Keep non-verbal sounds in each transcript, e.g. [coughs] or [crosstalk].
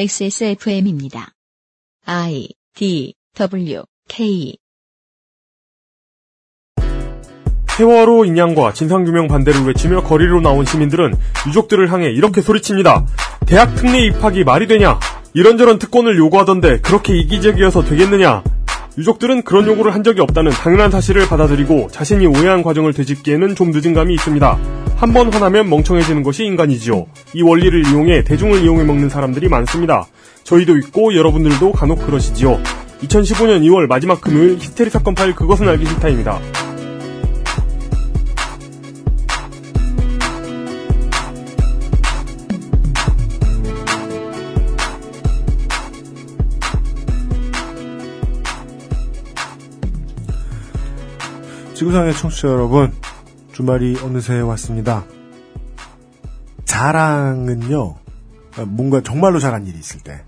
XSFM입니다. I D W K 세월호 인양과 진상규명 반대를 외치며 거리로 나온 시민들은 유족들을 향해 이렇게 소리칩니다. 대학 특례 입학이 말이 되냐? 이런저런 특권을 요구하던데 그렇게 이기적이어서 되겠느냐? 유족들은 그런 요구를 한 적이 없다는 당연한 사실을 받아들이고 자신이 오해한 과정을 되짚기에는 좀 늦은 감이 있습니다. 한 번 화나면 멍청해지는 것이 인간이지요. 이 원리를 이용해 대중을 이용해 먹는 사람들이 많습니다. 저희도 있고 여러분들도 간혹 그러시지요. 2015년 2월 마지막 금요일 히스테리 사건 파일 그것은 알기 싫다입니다. 지구상의 청취자 여러분, 주말이 어느새 왔습니다. 자랑은요, 뭔가 정말로 잘한 일이 있을 때,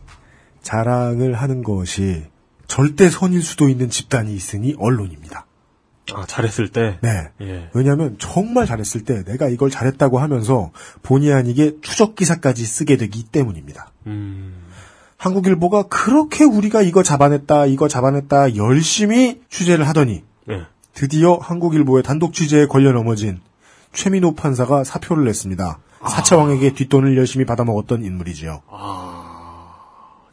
자랑을 하는 것이 절대 선일 수도 있는 집단이 있으니 언론입니다. 아, 잘했을 때? 네. 예. 왜냐하면 정말 잘했을 때 내가 이걸 잘했다고 하면서 본의 아니게 추적 기사까지 쓰게 되기 때문입니다. 음, 한국일보가 그렇게 우리가 이거 잡아냈다, 이거 잡아냈다 열심히 취재를 하더니 예. 드디어 한국일보의 단독 취재에 걸려 넘어진 최민호 판사가 사표를 냈습니다. 사차왕에게 뒷돈을 열심히 받아먹었던 인물이지요.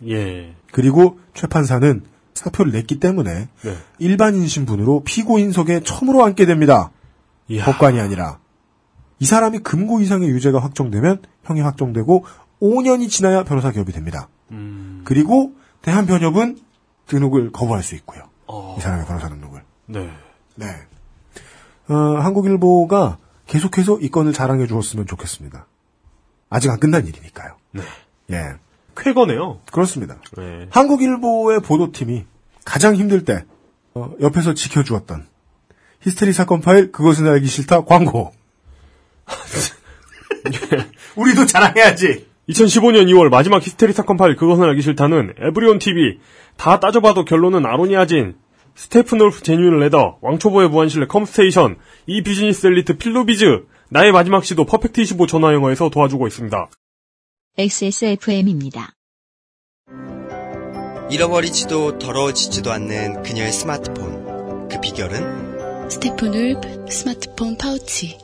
예. 그리고 최 판사는 사표를 냈기 때문에 네. 일반인 신분으로 피고인석에 처음으로 앉게 됩니다. 이야. 법관이 아니라. 이 사람이 금고 이상의 유죄가 확정되면 형이 확정되고 5년이 지나야 변호사 기업이 됩니다. 음, 그리고 대한변협은 등록을 거부할 수 있고요. 어, 이 사람의 변호사 등록을. 네. 네. 어, 한국일보가 계속해서 이 건을 자랑해 주었으면 좋겠습니다. 아직 안 끝난 일이니까요. 네. 예. 쾌거네요. 그렇습니다. 네. 한국일보의 보도팀이 가장 힘들 때 어, 옆에서 지켜주었던 히스테리 사건 파일 그것은 알기 싫다 광고. [laughs] 우리도 자랑해야지. 2015년 2월 마지막 히스테리 사건 파일 그것은 알기 싫다는 에브리온 TV 다 따져봐도 결론은 아로니아진 스테픈 올프 제뉴인 레더 왕초보의 무한실내 컴스테이션 이 비즈니스 엘리트 필로비즈 나의 마지막 시도 퍼펙트 25 전화 영어에서 도와주고 있습니다. XSFM입니다. 잃어버리지도 더러워지지도 않는 그녀의 스마트폰. 그 비결은? 스테픈 울프 스마트폰 파우치.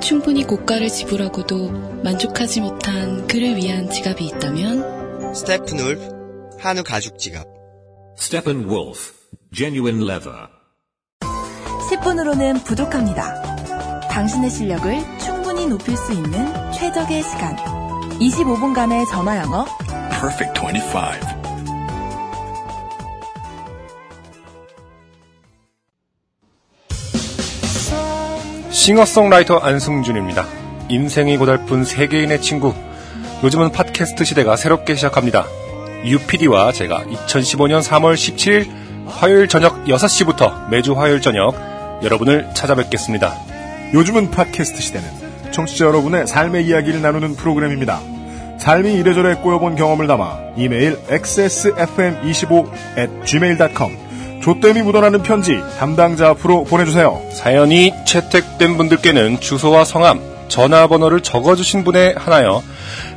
충분히 고가를 지불하고도 만족하지 못한 그를 위한 지갑이 있다면 스테픈 울프 한우 가죽 지갑. Steppenwolf, genuine leather. 10분으로는 부족합니다. 당신의 실력을 충분히 높일 수 있는 최적의 시간. 25분간의 전화 영어. Perfect 25. 싱어송라이터 안승준입니다. 인생이 고달픈 세계인의 친구. 요즘은 팟캐스트 시대가 새롭게 시작합니다. UPD와 제가 2015년 3월 17일 화요일 저녁 6시부터 매주 화요일 저녁 여러분을 찾아뵙겠습니다. 요즘은 팟캐스트 시대는 청취자 여러분의 삶의 이야기를 나누는 프로그램입니다. 삶이 이래저래 꼬여본 경험을 담아 이메일 xsfm25 gmail.com 조땜이 묻어나는 편지 담당자 앞으로 보내주세요. 사연이 채택된 분들께는 주소와 성함, 전화번호를 적어주신 분에 한하여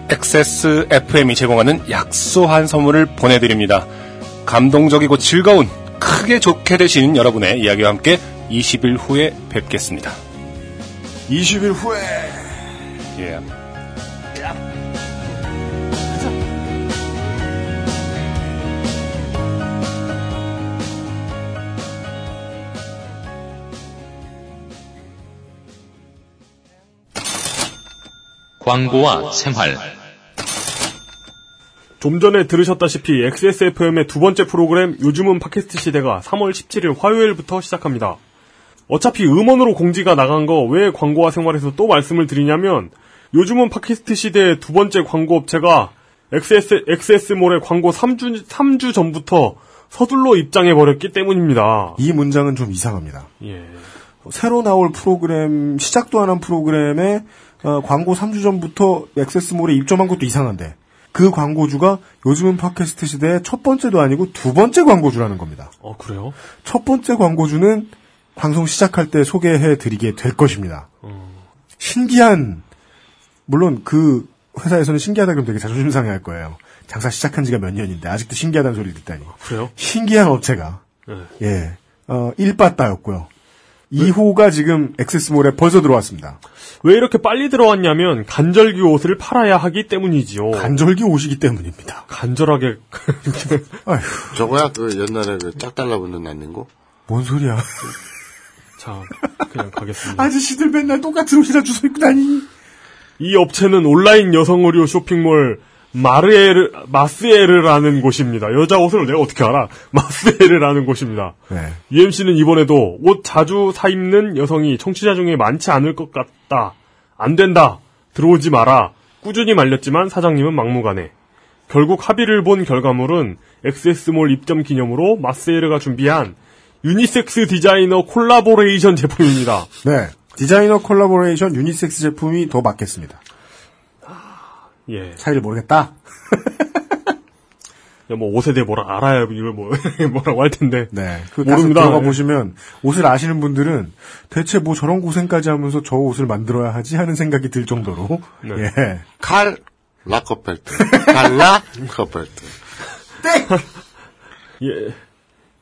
XSFM이 제공하는 약소한 선물을 보내드립니다. 감동적이고 즐거운, 크게 좋게 되신 여러분의 이야기와 함께 20일 후에 뵙겠습니다. 20일 후에 예. 광고와 생활 좀 전에 들으셨다시피 XSFM의 두 번째 프로그램 요즘은 팟캐스트 시대가 3월 17일 화요일부터 시작합니다. 어차피 음원으로 공지가 나간 거 왜 광고와 생활에서 또 말씀을 드리냐면 요즘은 팟캐스트 시대의 두 번째 광고 업체가 XS, XS몰의 광고 3주, 3주 전부터 서둘러 입장해버렸기 때문입니다. 이 문장은 좀 이상합니다. 예. 새로 나올 프로그램 시작도 안 한 프로그램에 어, 광고 3주 전부터 액세스몰에 입점한 것도 이상한데 그 광고주가 요즘은 팟캐스트 시대의 첫 번째도 아니고 두 번째 광고주라는 겁니다. 어, 그래요? 첫 번째 광고주는 방송 시작할 때 소개해 드리게 될 것입니다. 신기한 물론 그 회사에서는 신기하다 그러면 되게 자존심 상해 할 거예요. 장사 시작한 지가 몇 년인데 아직도 신기하다는 소리 듣다니. 그래요? 신기한 업체가 네. 예, 어, 1빠따였고요. 2호가 지금 엑세스몰에 벌써 들어왔습니다. 왜 이렇게 빨리 들어왔냐면 간절기 옷을 팔아야 하기 때문이지요. 간절기 옷이기 때문입니다. 간절하게 [laughs] 아휴, 저거야 그 옛날에 그 짝 달라붙는 난닝고. 뭔 소리야. 자 그냥 가겠습니다. 아저씨들 맨날 똑같은 옷이나 주워 입고 다니. 이 업체는 온라인 여성 의류 쇼핑몰 마르에르 마스에르라는 곳입니다. 여자 옷을 내가 어떻게 알아? [laughs] 마스에르라는 곳입니다. 네. UMC는 이번에도 옷 자주 사 입는 여성이 청취자 중에 많지 않을 것 같다. 안 된다. 들어오지 마라. 꾸준히 말렸지만 사장님은 막무가내. 결국 합의를 본 결과물은 XS몰 입점 기념으로 마스에르가 준비한 유니섹스 디자이너 콜라보레이션 제품입니다. 네. 디자이너 콜라보레이션 유니섹스 제품이 더 맞겠습니다. 예. 차이를 모르겠다. [laughs] 야, 뭐 옷에 대해 뭐라 알아야 이걸 뭐 [laughs] 뭐라고 할 텐데. 네. 그 모릅니다. 들어가 예. 보시면 옷을 아시는 분들은 대체 뭐 저런 고생까지 하면서 저 옷을 만들어야 하지 하는 생각이 들 정도로 네. 예. 칼 라커펠트. 칼 라커펠트. 예.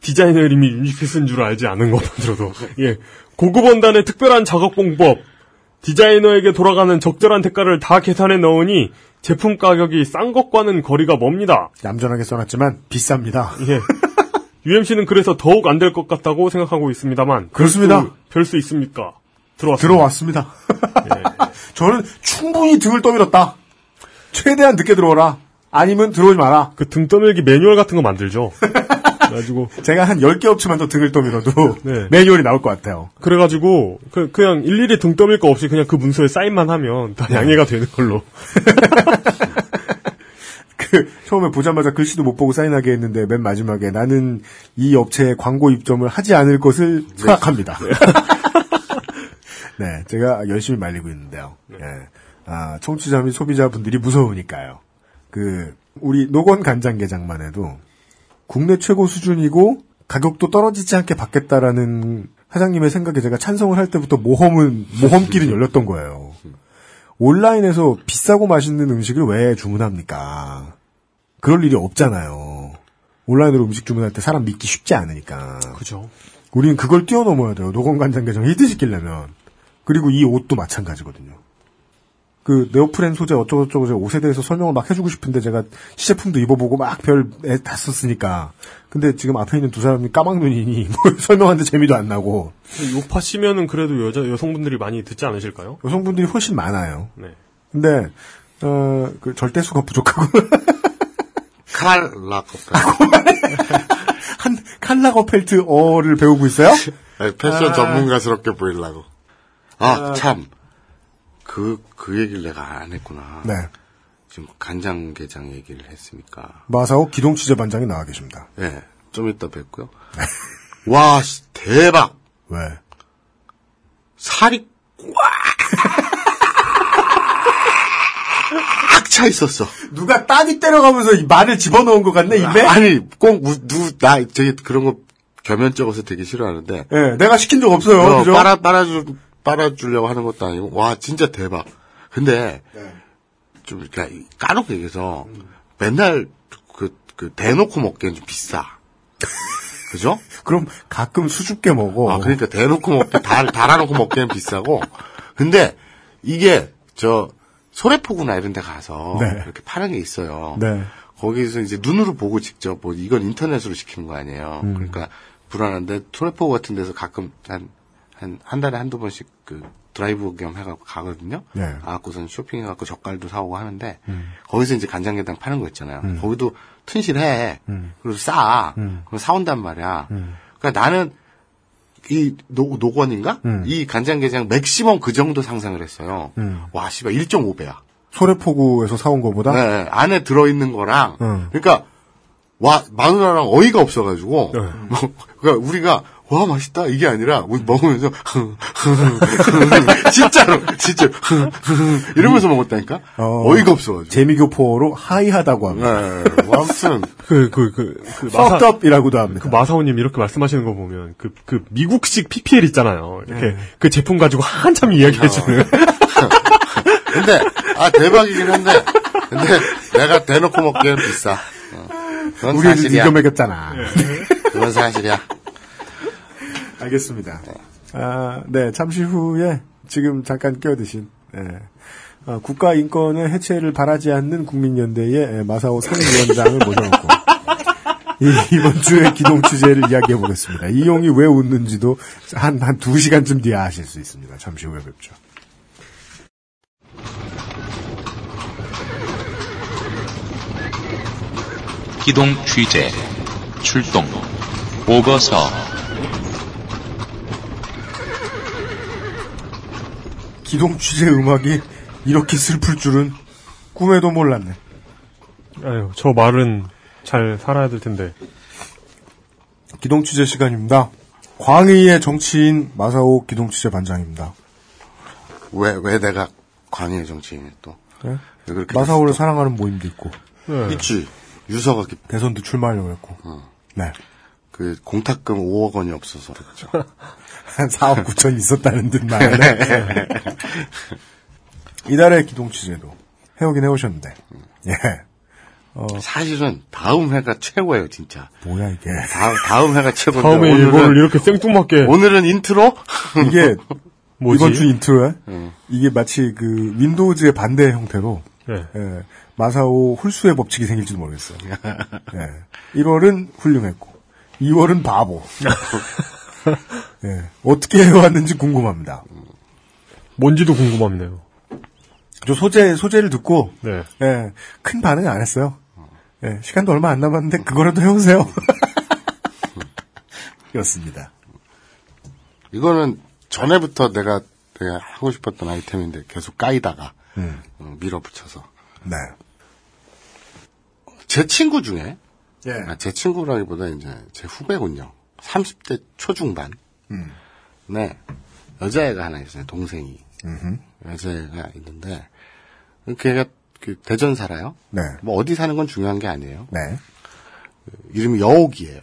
디자이너 이름이 유니피스인 줄 알지 않은 것만 들어도. 예. 고급 원단의 특별한 작업 공법. 디자이너에게 돌아가는 적절한 대가를 다 계산해 넣으니 제품 가격이 싼 것과는 거리가 멉니다. 얌전하게 써놨지만 비쌉니다. 예. [laughs] UMC는 그래서 더욱 안 될 것 같다고 생각하고 있습니다만. 그렇습니다. 별 수 있습니까? 들어왔습니다. 들어왔습니다. [laughs] 저는 충분히 등을 떠밀었다. 최대한 늦게 들어오라. 아니면 들어오지 마라. 그 등 떠밀기 매뉴얼 같은 거 만들죠. [laughs] 그래가지고 제가 한 10개 업체만 더 등을 떠밀어도 네. [laughs] 매뉴얼이 나올 것 같아요. 그래가지고 그, 그냥 일일이 등 떠밀 거 없이 그냥 그 문서에 사인만 하면 다 양해가 되는 걸로. [laughs] 그 처음에 보자마자 글씨도 못 보고 사인하게 했는데 맨 마지막에 나는 이 업체에 광고 입점을 하지 않을 것을 생각합니다. [laughs] 네, 제가 열심히 말리고 있는데요. 예. 아, 청취자 및 소비자분들이 무서우니까요. 그 우리 노건 간장게장만 해도 국내 최고 수준이고 가격도 떨어지지 않게 받겠다라는 사장님의 생각에 제가 찬성을 할 때부터 모험은 모험길은 열렸던 거예요. 온라인에서 비싸고 맛있는 음식을 왜 주문합니까? 그럴 일이 없잖아요. 온라인으로 음식 주문할 때 사람 믿기 쉽지 않으니까. 그죠. 우리는 그걸 뛰어넘어야 돼요. 노건간장게장 히트시키려면. 그리고 이 옷도 마찬가지거든요. 그 네오프렌 소재 어쩌고저쩌고 제가 옷에 대해서 설명을 막 해주고 싶은데 제가 시제품도 입어보고 막 별 다 썼으니까. 근데 지금 앞에 있는 두 사람이 까막눈이니 [laughs] 뭘 설명하는데 재미도 안 나고 요파 씨면은 그래도 여자 여성분들이 많이 듣지 않으실까요? 여성분들이 훨씬 많아요. 네. 근데 어, 그 절대수가 부족하고 [laughs] [laughs] 칼 라커펠트. 한 칼라거펠트 어를 배우고 있어요? 패션 아. 전문가스럽게 보이려고. 아, 참. 그, 그 얘기를 내가 안 했구나. 네. 지금 간장게장 얘기를 했으니까. 마사오 기동 취재 반장이 나와 계십니다. 예. 좀 이따 뵙고요. 와, 씨, 대박! 왜? 살이 꽉 차 있었어. 누가 따니 때려가면서 이 말을 집어넣은 것 같네 입에? 아니, 꼭, 우- 누, 나, 되게 그런 거 겸연쩍어서 되게 싫어하는데. 예, 내가 시킨 적 없어요. 어, 그죠? 빨아, 빨아주, 빨아주려고 하는 것도 아니고, 와, 진짜 대박. 근데, 네. 좀, 이렇게, 까놓고 얘기해서, 맨날, 그, 그, 대놓고 먹기엔 좀 비싸. [laughs] 그죠? 그럼 가끔 수줍게 먹어. 아, 그러니까 대놓고 먹기, 달, 달아놓고 먹기엔 비싸고. 근데, 이게, 저, 소래포구나 이런 데 가서, 네. 이렇게 파는 게 있어요. 네. 거기서 이제 눈으로 보고 직접 뭐 이건 인터넷으로 시키는 거 아니에요. 음. 그러니까 불안한데 소래포 같은 데서 가끔 한 한 한 달에 한두 번씩 그 드라이브 겸 해갖고 가거든요. 네. 가갖고선 쇼핑해갖고 젓갈도 사오고 하는데 음. 거기서 이제 간장게장 파는 거 있잖아요. 음. 거기도 튼실해. 그리고 싸. 음. 그럼 사온단 말이야. 음. 그러니까 나는 이 노, 노건인가? 음. 이 간장게장 맥시멈 그 정도 상상을 했어요. 음. 와, 씨발 1.5배야. 소래포구에서 사온 거보다? 네, 안에 들어있는 거랑, 음. 그러니까, 와, 마누라랑 어이가 없어가지고, 네. 뭐, 그러니까 우리가, 와, 맛있다, 이게 아니라, 먹으면서, [laughs] 진짜로, 진짜, [laughs] 이러면서 먹었다니까? 어, 이가 없어가지고. 재미교포로 하이하다고 합니다. 네, 뭐 아무튼. [laughs] 그, 그, 그, 그, 섭덥이라고도 합니다. 그 마사오님 이렇게 말씀하시는 거 보면, 그, 그, 미국식 PPL 있잖아요. 이렇게, 네. 그 제품 가지고 한참 이야기해주는. 근데 아 대박이긴 한데 근데 내가 대놓고 먹기엔 비싸. 어, 그건 우리는. 이겨 먹였잖아. 그건 사실이야. 알겠습니다. 아, 네, 잠시 후에 지금 잠깐 끼어드신 예. 어, 국가 인권의 해체를 바라지 않는 국민연대의 예, 마사오 상임위원장을 모셔놓고 이, 이번 주에 기동 취재를 이야기해 보겠습니다. 이용이 왜 웃는지도 한, 한 두 시간쯤 뒤에 아실 수 있습니다. 잠시 후에 뵙죠. 기동 취재 출동 보고서 기동 취재 음악이 이렇게 슬플 줄은 꿈에도 몰랐네. 아유, 저 말은 잘 살아야 될 텐데. 기동 취재 시간입니다. 광의의 정치인 마사오 기동 취재 반장입니다. 왜 왜 내가 광해 정치인이 또 네? 왜 그렇게 마사오를 됐어? 사랑하는 모임도 있고 있지 유서가 기- 대선도 출마하려고 했고 네. 그 공탁금 5억 원이 없어서 그렇죠. 한 4억 9천 있었다는 듯 말인데 이달의 기동 취재도 해오긴 해오셨는데 예 사실은 다음 회가 최고예요 진짜. 뭐야 이게 다음 다음 회가 최고인데 다음에 오늘은 이거를 이렇게 생뚱맞게. 오늘은 인트로 이게 [laughs] 뭐지? 이번 주 intro에 음. 이게 마치 그 Windows의 반대 형태로 네. 예, 마사오 홀수의 법칙이 생길지도 모르겠어요. 예. 1월은 훌륭했고 2월은 바보. [laughs] 예. 어떻게 해왔는지 궁금합니다. 뭔지도 궁금합네요. 저 소재 소재를 듣고 네. 예, 큰 반응 안 했어요. 예, 시간도 얼마 안 남았는데 그거라도 해오세요. [laughs] 였습니다. 이거는 전에부터 내가 내가 하고 싶었던 아이템인데 계속 까이다가 음. 어, 밀어붙여서 네. 제 친구 중에 예. 아, 제 친구라기보다 이제 제 후배군요. 30대 초중반. 음. 네. 여자애가 하나 있어요. 동생이. 음흠. 여자애가 있는데 걔가 그 대전 살아요. 네. 뭐 어디 사는 건 중요한 게 아니에요. 네. 이름이 여옥이에요.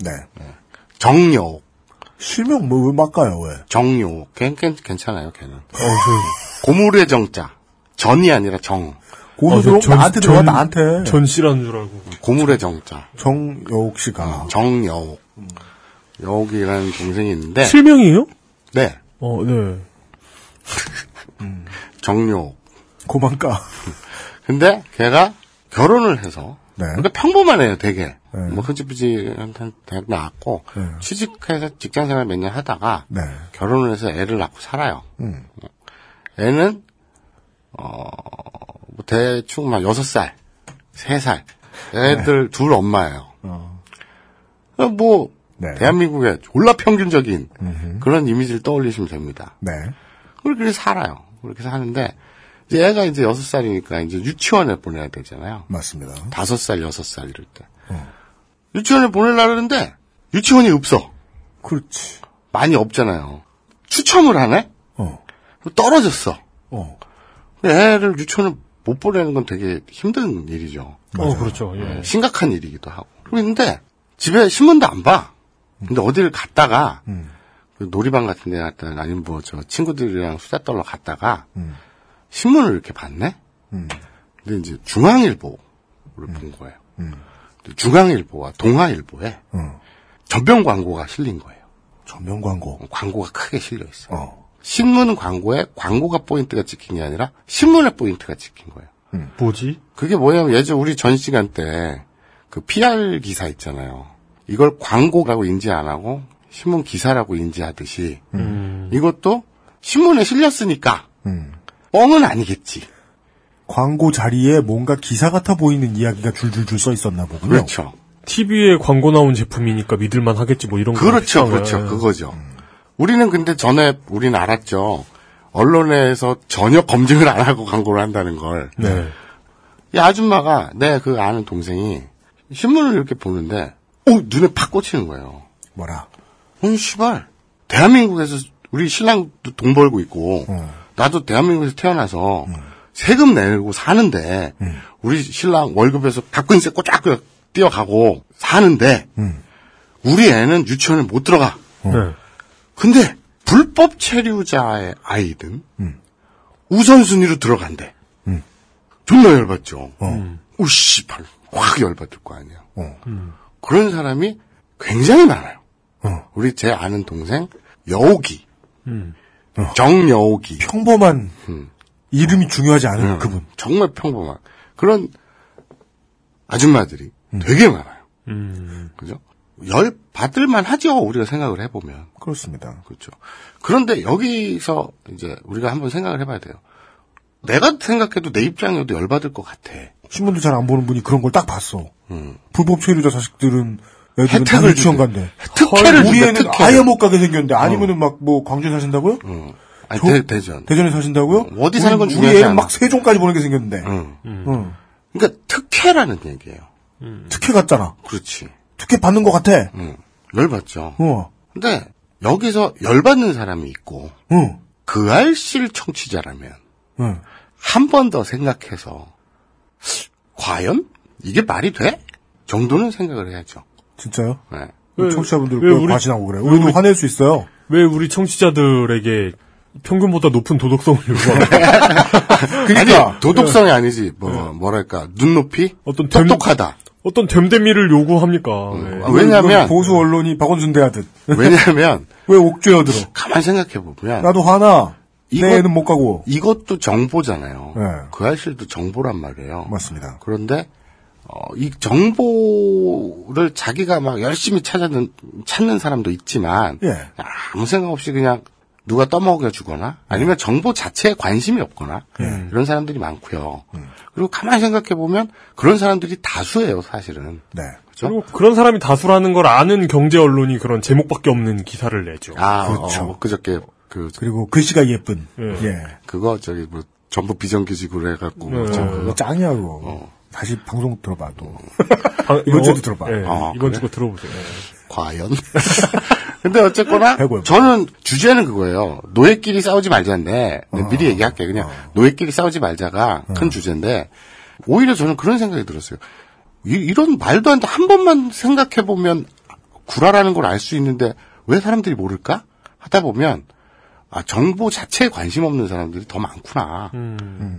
네. 정여옥. 실명 뭐왜 막가요 왜? 정여옥. 걔, 걔 괜찮아요. 걔는. 어, 저 고물의 정자. 전이 아니라 정. 들어 나한테 들어와 나한테 전 씨라는 줄 알고. 고물의 정자. 정여옥 씨가 정여옥. 여옥이라는 동생이 있는데 실명이에요? 네. 어, 네. [laughs] 정여옥. 고만가. 근데 걔가 결혼을 해서 네. 그러니까 평범하네요, 되게. 네. 뭐 흐지부지 한 대학 나왔고 네. 취직해서 직장 생활 몇 년 하다가 네. 결혼을 해서 애를 낳고 살아요. 음. 애는 어, 뭐 대충 막 여섯 살, 세 살. 애들 둘 엄마예요. 어. 어, 뭐 네. 대한민국의 졸라 평균적인 음흠. 그런 이미지를 떠올리시면 됩니다. 네. 그렇게 살아요. 그렇게 사는데 이제 애가 이제 여섯 살이니까 이제 유치원에 보내야 되잖아요. 맞습니다. 다섯 살, 여섯 살 이럴 때. 어. 유치원에 보내려고 그러는데 유치원이 없어. 그렇지. 많이 없잖아요. 추첨을 하네? 어. 떨어졌어. 어. 애를 유치원을 못 보내는 건 되게 힘든 일이죠. 어, 그렇죠. 예. 심각한 일이기도 하고. 그런데 집에 신문도 안 봐. 근데 어디를 갔다가 음. 그 놀이방 같은 데 갔다가 아니면 뭐 저 친구들이랑 수다 떨러 갔다가 음. 신문을 이렇게 봤네? 음. 근데 이제 중앙일보를 본 거예요. 음. 중앙일보와 동아일보에 어. 전면 광고가 실린 거예요. 전면 광고. 광고가 크게 실려 있어요. 어. 신문 광고에 광고가 포인트가 찍힌 게 아니라 신문에 포인트가 찍힌 거예요. 뭐지? 그게 뭐냐면 예전 우리 전 시간 때 그 PR 기사 있잖아요. 이걸 광고라고 인지 안 하고 신문 기사라고 인지하듯이 음. 이것도 신문에 실렸으니까 음. 뻥은 아니겠지. 광고 자리에 뭔가 기사 같아 보이는 이야기가 줄줄줄 써 있었나 보군요. 그렇죠. TV에 광고 나온 제품이니까 믿을만 하겠지 뭐 이런 거. 그렇죠, 그렇죠. 거예요. 그거죠. 우리는 근데 전에 우리는 알았죠. 언론에서 전혀 검증을 안 하고 광고를 한다는 걸. 네. 이 아줌마가 내 그 아는 동생이 신문을 이렇게 보는데, 오 눈에 팍 꽂히는 거예요. 뭐라? 아니 씨발 대한민국에서 우리 신랑도 돈 벌고 있고 어. 나도 대한민국에서 태어나서 세금 내고 사는데 음. 우리 신랑 월급에서 박근세 꼬짝꼬짝 뛰어가고 사는데 음. 우리 애는 유치원에 못 들어가. 네. 근데 불법 체류자의 아이든 음. 우선순위로 들어간대. 존나 열받죠. 우씨, 발, 확 열받을 거 아니야. 그런 사람이 굉장히 많아요. 우리 제 아는 동생, 여옥이. 정여옥이. 평범한 이름이 중요하지 않은 음, 그분. 정말 평범한. 그런 아줌마들이 되게 많아요. 그죠? 열 받을만 하죠. 우리가 생각을 해보면. 그렇습니다. 그렇죠. 그런데 여기서 이제 우리가 한번 생각을 해봐야 돼요. 내가 생각해도 내 입장이어도 열 받을 것 같아. 신문도 잘 안 보는 분이 그런 걸 딱 봤어. 불법 체류자 자식들은 애들은 혜택을 다 유치원. 간대. 특혜를 우리 주대, 애는 특혜를. 아예 못 가게 생겼는데 아니면은 막 뭐 광주에 사신다고요? 아니, 저- 대, 대전. 대전에 사신다고요? 어디 사는 건 우리- 중요하지 우리 애는 않아. 막 세종까지 보내게 생겼는데. 응. 응. 그러니까 특혜라는 얘기예요. 특혜 같잖아. 그렇지. 특혜 받는 것 같아. 응. 열받죠. 어. 근데 여기서 열받는 사람이 있고 응. 그 알실 청취자라면 응. 한번 더 생각해서 과연 이게 말이 돼? 정도는 생각을 해야죠. 진짜요? 네. 왜- 청취자분들 왜왜 우리- 과신하고 그래. 왜 우리도 우리- 화낼 수 있어요. 왜 우리 청취자들에게 평균보다 높은 도덕성을 요구하는 [laughs] 그러니까 아니 도덕성이 아니지 뭐 뭐랄까 눈높이 어떤 됨- 똑똑하다. 어떤 됨됨이를 요구합니까? 네. 아, 왜냐면 보수 언론이 박원순 대하듯. 왜냐면 왜 옥죄어 들어? 가만 생각해 보면 나도 화나. 이거- 내 애는 못 가고. 이것도 정보잖아요. 네. 그 알실도 정보란 말이에요. 맞습니다. 그런데 어, 이 정보를 자기가 막 열심히 찾는 찾는 사람도 있지만 예. 아무 생각 없이 그냥 누가 떠먹여 주거나 아니면 정보 자체에 관심이 없거나 예. 이런 사람들이 많고요. 음. 그리고 가만히 생각해 보면 그런 사람들이 다수예요, 사실은. 네. 그렇죠? 그리고 그런 사람이 다수라는 걸 아는 경제 언론이 그런 제목밖에 없는 기사를 내죠. 아, 그렇죠. 어, 그저께 그 그리고 글씨가 예쁜. 예. 예. 그거 저기 뭐 전부 비정규직으로 해갖고 네. 저 그거 그거 짱이야, 그거. 다시 방송 들어봐도. [laughs] 방- 이번 어, 주에도 들어봐. 예, 아, 이번 그래? 주거 들어보세요. 과연? [laughs] 근데 어쨌거나. [laughs] 저는 주제는 그거예요. 노예끼리 싸우지 말자인데 네, 미리 얘기할게 요 그냥 노예끼리 싸우지 말자가 큰 주제인데 오히려 저는 그런 생각이 들었어요. 이, 런 말도 안 돼. 한 번만 생각해 보면 구라라는 걸 알 수 있는데 왜 사람들이 모를까? 하다 보면 아, 정보 자체에 관심 없는 사람들이 더 많구나.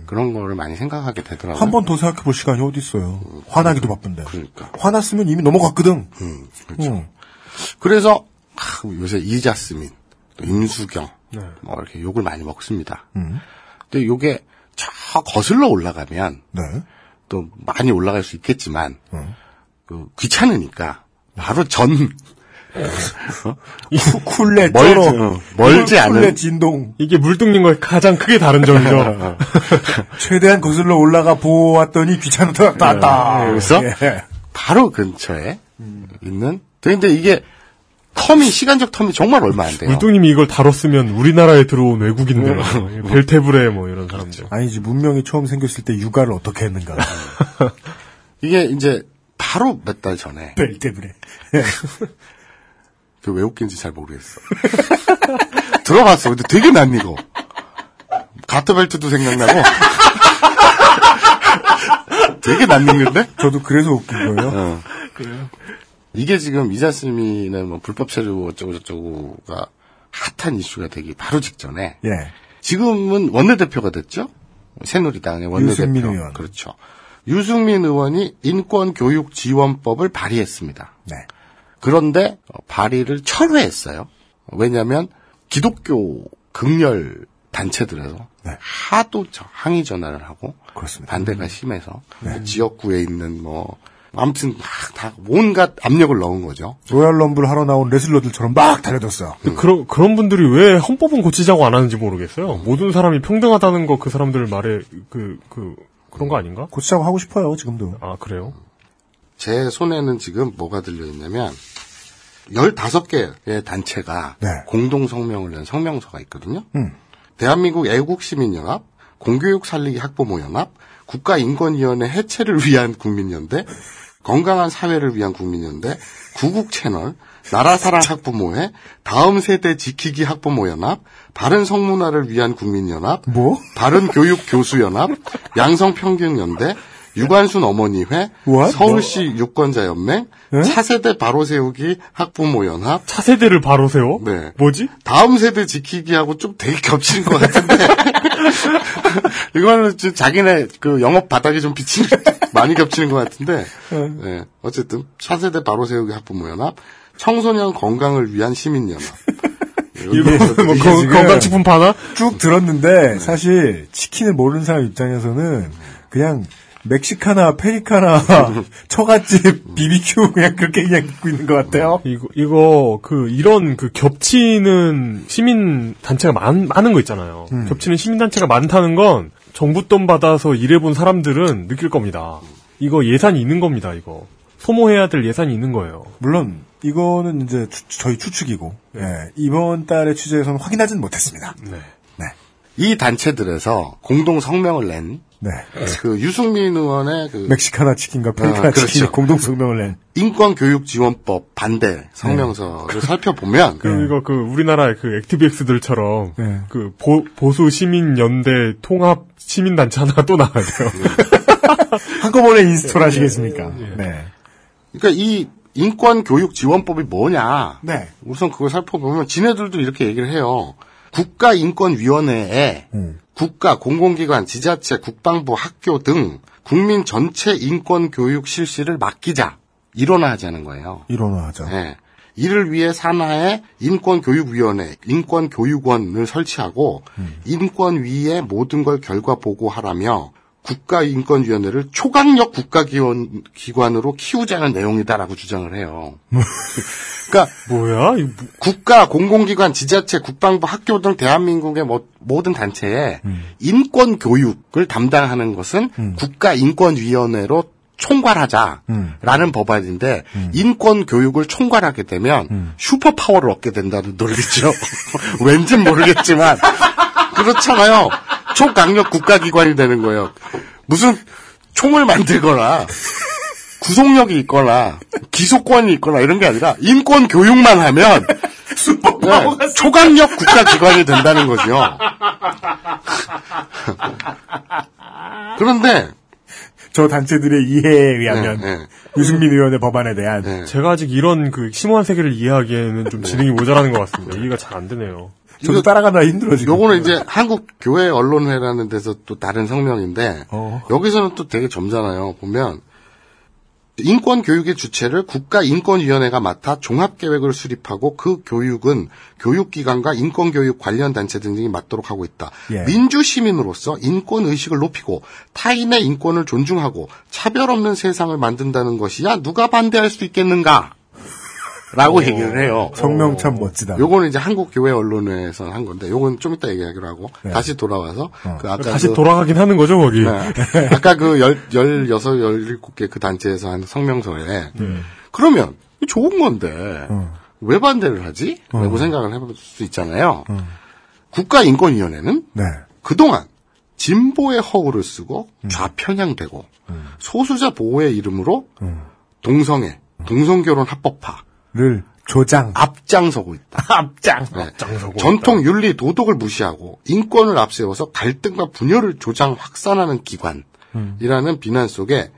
그런 거를 많이 생각하게 되더라고요. 한 번 더 생각해 볼 시간이 어디 있어요. 화나기도 바쁜데. 그러니까. 화났으면 이미 넘어갔거든. 음, 그렇죠. 응. 그래서 아, 요새 이자스민, 또 임수경 뭐 이렇게 욕을 많이 먹습니다. 근데 요게 저 거슬러 올라가면 네. 또 많이 올라갈 수 있겠지만 그 귀찮으니까 바로 전 쿨레 멀지, 쩔어. 어, 멀지 않은 쿨레 진동. 이게 물뚱님과 가장 크게 다른 점이죠. [laughs] 최대한 거슬러 올라가 보았더니 귀찮다 땄다. 그래서 예. 바로 근처에 있는 근데 이게 텀이 시간적 텀이 정말 얼마 안 돼요. 물뚱님이 이걸 다뤘으면 우리나라에 들어온 외국인들, 벨테브레 뭐 이런 사람들. 아니지 문명이 처음 생겼을 때 육아를 어떻게 했는가. [laughs] 이게 이제 바로 몇 달 전에 벨 때문에. [laughs] 그왜 웃긴지 잘 모르겠어. [laughs] 들어봤어. 근데 되게 낯익어. 가트벨트도 생각나고. [laughs] 되게 낯익는데? 저도 그래서 웃긴 거예요. 어. 이게 지금 이자스민의 뭐 불법 체류 어쩌고 저쩌고가 핫한 이슈가 되기 바로 직전에 예. 지금은 원내대표가 됐죠? 새누리당의 원내대표. 유승민 의원. 그렇죠. 유승민 의원이 인권교육지원법을 발의했습니다. 네. 그런데 어, 발의를 철회했어요. 왜냐하면 기독교 극렬 단체들에서 네. 하도 저- 항의 전화를 하고 그렇습니다. 반대가 심해서 지역구에 있는 뭐 아무튼 막 다 온갖 압력을 넣은 거죠. 로얄 럼블 하러 나온 레슬러들처럼 막 달려들었어요. 근데 그런 그런 분들이 왜 헌법은 고치자고 안 하는지 모르겠어요. 모든 사람이 평등하다는 거 그 사람들 말에 그그 그런 거 아닌가? 고치자고 하고 싶어요, 지금도. 아 그래요? 제 손에는 지금 뭐가 들려 있냐면 15개의 단체가 네. 공동 성명을 낸 성명서가 있거든요. 음. 대한민국 애국시민연합, 공교육 살리기 학부모연합, 국가인권위원회 해체를 위한 국민연대, 건강한 사회를 위한 국민연대, 구국채널, 나라사랑 학부모회, 다음 세대 지키기 학부모연합, 바른 성문화를 위한 국민연합, 뭐? 바른 교육 교수연합, 양성평균연대, 유관순 어머니회, What? 서울시 유권자연맹, 예? 차세대 바로 세우기 학부모연합, 차세대를 바로 세워? 네. 뭐지? 다음 세대 지키기하고 좀 되게 겹치는 것 같은데. [laughs] 이거는 좀 자기네 그 영업 바닥이 좀 비치는 [laughs] 많이 겹치는 것 같은데. 네. 어쨌든 차세대 바로 세우기 학부모연합, 청소년 건강을 위한 시민연합. [laughs] 이거 뭐 건- 지금 건강식품 파나? 쭉 들었는데 사실 치킨을 모르는 사람 입장에서는 그냥 멕시카나 페리카나 [laughs] 처갓집 비비큐 그냥 그렇게 그냥 입고 있는 것 같아요. 이거 이거 그 이런 그 겹치는 시민 단체가 많, 많은 거 있잖아요. 음. 겹치는 시민 단체가 많다는 건 정부 돈 받아서 일해본 사람들은 느낄 겁니다. 이거 예산이 있는 겁니다. 이거 소모해야 될 예산이 있는 거예요. 물론 이거는 이제 추- 저희 추측이고 예, 이번 달의 취재에서는 확인하지는 못했습니다. 네. 이 단체들에서 공동 성명을 낸, 네. 그 유승민 의원의 그 멕시카나 치킨과 페리카나 아, 그렇죠. 치킨이 공동 성명을 낸 인권교육지원법 반대 성명서를 살펴보면 그럼 이거 그 우리나라의 그 액티비엑스들처럼 네. 그 보, 보수 시민 연대 통합 시민 단체 하나 또 나와야 돼요. [laughs] 한꺼번에 install 하시겠습니까? 네. 그러니까 이 인권교육지원법이 뭐냐? 네. 우선 그걸 살펴보면 지네들도 이렇게 얘기를 해요. 국가인권위원회에 음. 국가, 공공기관, 지자체, 국방부, 학교 등 국민 전체 인권 교육 실시를 맡기자. 일원화하자는 거예요. 일원화하자. 네. 이를 위해 산하에 인권교육위원회, 인권교육원을 설치하고 인권위에 모든 걸 결과 보고하라며 국가인권위원회를 초강력 국가기관, 기관으로 키우자는 내용이다라고 주장을 해요. [laughs] 그러니까 뭐야? 이 뭐- 국가, 공공기관, 지자체, 국방부, 학교 등 대한민국의 모, 모든 단체에 음. 인권 교육을 담당하는 것은 국가인권위원회로 총괄하자라는 음. 법안인데 인권 교육을 총괄하게 되면 음. 슈퍼 파워를 얻게 된다는 논리죠. [laughs] 왠진 모르겠지만 그렇잖아요. 초강력 국가기관이 되는 거예요. 무슨 총을 만들거나 구속력이 있거나 기소권이 있거나 이런 게 아니라 인권 교육만 하면 네, 초강력 국가기관이 된다는 거죠. 그런데 저 단체들의 이해에 의하면 네, 네. 유승민 의원의 법안에 대한 네. 제가 아직 이런 그 심오한 세계를 이해하기에는 좀 지능이 모자라는 것 같습니다. 이해가 잘 안 되네요. 저도 따라가다 힘들어 지금. 요거는 이제 한국 교회 언론회라는 데서 또 다른 성명인데 어. 여기서는 또 되게 점잖아요. 보면 인권 교육의 주체를 국가인권위원회가 맡아 종합계획을 수립하고 그 교육은 교육기관과 인권교육 관련 단체 등이 맡도록 하고 있다. 예. 민주시민으로서 인권의식을 높이고 타인의 인권을 존중하고 차별 없는 세상을 만든다는 것이야 누가 반대할 수 있겠는가? 라고 얘기를 해요. 성명 참 멋지다. 요거는 이제 한국 교회 언론에서 한 건데, 요건 좀 이따 얘기하기로 하고, 다시 돌아와서, 그 아까 다시 그- 돌아가긴 하는 거죠, 거기. 네. [laughs] 아까 그 열, 열여섯, 열일곱 개 그 단체에서 한 성명서에, 네. 그러면, 좋은 건데, 왜 반대를 하지? 라고 어. 생각을 해볼 수 있잖아요. 국가인권위원회는 네. 그동안 진보의 허울을 쓰고 음. 좌편향되고, 소수자 보호의 이름으로 동성애, 동성결혼 합법화, 를 조장. [laughs] 앞장서고 있다. 앞장. 네. 전통 윤리 도덕을 무시하고 인권을 앞세워서 갈등과 분열을 조장 확산하는 기관이라는 비난 속에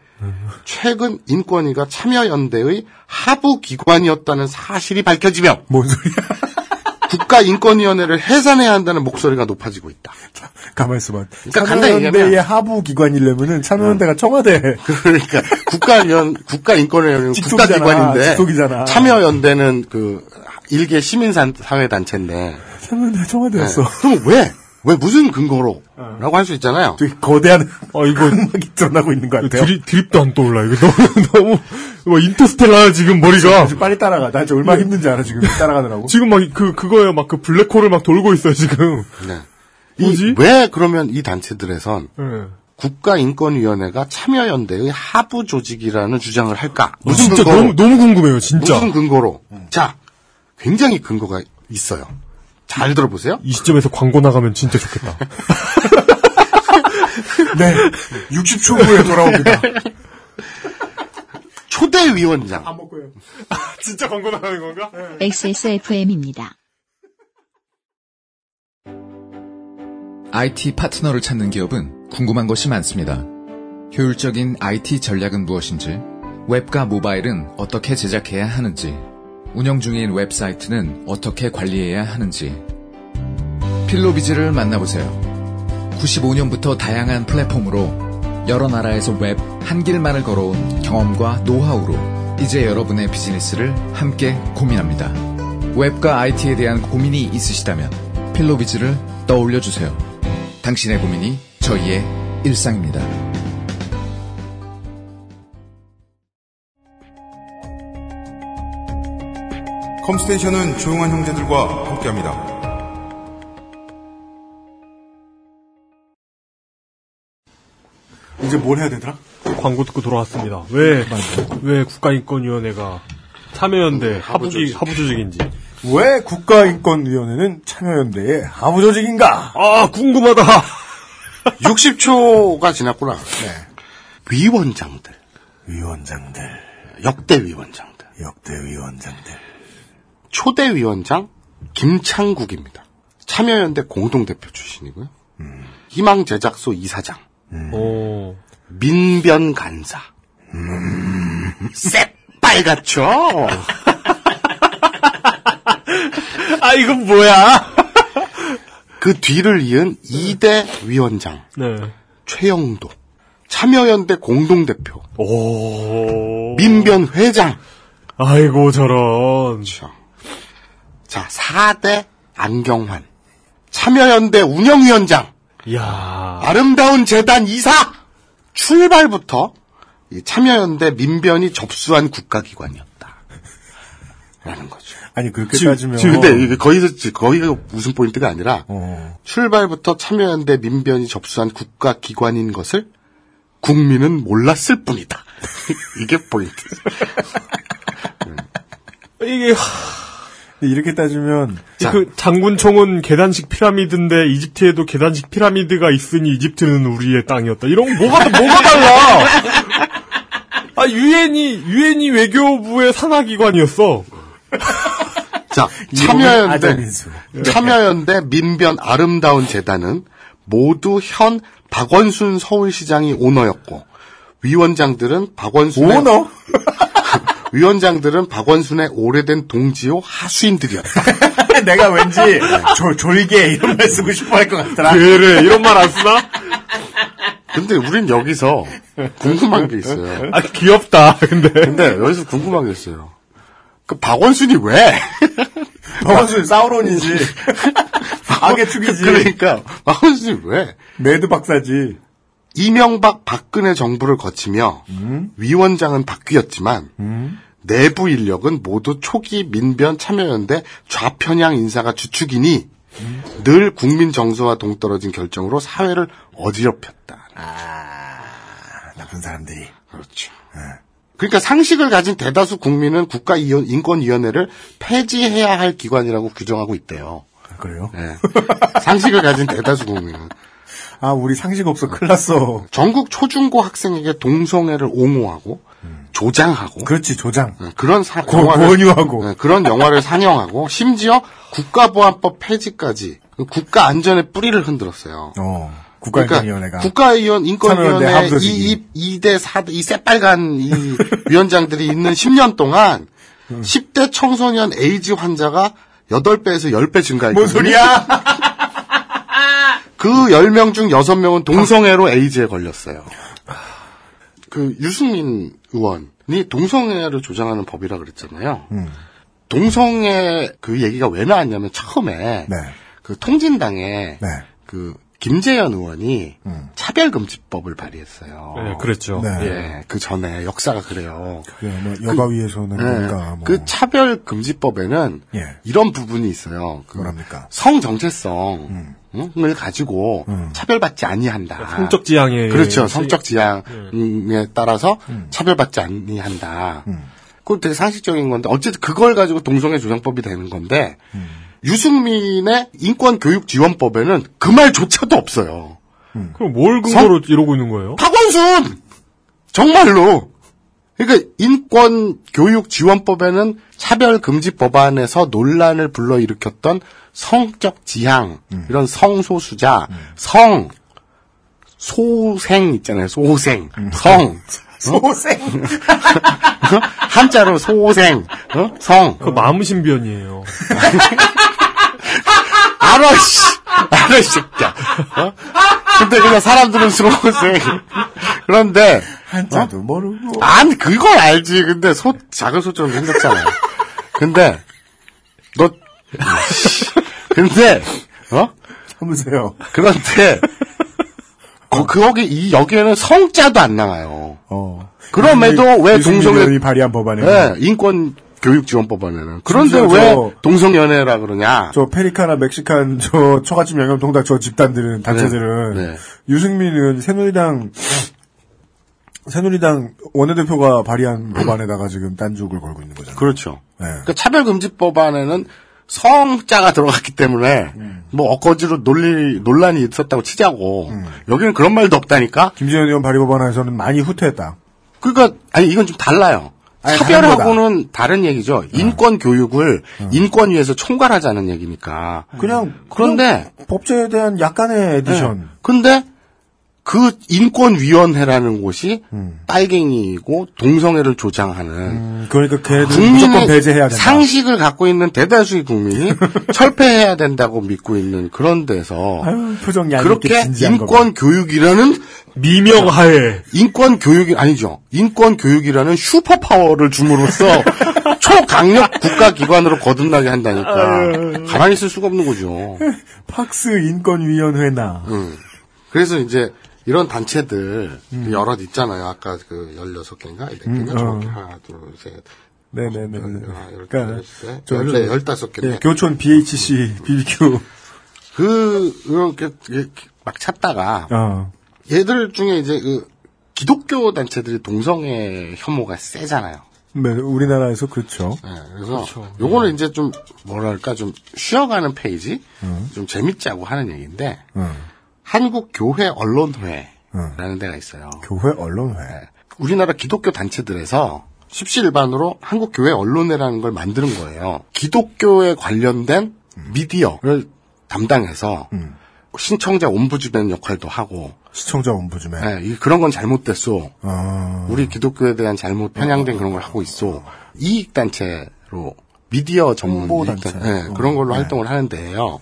최근 인권위가 참여연대의 하부 기관이었다는 사실이 밝혀지며 뭔 소리야? 국가인권위원회를 해산해야 한다는 목소리가 높아지고 있다. [laughs] 가만 있어봐. 그러니까 간단히 참여연대의 하부 기관이려면은 참여연대가 청와대. 그러니까 국가연 국가인권위원회는. 국가기관인데 직속이잖아. 참여연대는 그 일개 시민사회 단체인데 참여연대 청와대였어. 네. 그럼 왜? 왜 무슨 근거로? 라고 할 수 있잖아요. 되게 거대한 어, 이거, 흑막이 드러나고 있는 것 같아요. 드립, 드립도 안 떠올라. 이거 너무, [laughs] 너무, 뭐, 인터스텔라 지금 머리가. 빨리 따라가. 나 지금 얼마나 힘든지 알아, 지금 따라가느라고. 지금 막, 그, 그거예요. 막 그 블랙홀을 막 돌고 있어요, 지금. 네. 뭐지? 이- 왜 그러면 이 단체들에선 네. 국가인권위원회가 참여연대의 하부 조직이라는 주장을 할까? 무슨 진짜 근거로? 너무, 너무 궁금해요, 진짜. 무슨 근거로? 자, 굉장히 근거가 있어요. 잘 들어보세요. 이 시점에서 광고 나가면 진짜 좋겠다. [laughs] 네. 60초 후에 돌아옵니다. 초대 위원장. 먹고요. 진짜 광고 나가는 건가? XSFM입니다. IT 파트너를 찾는 기업은 궁금한 것이 많습니다. 효율적인 IT 전략은 무엇인지, 웹과 모바일은 어떻게 제작해야 하는지, 운영 중인 웹사이트는 어떻게 관리해야 하는지, 필로비즈를 만나보세요. 95년부터 다양한 플랫폼으로 여러 나라에서 웹 한 길만을 걸어온 경험과 노하우로 이제 여러분의 비즈니스를 함께 고민합니다. 웹과 IT에 대한 고민이 있으시다면 필로비즈를 떠올려 주세요. 당신의 고민이 저희의 일상입니다. 컴스테이션은 조용한 형제들과 함께합니다. 이제 뭘 해야 되더라? 광고 듣고 돌아왔습니다. 왜, 왜 국가인권위원회가 참여연대 하부기, 하부조직인지. 왜 국가인권위원회는 참여연대의 하부 조직인가? 아, 궁금하다! [laughs] 60초가 지났구나. 위원장들. 위원장들. 역대 위원장들. 역대 위원장들. 초대 위원장 김창국입니다. 참여연대 공동대표 출신이고요. 희망 제작소 이사장. 오. 민변 간사. 새빨갛죠? 아, 이건 뭐야? 그 뒤를 이은 2대 위원장. 네. 최영도. 참여연대 공동대표. 오. 민변 회장. 아이고, 저런. 자, 4대 안경환. 참여연대 운영위원장. 이야. 아름다운 재단 이사! 출발부터 이 참여연대 민변이 접수한 국가기관이었다. 라는 거죠. 아니, 그렇게 지금, 따지면. 지금 근데 이게 거기서, 거기가 무슨 포인트가 아니라, 어. 출발부터 참여연대 민변이 접수한 국가기관인 것을 국민은 몰랐을 뿐이다. [laughs] 이게 포인트. 이게, 이렇게 따지면. 그 장군총은 계단식 피라미드인데 이집트에도 계단식 피라미드가 있으니 이집트는 우리의 땅이었다. 이런 거 뭐가 뭐가 달라? [laughs] 아 유엔이 유엔이 외교부의 산하기관이었어. 자, [laughs] 참여연대. 네. 참여연대 민변 아름다운 재단은 모두 현 박원순 서울시장이 오너였고, 위원장들은 박원순의 오너? [laughs] 위원장들은 박원순의 오래된 동지요 하수인들이었다. [laughs] 내가 왠지 졸, 졸게 이런 말 쓰고 싶어 할 것 같더라. 그래 이런 말 안 쓰나? 근데 우린 여기서 궁금한 게 있어요. 아 귀엽다. 근데 근데 여기서 궁금한 게 있어요. 그 박원순이 왜? [laughs] 박원순 사우론이지. [laughs] 악의 축이지. 그러니까 박원순이 왜? 매드 박사지. 이명박 박근혜 정부를 거치며 위원장은 바뀌었지만 내부 인력은 모두 초기 민변 참여연대 좌편향 인사가 주축이니 늘 국민 정서와 동떨어진 결정으로 사회를 어지럽혔다. 나쁜 사람들이. 그렇죠. 그러니까 상식을 가진 대다수 국민은 국가인권위원회를 폐지해야 할 기관이라고 규정하고 있대요. 그래요? 네. 상식을 가진 대다수 국민은. 아, 우리 상식 없어. 큰일 났어. 전국 초중고 학생에게 동성애를 옹호하고 조장하고 그렇지, 조장. 네, 그런 사, 고- 영화를 권유하고. 네, 그런 영화를 상영하고 심지어 국가보안법 폐지까지 그 국가 안전의 뿌리를 흔들었어요. 어. 국가인권위원회가. 국가위원 인권위원회. 이, 이, 2대 4대 이 새빨간 이 [laughs] 위원장들이 있는 10년 동안 음. 10대 청소년 에이즈 환자가 8배에서 10배 증가했거든요. 뭔 소리야? [laughs] 그 10명 중 6명은 동성애로 에이즈에 걸렸어요. 그 유승민 의원 이 동성애를 조장하는 법이라 그랬잖아요. 음. 동성애 그 얘기가 왜 나왔냐면 처음에 네. 그 통진당에 네. 그 김재현 의원이 음. 차별금지법을 발의했어요. 네, 그랬죠. 네. 예, 그 전에 역사가 그래요. 그래, 뭐, 여가위에서는 네, 뭔가, 뭐. 그 차별금지법에는 예. 이런 부분이 있어요. 그 뭐랍니까? 성 정체성을 가지고 음. 차별받지 아니한다. 성적 지향에 그렇죠. 시- 성적 지향에 따라서 음. 차별받지 아니한다. 음. 그건 되게 상식적인 건데 어쨌든 그걸 가지고 동성애 조장법이 되는 건데 음. 유승민의 인권 교육 지원법에는 그 말조차도 없어요. 그럼 뭘 근거로 이러고 있는 거예요? 박원순! 정말로! 그러니까 인권 교육 지원법에는 차별 금지 법안에서 논란을 불러일으켰던 성적 지향 이런 성소수자 성 소생 있잖아요 소생. 성. [laughs] 소생. 한자로 소생 어? 성. 그 마음신변이에요. [laughs] 알아 씨 알아, 이 새끼야. 어? 근데 그냥 사람들은 스로우세. 그런데. 한자도 모르고. 아니, 그걸 알지. 근데 소, 작은 소처럼 생겼잖아요. 근데, 너, [laughs] 근데, 어? 참으세요. 그런데, 거, 거기, 이, 여기에는 성자도 안 나와요. 어. 그럼에도 왜 동성애, 발의한 법안에 네, 인권 교육 지원법안에는. 그런데 왜 저- 동성연애라 그러냐? 저 페리카나 멕시칸 저 처갓집 영염통닭 저 집단들은 단체들은 네, 네. 유승민 의원 새누리당 새누리당 원내대표가 발의한 [clears throat] 법안에다가 지금 딴죽을 걸고 있는 거잖아요. 그렇죠. 네. 그 차별금지법안에는 성자가 들어갔기 때문에 음. 뭐 억지로 논리 논란이 있었다고 치자고 음. 여기는 그런 말도 없다니까. 김재현 의원 발의 법안에서는 많이 후퇴했다. 그러니까 아니 이건 좀 달라요. 아니, 차별하고는 다른 얘기죠. 어. 인권 교육을 인권위에서 총괄하자는 얘기니까. 그냥 그런데 법제에 대한 약간의 addition. 네. 근데 그 인권위원회라는 곳이 음. 빨갱이이고 동성애를 조장하는 음, 그러니까 국민의 배제해야 된다. 상식을 갖고 있는 대다수의 국민이 [laughs] 철폐해야 된다고 믿고 있는 그런 데서 아유, 그렇게. 인권 교육이라는 미명하에 인권 교육이 아니죠. 인권 교육이라는 슈퍼 파워를 줌으로써 [laughs] 초강력 국가 기관으로 거듭나게 한다니까. 가만히 있을 수가 없는 거죠. [laughs] 팍스 인권위원회나 음. 그래서 이제 이런 단체들 여럿 있잖아요. 아까 그 16개인가? 4개인가? 음, 어. 하나, 둘, 셋. 네네네. 아, 열- 그러니까 열세? 저- 열네, 저- 열다섯 개인데. 예, 교촌 BHC BBQ. 그, 이렇게 막 찾다가 어. 얘들 중에 이제 그 기독교 단체들이 동성애 혐오가 세잖아요. 네, 우리나라에서 그렇죠. 네, 그래서 요거는 이제 좀 뭐랄까 좀 쉬어가는 페이지, 좀 재밌자고 하는 얘기인데 음. 한국 교회 언론회라는 데가 있어요. 교회 언론회. 우리나라 기독교 단체들에서 십시일반으로 한국 교회 언론회라는 걸 만드는 거예요. 기독교에 관련된 미디어를 담당해서 신청자 옴부즈맨 역할도 하고 시청자 옴부즈맨. 네, 이- 그런 건 잘못됐어. 아. 우리 기독교에 대한 잘못 편향된 그런 걸 하고 있어. 이익 단체로 미디어 전문 홍보 이익 단체. 네, 어, 그런 걸로 네. 활동을 하는데요.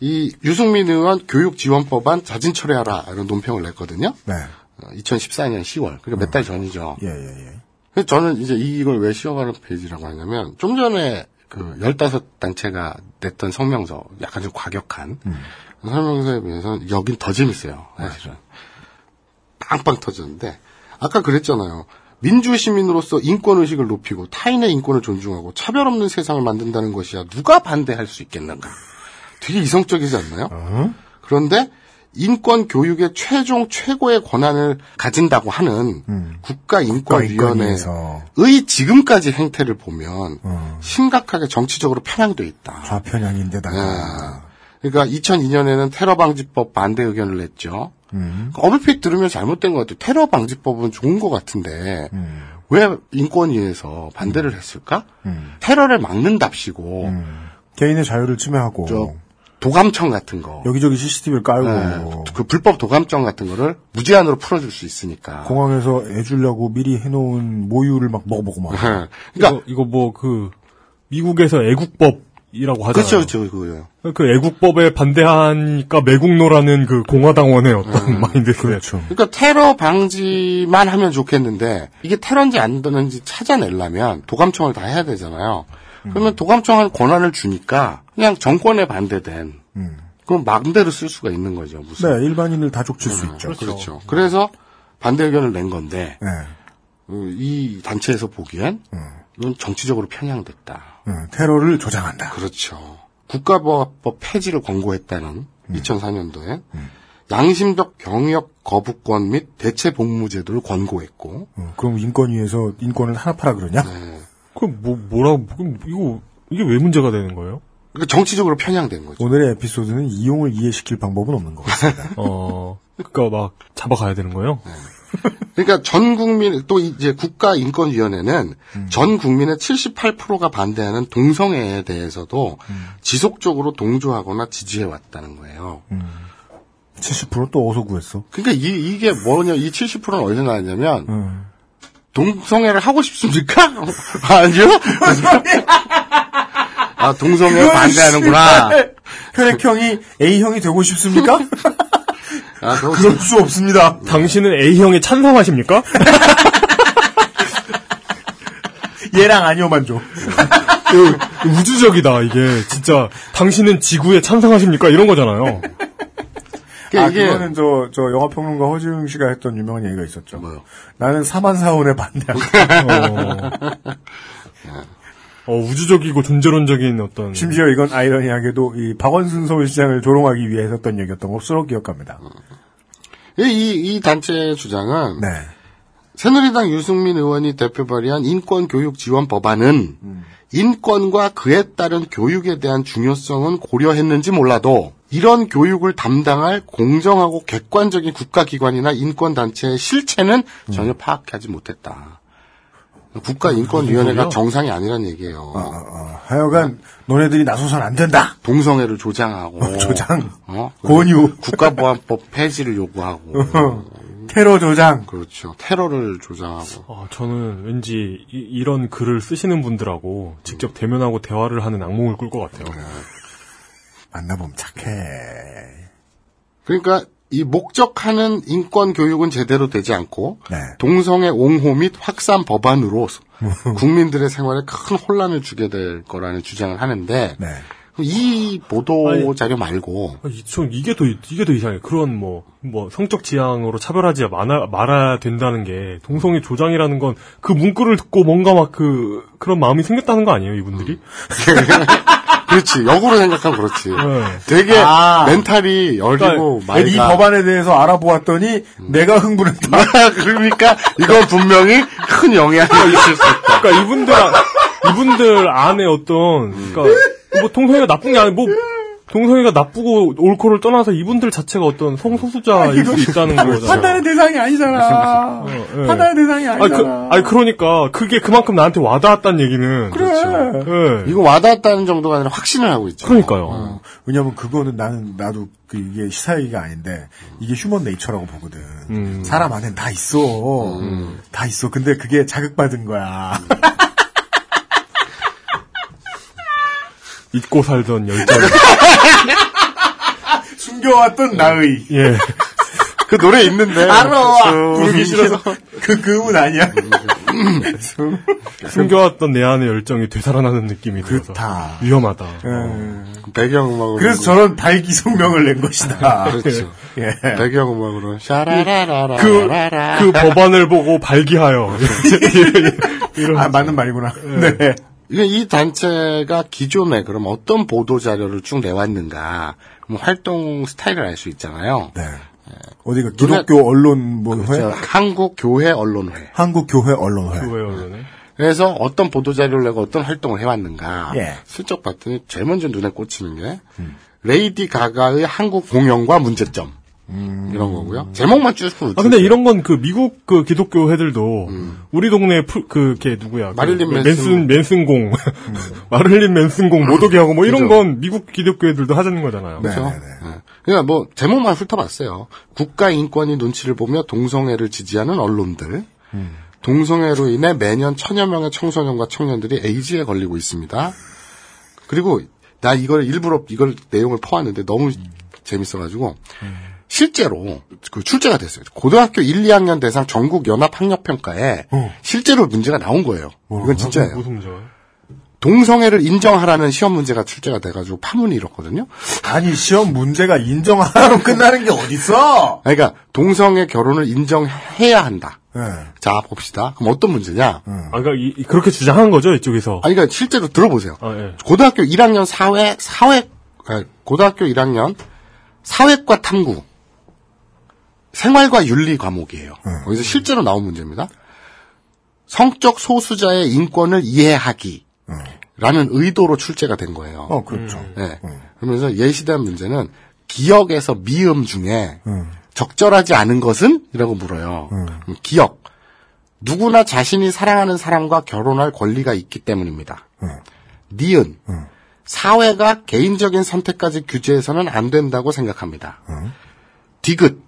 이 유승민 의원 교육지원법안 자진 철회하라 이런 논평을 냈거든요. 네. 2014년 10월. 그러니까 몇 달 전이죠. 예, 예, 예. 그래서 저는 이제 이걸 왜 쉬어가는 페이지라고 하냐면 좀 전에 그 15단체가 냈던 성명서 약간 좀 과격한 성명서에 비해서는 여긴 더 재밌어요. 사실은. 빵빵 터졌는데 아까 그랬잖아요. 민주시민으로서 인권의식을 높이고 타인의 인권을 존중하고 차별 없는 세상을 만든다는 것이야 누가 반대할 수 있겠는가. 되게 이성적이지 않나요? 그런데 인권 교육의 최종 최고의 권한을 가진다고 하는 국가인권위원회의 국가인권위에서. 지금까지 행태를 보면 심각하게 정치적으로 편향돼 있다. 좌편향인데다가. 그러니까 2002년에는 테러 방지법 반대 의견을 냈죠. 음. 얼핏 들으면 잘못된 것 같아요. 테러 방지법은 좋은 것 같은데 음. 왜 인권위에서 반대를 했을까? 테러를 막는답시고 개인의 자유를 침해하고. 저 도감청 같은 거, 여기저기 CCTV를 깔고. 네, 그 불법 도감청 같은 거를 무제한으로 풀어줄 수 있으니까. 공항에서 애 주려고 미리 해놓은 모유를 막 먹어보고 막. 그러니까 이거, 이거 뭐 그 미국에서 애국법이라고 하잖아요. 그렇죠, 그렇죠, 그거요. 그 애국법에 반대하니까 매국노라는 그 공화당원의 어떤 [laughs] 마인드 그렇죠. 그러니까 테러 방지만 하면 좋겠는데 이게 테러인지 아닌지 찾아내려면 도감청을 다 해야 되잖아요. 그러면 도감청할 권한을 주니까 그냥 정권에 반대된 그럼 마음대로 쓸 수가 있는 거죠. 무슨 네, 일반인을 다 족칠 수 있죠. 그렇죠. 그래서 반대 의견을 낸 건데 네. 어, 이 단체에서 보기엔 이건 정치적으로 편향됐다. 음, 테러를 조장한다. 그렇죠. 국가보안법 폐지를 권고했다는 2004년도에 양심적 경역 거부권 및 대체 복무 제도를 권고했고 어, 그럼 인권위에서 인권을 하나 팔아 그러냐? 네. 그럼 뭐 뭐라고 그럼 이거 이게 왜 문제가 되는 거예요? 그러니까 정치적으로 편향된 거죠. 오늘의 에피소드는 이용을 이해시킬 방법은 없는 것 같습니다. [laughs] 어, 그러니까 막 잡아가야 되는 거예요? 그러니까 전 국민 또 이제 국가인권위원회는 전 국민의 78%가 반대하는 동성애에 대해서도 지속적으로 동조하거나 지지해 왔다는 거예요. 70%또 어디서 구했어? 그러니까 이, 이게 뭐냐 이 70%는 어디서 나왔냐면 음. 동성애를 하고 싶습니까? [laughs] 아니요. [laughs] 아 동성애 반대하는구나. 혈액형이 A형이 되고 싶습니까? [laughs] 아, 그럴 수 없습니다. 당신은 A형에 찬성하십니까? [laughs] 얘랑 아니오만 줘. 그, 우주적이다, 이게. 진짜, 당신은 지구에 찬성하십니까? 이런 거잖아요. 아, 그거는 저, 저 영화평론가 허지웅 씨가 했던 유명한 얘기가 있었죠. 나는 사만사원에 반대한다. 어, 우주적이고 존재론적인 어떤. 심지어 이건 아이러니하게도 이 박원순 서울시장을 조롱하기 위해 했었던 얘기였던 것으로 기억합니다. 이, 이, 이 단체의 주장은 네. 새누리당 유승민 의원이 대표 발의한 인권교육 지원 법안은 인권과 그에 따른 교육에 대한 중요성은 고려했는지 몰라도 이런 교육을 담당할 공정하고 객관적인 국가기관이나 인권단체의 실체는 전혀 파악하지 못했다. 국가인권위원회가? 정상이 아니란 얘기예요. 어, 하여간 너네들이 나서선 안 된다. 동성애를 조장하고 [laughs] 조장. 어? 권유. 국가보안법 폐지를 요구하고 [laughs] 테러 조장. 그렇죠. 테러를 조장하고 아, 저는 왠지 이, 런 글을 쓰시는 분들하고 직접 대면하고 대화를 하는 악몽을 꿀 것 같아요. 만나보면 착해. 그러니까 이 목적하는 인권 교육은 제대로 되지 않고 네. 동성애 옹호 및 확산 법안으로 [laughs] 국민들의 생활에 큰 혼란을 주게 될 거라는 주장을 하는데 네. 이 보도 아니, 자료 말고 아, 이- 전 이게 더 이게 더 이상해. 그런 뭐뭐 성적 지향으로 차별하지 말아, 말아야 된다는 게 동성애 조장이라는 건 그 문구를 듣고 뭔가 막 그 그런 마음이 생겼다는 거 아니에요, 이분들이? [laughs] [laughs] 그렇지 역으로 생각하면 그렇지 네. 되게 아. 멘탈이 열리고 그러니까 이 법안에 대해서 알아보았더니 내가 흥분했다. [laughs] 그러니까 이건 분명히 큰 영향이 있을 수 있다 그러니까 이분들 아- 이분들 안에 어떤 그러니까 뭐 동성애가 나쁜 게 아니 뭐 동성애가 나쁘고 옳고를 떠나서 이분들 자체가 어떤 성소수자일 수 있다는 거잖아요. 판단의 대상이 아니잖아. 예. 판단의 대상이 아니, 아니잖아. 그, 아니 그러니까 그게 그만큼 나한테 와닿았다는 얘기는 그래. 예. 이거 와닿았다는 정도가 아니라 확신을 하고 있죠 그러니까요. 어, 왜냐면 그거는 나는 나도 그 이게 시사 얘기가 아닌데 이게 휴먼 네이처라고 보거든. 음. 사람 안엔 다 있어. 다 있어. 근데 그게 자극받은 거야. 잊고 살던 열정. [laughs] 숨겨왔던 나의. 예. 그 노래 있는데 알아. 그- 부르기 싫어서 그 그음은 아니야. 숨겨왔던 내 안의 열정이 되살아나는 느낌이 들어서 그렇다. 위험하다. 배경음악으로 그래서 저런 발기 성명을 낸 것이다. 그렇죠. 예. 배경음악으로 샤라라라라 그, 그 법안을 보고 발기하여. 이런. [laughs] 아 맞는 말이구나. 네. 이게 이 단체가 기존에 그럼 어떤 보도 자료를 쭉 내왔는가 활동 스타일을 알 수 있잖아요. 네. 어디가 기독교 언론 뭐 그렇죠. 회? 한국 교회 언론회. 한국 교회 언론회. 교회원에 그래서 어떤 보도 자료를 내고 어떤 활동을 해왔는가 예. 슬쩍 봤더니 제일 먼저 눈에 꽂히는 게 레이디 가가의 한국 공연과 문제점 이런 거고요. 제목만 쭉 아 근데 이런 건 그 미국 그 기독교회들도 우리 동네 풀, 그걔 누구야? 그 마릴린 맨슨. 맨슨 맨슨공 [laughs] 마릴린 맨슨공 못 오게 하고 뭐 이런 그죠. 건 미국 기독교회들도 하자는 거잖아요. 네. 그렇죠. 네. 그러니까 뭐 제목만 훑어봤어요. 국가 인권위 눈치를 보며 동성애를 지지하는 언론들. 동성애로 인해 매년 천여 명의 청소년과 청년들이 에이즈에 걸리고 있습니다. 그리고 나 이걸 일부러 이걸 내용을 퍼왔는데 너무 재밌어가지고 실제로 그 출제가 됐어요. 고등학교 1, 2학년 대상 전국 연합 학력 평가에 실제로 문제가 나온 거예요. 이건 진짜예요. 무슨 문제요? 동성애를 인정하라는 시험 문제가 출제가 돼가지고 파문이 일었거든요. 아니 시험 문제가 인정 하나로 끝나는 게 어딨어? 그러니까 동성애 결혼을 인정해야 한다. 네. 자 봅시다. 그럼 어떤 문제냐? 아 그러니까 이- 이- 그렇게 주장하는 거죠 이쪽에서. 아니 그러니까 실제로 들어보세요. 아, 예. 고등학교 1학년 사회 사회 아, 고등학교 1학년 사회과 탐구 생활과 윤리 과목이에요. 거기서 실제로 나온 문제입니다. 성적 소수자의 인권을 이해하기. 라는 의도로 출제가 된 거예요. 어 그렇죠. 네. 그러면서 예시된 문제는 기억에서 미음 중에 적절하지 않은 것은? 이라고 물어요. 음, 기억. 누구나 자신이 사랑하는 사람과 결혼할 권리가 있기 때문입니다. 니은. 사회가 개인적인 선택까지 규제해서는 안 된다고 생각합니다. 디귿.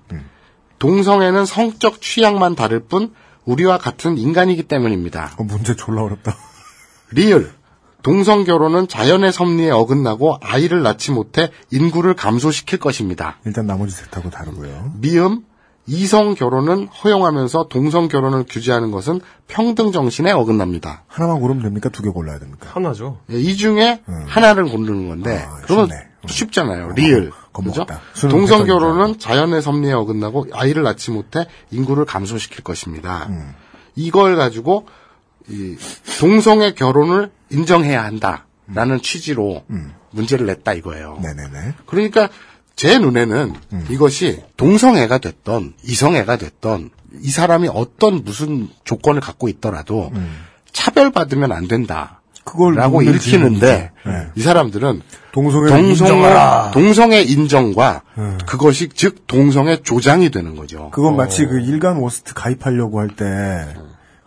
동성애는 성적 취향만 다를 뿐 우리와 같은 인간이기 때문입니다. 어, 문제 졸라 어렵다. 리을. 동성 결혼은 자연의 섭리에 어긋나고 아이를 낳지 못해 인구를 감소시킬 것입니다. 일단 나머지 셋하고 다르고요. 미음 이성 결혼은 허용하면서 동성 결혼을 규제하는 것은 평등 정신에 어긋납니다. 하나만 고르면 됩니까? 두 개 골라야 됩니까? 하나죠. 예, 이 중에 하나를 고르는 건데 그러면 쉽잖아요. 리을. 그죠? 동성. 결혼은 자연의 섭리에 어긋나고 아이를 낳지 못해 인구를 감소시킬 것입니다. 음. 이걸 가지고 이 동성의 결혼을 인정해야 한다라는 취지로 문제를 냈다 이거예요. 음. 네네네. 그러니까 제 눈에는 음. 이것이 동성애가 됐던 이성애가 됐던 이 사람이 어떤 무슨 조건을 갖고 있더라도 차별받으면 안 된다. 음. 그걸 라고 문제를 읽히는데. 네. 이 사람들은 동성애를 인정하라. 동성의 인정과 음. 그것이 즉 동성의 조장이 되는 거죠. 그건 마치 그 일간 워스트 가입하려고 할때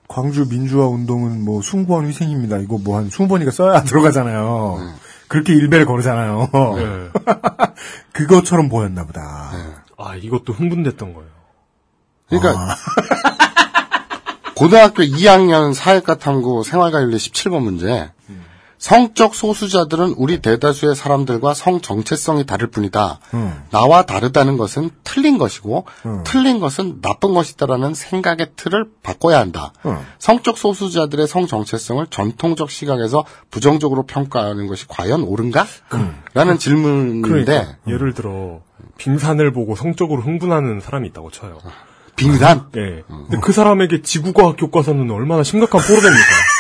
광주 민주화 운동은 뭐 숭고한 희생입니다. 이거 뭐한 20번이가 써야 [laughs] 들어가잖아요. 그렇게 일배를 거르잖아요. 네. [laughs] 그것처럼 보였나 보다. 아, 이것도 흥분됐던 거예요. 그러니까 [laughs] 고등학교 2학년 사회과 탐구 생활과 윤리 17번 문제. 성적 소수자들은 우리 대다수의 사람들과 성 정체성이 다를 뿐이다. 음. 나와 다르다는 것은 틀린 것이고 틀린 것은 나쁜 것이다라는 생각의 틀을 바꿔야 한다. 음. 성적 소수자들의 성 정체성을 전통적 시각에서 부정적으로 평가하는 것이 과연 옳은가? 라는 질문인데 그러니까 예를 들어 빙산을 보고 성적으로 흥분하는 사람이 있다고 쳐요. 빙산? 예. 근데 그 사람에게 지구과학 교과서는 얼마나 심각한 포로됩니까? [laughs]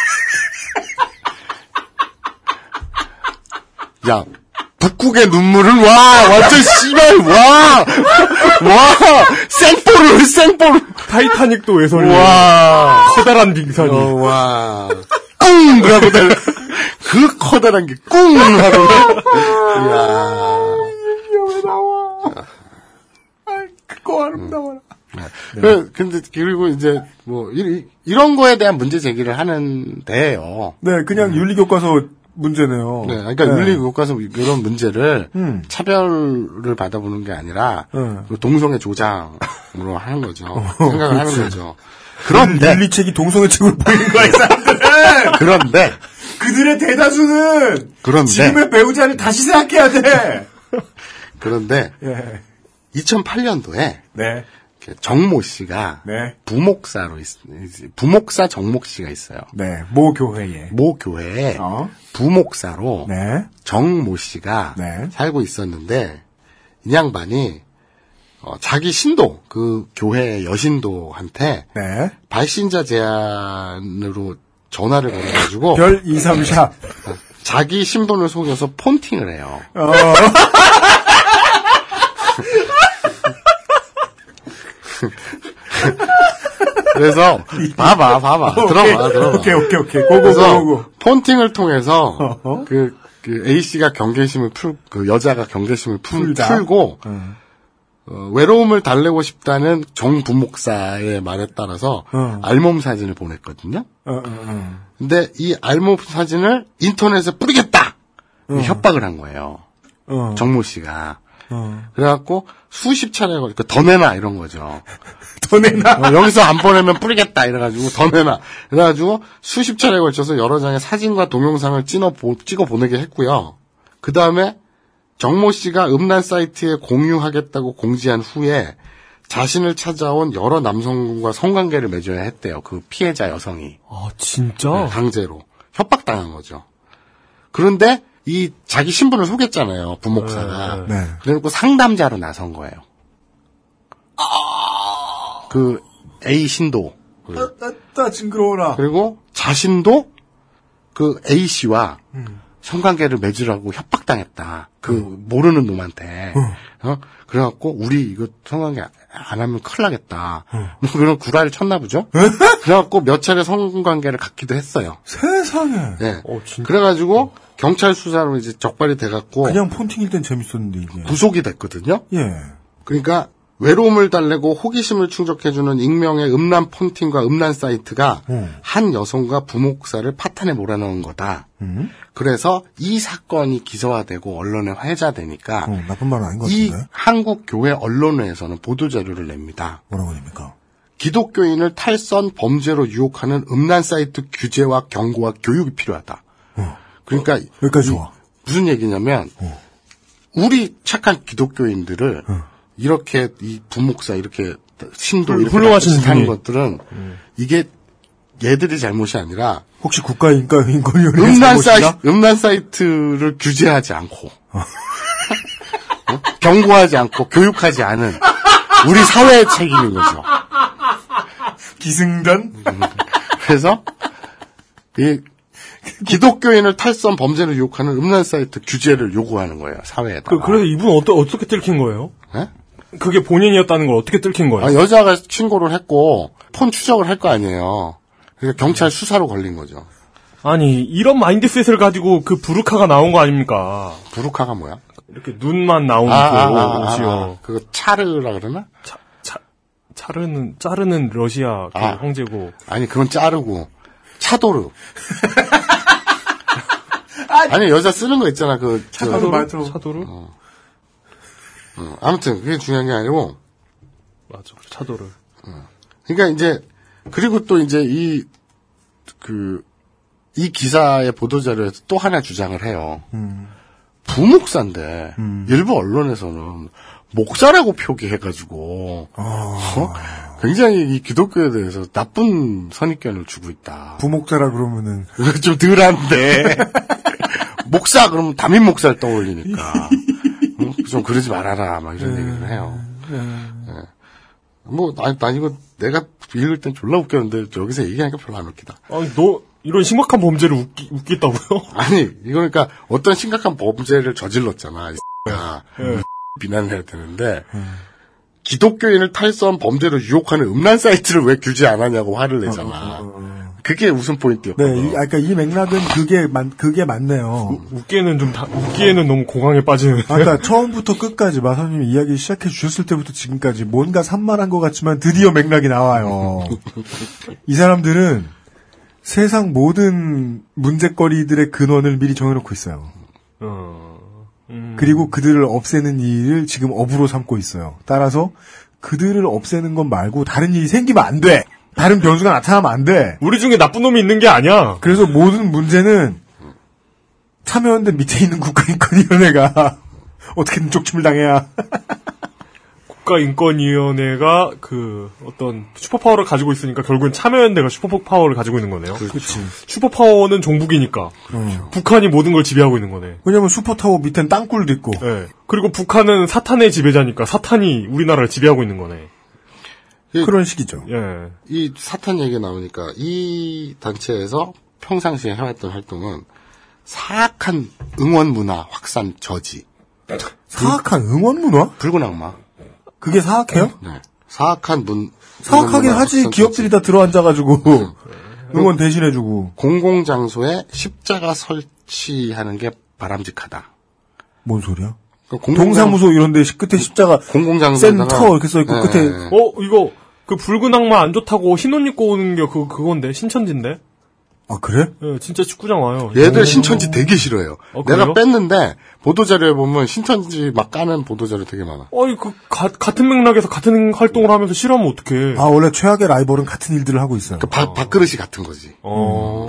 야, 북극의 눈물은 와, 완전 씨발, 와, 와, 생포를, 생포를. 타이타닉도 외설리. 와. 커다란 빙산이. 어, 와. 꿍! 하고 달그 커다란 게 꿍! 하고 이야. 왜 나와? 그거 아름다워라. 그, 근데, 그리고 이제, 뭐, 이, 이런 거에 대한 문제 제기를 하는데요. 네, 그냥 윤리교과서 문제네요. 네, 그러니까 네. 윤리 교과서 이런 문제를 음. 차별을 받아보는 게 아니라 음. 그 동성애 조장으로 [laughs] 하는 거죠. 생각을 하는 그렇지. 거죠. 그런데 윤리책이 동성애 책으로 보이는 거야, 이 사람들은! [laughs] 그런데 그들의 대다수는 그런데 지금의 배우자를 다시 생각해야 돼. [laughs] 그런데 예. 2008년도에 네. 정모 씨가 네. 부목사로 있, 부목사 정목 씨가 있어요. 네. 모 교회에. 모 교회에 어? 부목사로 네. 정모 씨가 네. 살고 있었는데 이 양반이 어, 자기 신도 그 교회 여신도한테 네. 발신자 제안으로 전화를 걸어가지고 [laughs] 별 2, 3, 샵. 자기 신분을 속여서 폰팅을 해요. 어. [laughs] [laughs] 그래서 봐봐, 봐봐, 들어봐, 들어봐. 오케이, 오케이, 오케이. 고고, 그래서 고고, 고. 폰팅을 통해서 어허. 그, 그 A 씨가 경계심을 풀, 그 여자가 경계심을 풀. 풀고 음. 어, 외로움을 달래고 싶다는 정 부목사의 말에 따라서 어. 알몸 사진을 보냈거든요. 어, 어, 어. 근데 이 알몸 사진을 인터넷에 뿌리겠다! 협박을 한 거예요. 어. 정모 씨가. 어. 그래갖고 수십 차례 걸니까더 내놔 이런 거죠. [laughs] 더 내놔. 어, 여기서 안 보내면 뿌리겠다 이래가지고 더 내놔. 그래가지고 수십 차례 걸쳐서 여러 장의 사진과 동영상을 찍어, 보, 찍어 보내게 했고요. 그 다음에 정모 씨가 음란 사이트에 공유하겠다고 공지한 후에 자신을 찾아온 여러 남성과 성관계를 맺어야 했대요. 그 피해자 여성이. 아, 진짜? 네, 강제로. 협박당한 거죠. 그런데 이 자기 신분을 속였잖아요. 부목사가. 네. 그래갖고 상담자로 나선 거예요. 그 A 신도. 그 나, 나 징그러워라. 그리고 자신도 그 A 씨와 성관계를 맺으라고 협박당했다. 그 모르는 놈한테. 어? 그래갖고 우리 이거 성관계 안 하면 큰일 나겠다. 뭐 그런 구라를 쳤나 보죠. [laughs] 그래갖고 몇 차례 성관계를 갖기도 했어요. 세상에. 네. 어, 진짜. 그래가지고 경찰 수사로 이제 적발이 돼갖고 그냥 폰팅일 땐 재밌었는데, 이게. 구속이 됐거든요. 예. 그러니까 외로움을 달래고 호기심을 충족해주는 익명의 음란 폰팅과 음란 사이트가 음. 한 여성과 부목사를 파탄에 몰아넣은 거다. 음? 그래서 이 사건이 기소화되고 언론에 회자되니까 어, 나쁜 말은 아닌 것이 같은데. 한국 교회 언론회에서는 보도 자료를 냅니다. 뭐라고 합니까? 기독교인을 탈선 범죄로 유혹하는 음란 사이트 규제와 경고와 교육이 필요하다. 어. 그러니까 여기까지 좋아. 무슨 얘기냐면 우리 착한 기독교인들을 이렇게 이 부목사 이렇게 신도 훌- 이렇게 훌륭하신 하는. 것들은 이게 얘들이 잘못이 아니라 혹시 국가인권위원회 음란 잘못이다? 사이트 음란 사이트를 규제하지 않고 [laughs] 어? 경고하지 않고 교육하지 않은 우리 사회의 책임인 거죠. 기승전? 그래서 이 기독교인을 탈선 범죄로 유혹하는 음란 사이트 규제를 요구하는 거예요 사회에다. 그, 그래서 이분 어떠, 어떻게 들킨 거예요? 예? 그게 본인이었다는 걸 어떻게 들킨 거예요? 아, 여자가 신고를 했고 폰 추적을 할 거 아니에요. 그러니까 경찰 수사로 걸린 거죠. 아니, 이런 mindset을 가지고 그 부르카가 나온 거 아닙니까? 부르카가 뭐야? 이렇게 눈만 나오는 아, 그 아, 아, 아, 옷이요. 아. 그거 차르라 그러나? 차르는, 짜르는 러시아 그 아. 황제고. 아니 그건 짜르고 차도르. [laughs] 아니 여자 쓰는 거 있잖아 그 저- 차도르? 맞아. 차도르? 어, 아무튼 그게 중요한 게 아니고 맞아, 차도르. 그러니까 이제 그리고 또 이제 이 그, 이 기사의 보도 자료에서 또 하나 주장을 해요. 부목사인데, 일부 언론에서는 목사라고 표기해가지고, 어? 굉장히 이 기독교에 대해서 나쁜 선입견을 주고 있다. 부목자라 그러면은 [laughs] 좀 덜한데, [laughs] 목사 그러면 담임 목사를 떠올리니까, 어? [laughs] 좀 그러지 말아라, 막 이런 얘기를 해요. 예. 뭐, 나, 나 이거 내가 읽을 땐 졸라 웃겼는데, 여기서 얘기하니까 별로 안 웃기다. 아니, 너, 이런 심각한 범죄를 웃기, 웃겠다고요? [laughs] 아니, 이거 그러니까 어떤 심각한 범죄를 저질렀잖아. 이 X야. 예. 비난을 해야 되는데, 기독교인을 탈선 범죄로 유혹하는 음란 사이트를 왜 규제 안 하냐고 화를 내잖아. 그게 웃음 포인트였거든. 네, 이, 아까 이 맥락은 그게 맞, 그게 맞네요. 웃기에는 좀 다, 웃기에는 너무 공황에 빠지는. 아까 처음부터 끝까지 마사님이 이야기 시작해 주셨을 때부터 지금까지 뭔가 산만한 것 같지만 드디어 맥락이 나와요. [laughs] 이 사람들은 세상 모든 문제거리들의 근원을 미리 정해놓고 있어요. 어, 음. 그리고 그들을 없애는 일을 지금 업으로 삼고 있어요. 따라서 그들을 없애는 것 말고 다른 일이 생기면 안 돼. 다른 변수가 나타나면 안 돼. 우리 중에 나쁜 놈이 있는 게 아니야. 그래서 모든 문제는 참여연대 밑에 있는 국가인권위원회가 [laughs] 어떻게든 쪽침을 당해야 [laughs] 국가인권위원회가 그 어떤 슈퍼파워를 가지고 있으니까 결국엔 참여연대가 슈퍼파워를 가지고 있는 거네요. 그렇지. 슈퍼파워는 종북이니까 북한이 모든 걸 지배하고 있는 거네. 왜냐면 슈퍼타워 밑엔 땅굴도 있고. 네. 그리고 북한은 사탄의 지배자니까 사탄이 우리나라를 지배하고 있는 거네. 그런 식이죠. 예. 이 사탄 얘기 나오니까 이 단체에서 평상시에 해왔던 활동은 사악한 응원 문화 확산 저지. 사악한 응원 문화? 붉은 악마. 그게 사악해요? 네. 사악한 문. 사악하긴 하지. 기업들이 다 들어앉아가지고 [laughs] 응원 대신해주고. 공공 장소에 십자가 설치하는 게 바람직하다. 뭔 소리야? 그러니까 공공장- 동사무소 이런 데 끝에 십자가 공공장소에다가 센터 이렇게 써 있고 네, 끝에 네. 어 이거 그 붉은 악마 안 좋다고 흰옷 입고 오는 게 그 그건데 신천지인데. 아 그래? 예, 진짜 축구장 와요. 얘들 신천지 되게 싫어해요. 어, 그래요? 내가 뺐는데 보도자료에 보면 신천지 막 까는 보도자료 되게 많아. 어이 그 가- 같은 맥락에서 같은 활동을 하면서 싫어하면 어떡해. 아 원래 최악의 라이벌은 같은 일들을 하고 있어요. 그 밥, 밥그릇이 같은 거지. 어.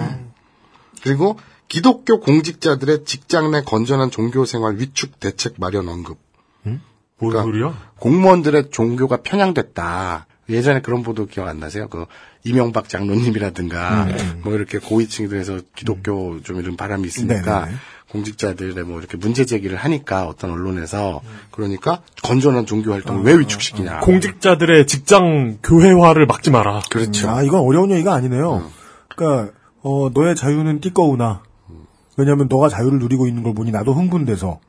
그리고 기독교 공직자들의 직장 내 건전한 종교 생활 위축 대책 마련 언급. 뭔 그러니까 소리야? 공무원들의 종교가 편향됐다. 예전에 그런 보도 기억 안 나세요? 그 이명박 장로님이라든가 뭐 이렇게 고위층들에서 기독교 좀 이런 바람이 있으니까 네네네. 공직자들의 뭐 이렇게 문제 제기를 하니까 어떤 언론에서 그러니까 건전한 종교 활동을 왜 위축시키냐. 공직자들의 직장 교회화를 막지 마라. 그렇죠. 아 이건 어려운 얘기가 아니네요. 그러니까 어, 너의 자유는 띠꺼우나 왜냐하면 너가 자유를 누리고 있는 걸 보니 나도 흥분돼서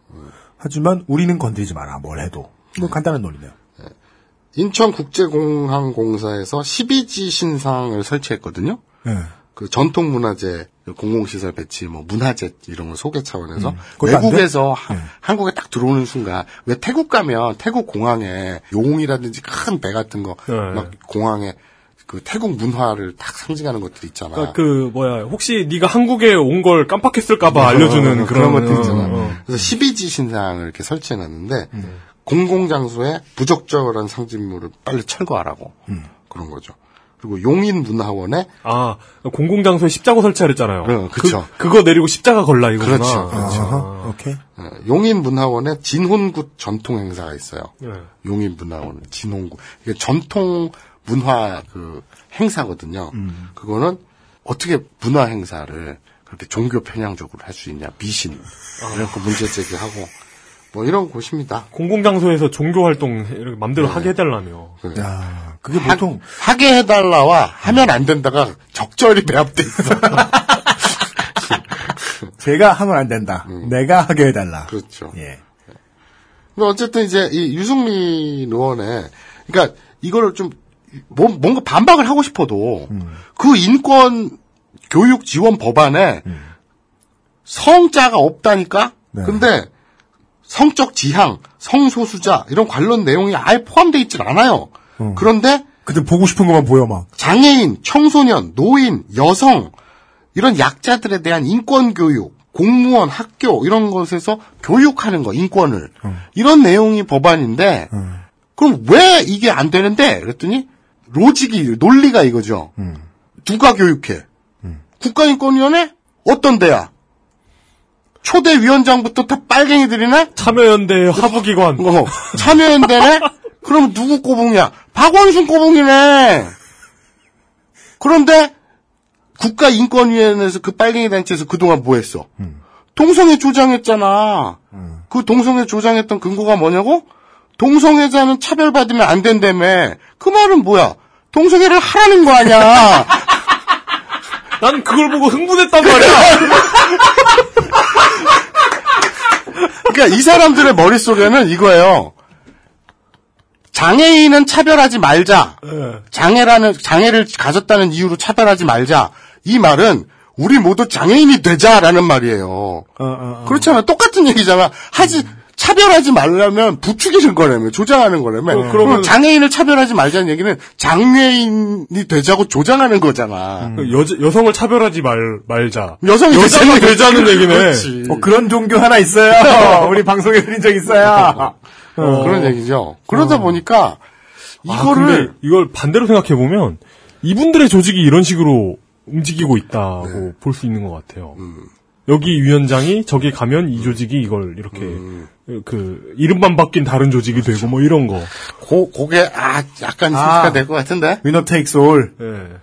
하지만 우리는 건드리지 마라 뭘 해도 뭐 간단한 논리네요. 인천국제공항공사에서 12지 신상을 설치했거든요. 네. 그 전통 문화재 공공시설 배치, 뭐 문화재 이런 거 소개 차원에서 음? 외국에서 하- 한국에 딱 들어오는 순간 왜 태국 가면 태국 공항에 용이라든지 큰 배 같은 거막 네. 공항에 그 태국 문화를 딱 상징하는 것들 있잖아. 그러니까 그 뭐야 혹시 네가 한국에 온 걸 깜빡했을까봐 알려주는 어, 그런, 것들 어, 있잖아. 어. 그래서 12지 신상을 이렇게 설치해놨는데 음. 공공장소에 부적절한 상징물을 빨리 철거하라고 음. 그런 거죠. 그리고 용인 문화원에 아, 공공장소에 십자가 설치하랬잖아요. 어, 그쵸. 그, 거 내리고 십자가 걸라 이거구나. 그렇죠. 그렇죠. 아. 오케이. 어, 용인 문화원에 진혼굿 전통 행사가 있어요. 네. 용인 문화원 진혼굿 이게 전통 문화 그 행사거든요. 음. 그거는 어떻게 문화 행사를 그렇게 종교 편향적으로 할 수 있냐 미신 이런 거 문제 제기하고 뭐 이런 곳입니다. 공공장소에서 종교 활동 이렇게 맘대로 하게 해달라며. 야, 그게 하- 보통 하게 해달라와 하면 안 된다가 적절히 배합돼 있어. [laughs] 제가 하면 안 된다. 내가 하게 해달라. 음. 그렇죠. 예. 근데 어쨌든 이제 이 유승민 의원의 그러니까 이거를 좀 뭐- 뭔가 반박을 하고 싶어도 그 인권 교육 지원 법안에 성자가 없다니까. 네. 근데 성적 지향, 성소수자 이런 관련 내용이 아예 포함되어 있질 않아요. 그런데 근데 보고 싶은 것만 보여 막. 장애인, 청소년, 노인, 여성 이런 약자들에 대한 인권 교육, 공무원, 학교 이런 것에서 교육하는 거 인권을 이런 내용이 법안인데 그럼 왜 이게 안 되는데 그랬더니 로직이 논리가 이거죠. 누가 교육해? 국가인권위원회 어떤 데야? 초대 위원장부터 다 빨갱이들이네? 참여연대 하부기관. 어, 참여연대네? 그럼 누구 꼬붕이야? 박원순 꼬붕이네! 그런데 국가인권위원회에서 그 빨갱이 단체에서 그동안 뭐 했어? 동성애 조장했잖아. 그 동성애 조장했던 근거가 뭐냐고? 동성애자는 차별받으면 안 된다며. 그 말은 뭐야? 동성애를 하라는 거 아니야. 난 그걸 보고 흥분했단 말이야. 그러니까 이 사람들의 머릿속에는 이거예요. 장애인은 차별하지 말자. 장애라는 장애를 가졌다는 이유로 차별하지 말자. 이 말은 우리 모두 장애인이 되자라는 말이에요. 그렇잖아. 똑같은 얘기잖아. 하지 차별하지 말라면 부추기는 거라며 조장하는 거라며. 어, 그러면- 장애인을 차별하지 말자는 얘기는 장애인이 되자고 조장하는 거잖아. 여, 여성을 차별하지 말, 말자. 여성이 여자가 되자는 되자는 얘기네. 어, 그런 종교 하나 있어요. [laughs] 우리 방송에 들린 적 있어요. [laughs] 어, 그런 얘기죠. 그러다 보니까 아, 이거를 근데 이걸 반대로 생각해 보면 이분들의 조직이 이런 식으로 움직이고 있다고 네. 볼수 있는 것 같아요. 음. 여기 위원장이 저기 가면 이 조직이 이걸 이렇게 음. 그 이름만 바뀐 다른 조직이 되고 뭐 이런 거. 고, 그게 아 약간 아. 힌트가 될것 같은데. 위너 테이크스 올. 예.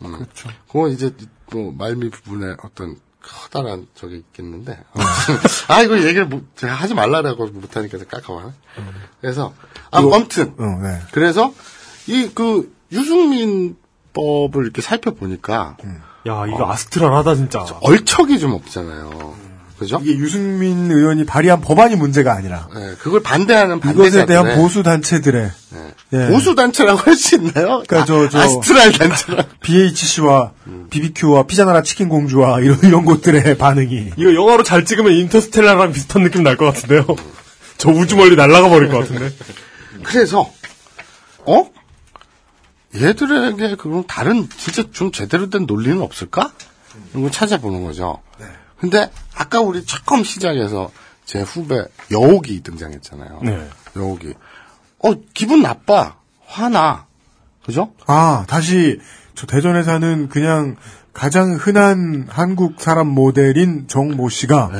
그렇죠. 그거 이제 뭐 말미 부분에 어떤 커다란 적이 있겠는데. [laughs] 아 이거 얘기를 못, 제가 하지 말라라고 못하니까 깎아와. 그래서 아 이거- 아무튼 어, 네. 그래서 이 그 유승민 법을 이렇게 살펴보니까 야 이거 아스트랄하다 진짜. 얼척이 좀 없잖아요. 그죠? 이게 유승민 의원이 발의한 법안이 문제가 아니라 네, 그걸 반대하는 이것에 반대자들의 대한 보수 단체들의 예. 보수 단체라고 할 수 있나요? 그러니까 저- 저- 아, 아스트랄 단체라. BHC와 BBQ와 피자나라 치킨 공주와 이런 이런 곳들의 [laughs] 반응이 이거 영화로 잘 찍으면 인터스텔라랑 비슷한 느낌 날 것 같은데요. [laughs] 저 우주 멀리 날아가 버릴 것 같은데. 그래서 어? 얘들에게 그럼 다른 진짜 좀 제대로 된 논리는 없을까? 이런 걸 찾아보는 거죠. 근데 아까 우리 처음 시작에서 제 후배 여옥이 등장했잖아요. 네. 여옥이 어 기분 나빠 화나 그죠? 아 다시 저 대전에 사는 그냥 가장 흔한 한국 사람 모델인 정모 씨가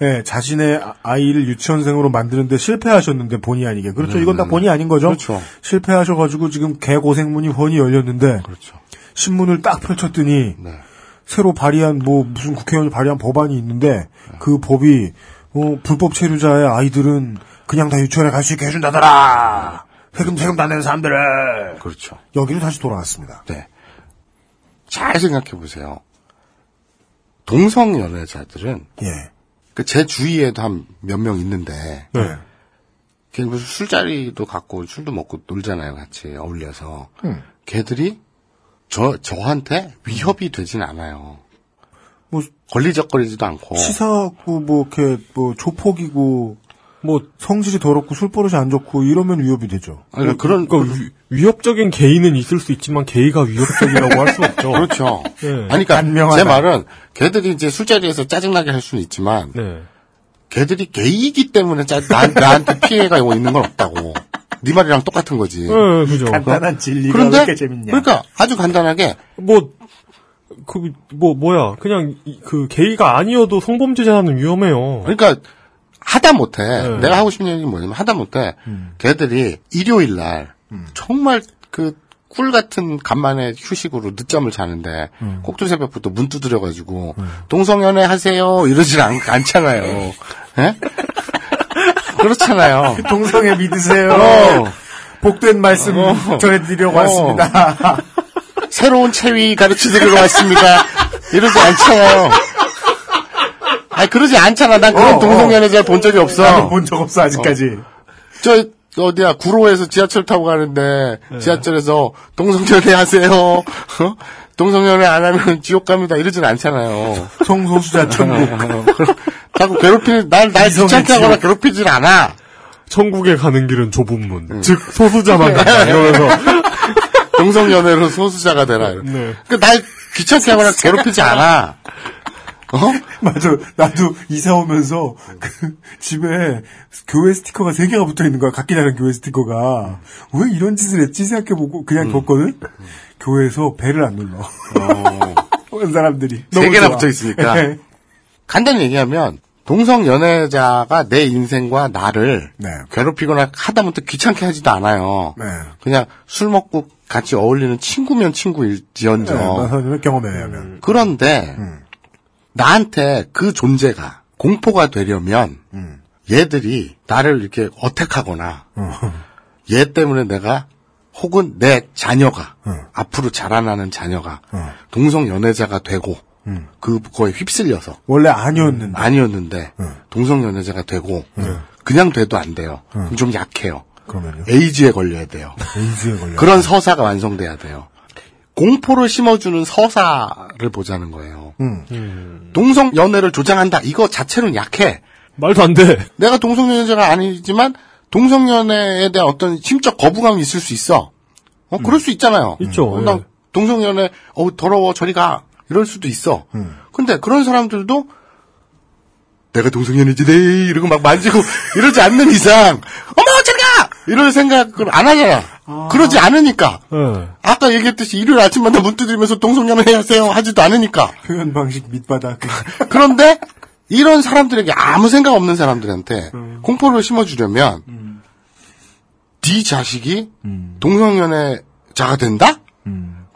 예, 자신의 아- 아이를 유치원생으로 만드는데 실패하셨는데 본의 아니게 그렇죠 이건 다 본의 아닌 거죠 그렇죠. 실패하셔가지고 지금 개고생문이 훤히 열렸는데 그렇죠. 신문을 딱 펼쳤더니 네. 새로 발의한 뭐 무슨 국회의원이 발의한 법안이 있는데 그 법이 어, 불법 체류자의 아이들은 그냥 다 유치원에 갈 수 있게 해준다더라 세금 세금 다 내는 사람들을 그렇죠. 여기로 다시 돌아왔습니다. 네. 잘 생각해 보세요. 동성 연애자들은 예. 그제 주위에도 한 몇 명 있는데 네. 걔 무슨 술자리도 갖고 술도 먹고 놀잖아요, 같이 어울려서. 음. 걔들이 저 저한테 위협이 되진 않아요. 뭐 걸리적거리지도 않고. 치사하고 뭐 이렇게 뭐 조폭이고 뭐 성질이 더럽고 술버릇이 안 좋고 이러면 위협이 되죠. 아니, 그런 그러니까 위, 위협적인 게이는 있을 수 있지만 게이가 위협적이라고 할 수 [laughs] 없죠. 그렇죠. 네. 아니, 그러니까 간명하다. 제 말은 걔들이 이제 술자리에서 짜증나게 할 수는 있지만 네. 걔들이 게이기 때문에 짜, 나, 나한테 피해가 있는 건 없다고. 네 말이랑 똑같은 거지. 예, 그죠. 간단한 진리가 그런데 왜 이렇게 재밌냐. 그러니까 아주 간단하게 뭐, 그, 뭐, 뭐야. 그냥, 이- 그, 게이가 아니어도 성범죄자는 위험해요. 그러니까 하다 못해. 네. 내가 하고 싶은 얘기는 뭐냐면 하다 못해. 걔들이 일요일 날 정말 그 꿀 같은 간만에 휴식으로 늦잠을 자는데 꼭두 새벽부터 문 두드려가지고 동성연애 하세요 이러질 않, 않잖아요. 예? [laughs] 그렇잖아요. 동성애 믿으세요. 어. 복된 말씀 전해드리려고 어. 왔습니다. [laughs] 새로운 체위 가르쳐드리러 왔습니다. 이러지 않잖아요. 아니 그러지 않잖아. 난 그런 어, 동성연애자를 본 적이 없어. 나도 본 적 없어 아직까지. 저 어디야 구로에서 지하철 타고 가는데 네. 지하철에서 동성연애 하세요. 어? 동성연애 안 하면 지옥 갑니다. 이러진 않잖아요. 성소수자 [laughs] 천국. 자꾸 괴롭히는 날날 이성의 귀찮게 하거나 지옥. 괴롭히질 않아. 천국에 가는 길은 좁은 문. 음. 즉, 소수자만 [laughs] 간다. 이러면서. 동성연애로 소수자가 되라. 네. 그날 귀찮게 하거나 괴롭히지 않아. 어? [laughs] 맞아. 나도 이사 오면서 그 집에 교회 스티커가 세 개가 붙어 있는 거야. 각기 다른 교회 스티커가. 왜 이런 짓을 했지 생각해보고 음. 그냥 뒀거든. 교회에서 배를 안 눌러. [laughs] 온 사람들이 어. 세 개나. 붙어 있으니까. 간단히 얘기하면 동성 연애자가 내 인생과 나를 네. 괴롭히거나 하다못해 귀찮게 하지도 않아요. 네. 그냥 술 먹고 같이 어울리는 친구면 친구일지언정. 네, 의하면. 그런데 나한테 그 존재가 공포가 되려면 얘들이 나를 이렇게 어택하거나 얘 때문에 내가 혹은 내 자녀가 앞으로 자라나는 자녀가 동성 연애자가 되고 그거에 휩쓸려서 원래 아니었는데. 아니었는데 동성 연애자가 되고 그냥 돼도 안 돼요. 좀 약해요. 그러면요. 에이즈에 걸려야 돼요. 에이즈에 걸려. 그런 서사가 완성돼야 돼요. 공포를 심어주는 서사를 보자는 거예요. 음. 동성 연애를 조장한다. 이거 자체는 약해. 말도 안 돼. 내가 동성 연애자가 아니지만 동성 연애에 대한 어떤 심적 거부감이 있을 수 있어. 어, 그럴 수 있잖아요. 있죠, 어, 예. 나 동성 연애 어 더러워 저리 가. 이럴 수도 있어. 근데 그런 사람들도 내가 동성 연애지 네 이러고 막 만지고 이러지 않는 이상 어머 저리 가! 이럴 생각을 안 하잖아. 그러지 않으니까. 예. 아까 얘기했듯이 일요일 아침마다 문 두드리면서 동성연애 하세요 하지도 않으니까. 표현 방식 밑바닥. [laughs] 그런데 이런 사람들에게 아무 생각 없는 사람들한테 공포를 심어주려면 네 자식이 동성연애자가 된다?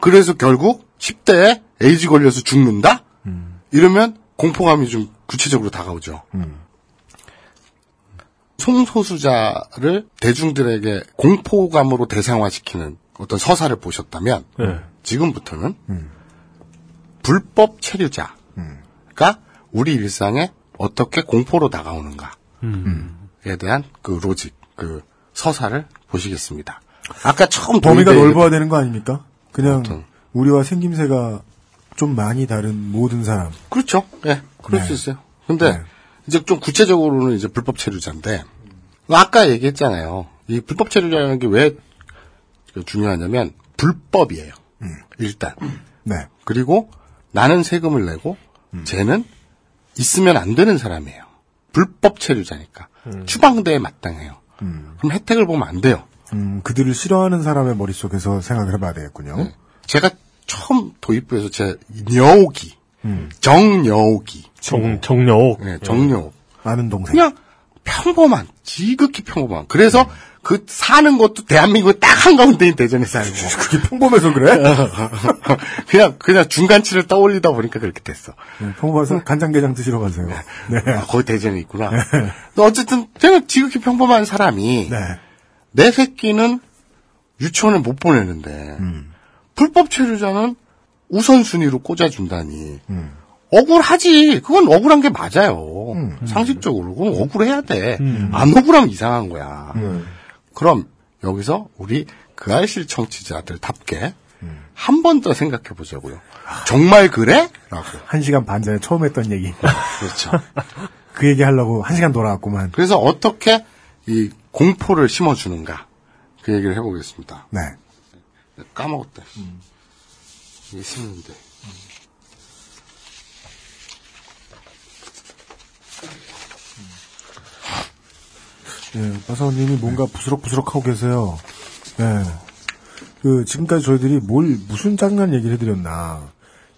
그래서 결국 10대에 에이즈 걸려서 죽는다? 이러면 공포감이 좀 구체적으로 다가오죠. 성소수자를 대중들에게 공포감으로 대상화시키는 어떤 서사를 보셨다면 예. 지금부터는 불법 체류자가 우리 일상에 어떻게 공포로 다가오는가에 대한 그 로직, 그 서사를 보시겠습니다. 아까 처음 범위가 넓어야 되는 거 아닙니까? 그냥 우리와 생김새가 좀 많이 다른 모든 사람. 그렇죠. 예, 그럴 네. 수 있어요. 근데 이제 좀 구체적으로는 이제 불법 체류자인데 아까 얘기했잖아요. 이 불법 체류자라는 게 왜 중요하냐면 불법이에요. 일단. 네. 그리고 나는 세금을 내고 쟤는 있으면 안 되는 사람이에요. 불법 체류자니까. 추방대에 마땅해요. 그럼 혜택을 보면 안 돼요. 음, 그들을 싫어하는 사람의 머릿속에서 생각을 해봐야 되겠군요. 네. 제가 처음 도입부에서 제 여옥 이 정여옥이 정, 정여옥. 네, 정여옥 아는 동생. 그냥 평범한 지극히 평범한 그래서 그 사는 것도 대한민국의 딱 한가운데인 대전에 살고 [laughs] 그게 평범해서 그래? [laughs] 그냥 그냥 중간치를 떠올리다 보니까 그렇게 됐어. 네, 평범해서 간장게장 드시러 가세요. 네. 아, 거기 대전에 있구나. 근데 어쨌든 제가 지극히 평범한 사람이 네. 내 새끼는 유치원에 못 보내는데 음. 불법 체류자는 우선순위로 꽂아준다니 음. 억울하지. 그건 억울한 게 맞아요. 상식적으로 그건 억울해야 돼. 안 억울하면 이상한 거야. 그럼 여기서 우리 그 알실 청취자들답게 한 번 더 생각해 보자고요. 정말 그래? 라고. 한 시간 반 전에 처음 했던 얘기. [laughs] 그렇죠. 그 얘기 하려고 한 시간 돌아왔구만. 그래서 어떻게 이 공포를 심어주는가 그 얘기를 해보겠습니다. 네. 까먹었다. 이게 쓰는데. 예, 마사오님이 뭔가 부스럭부스럭 하고 계세요. 예. 그, 지금까지 저희들이 뭘, 무슨 장난 얘기를 해드렸나.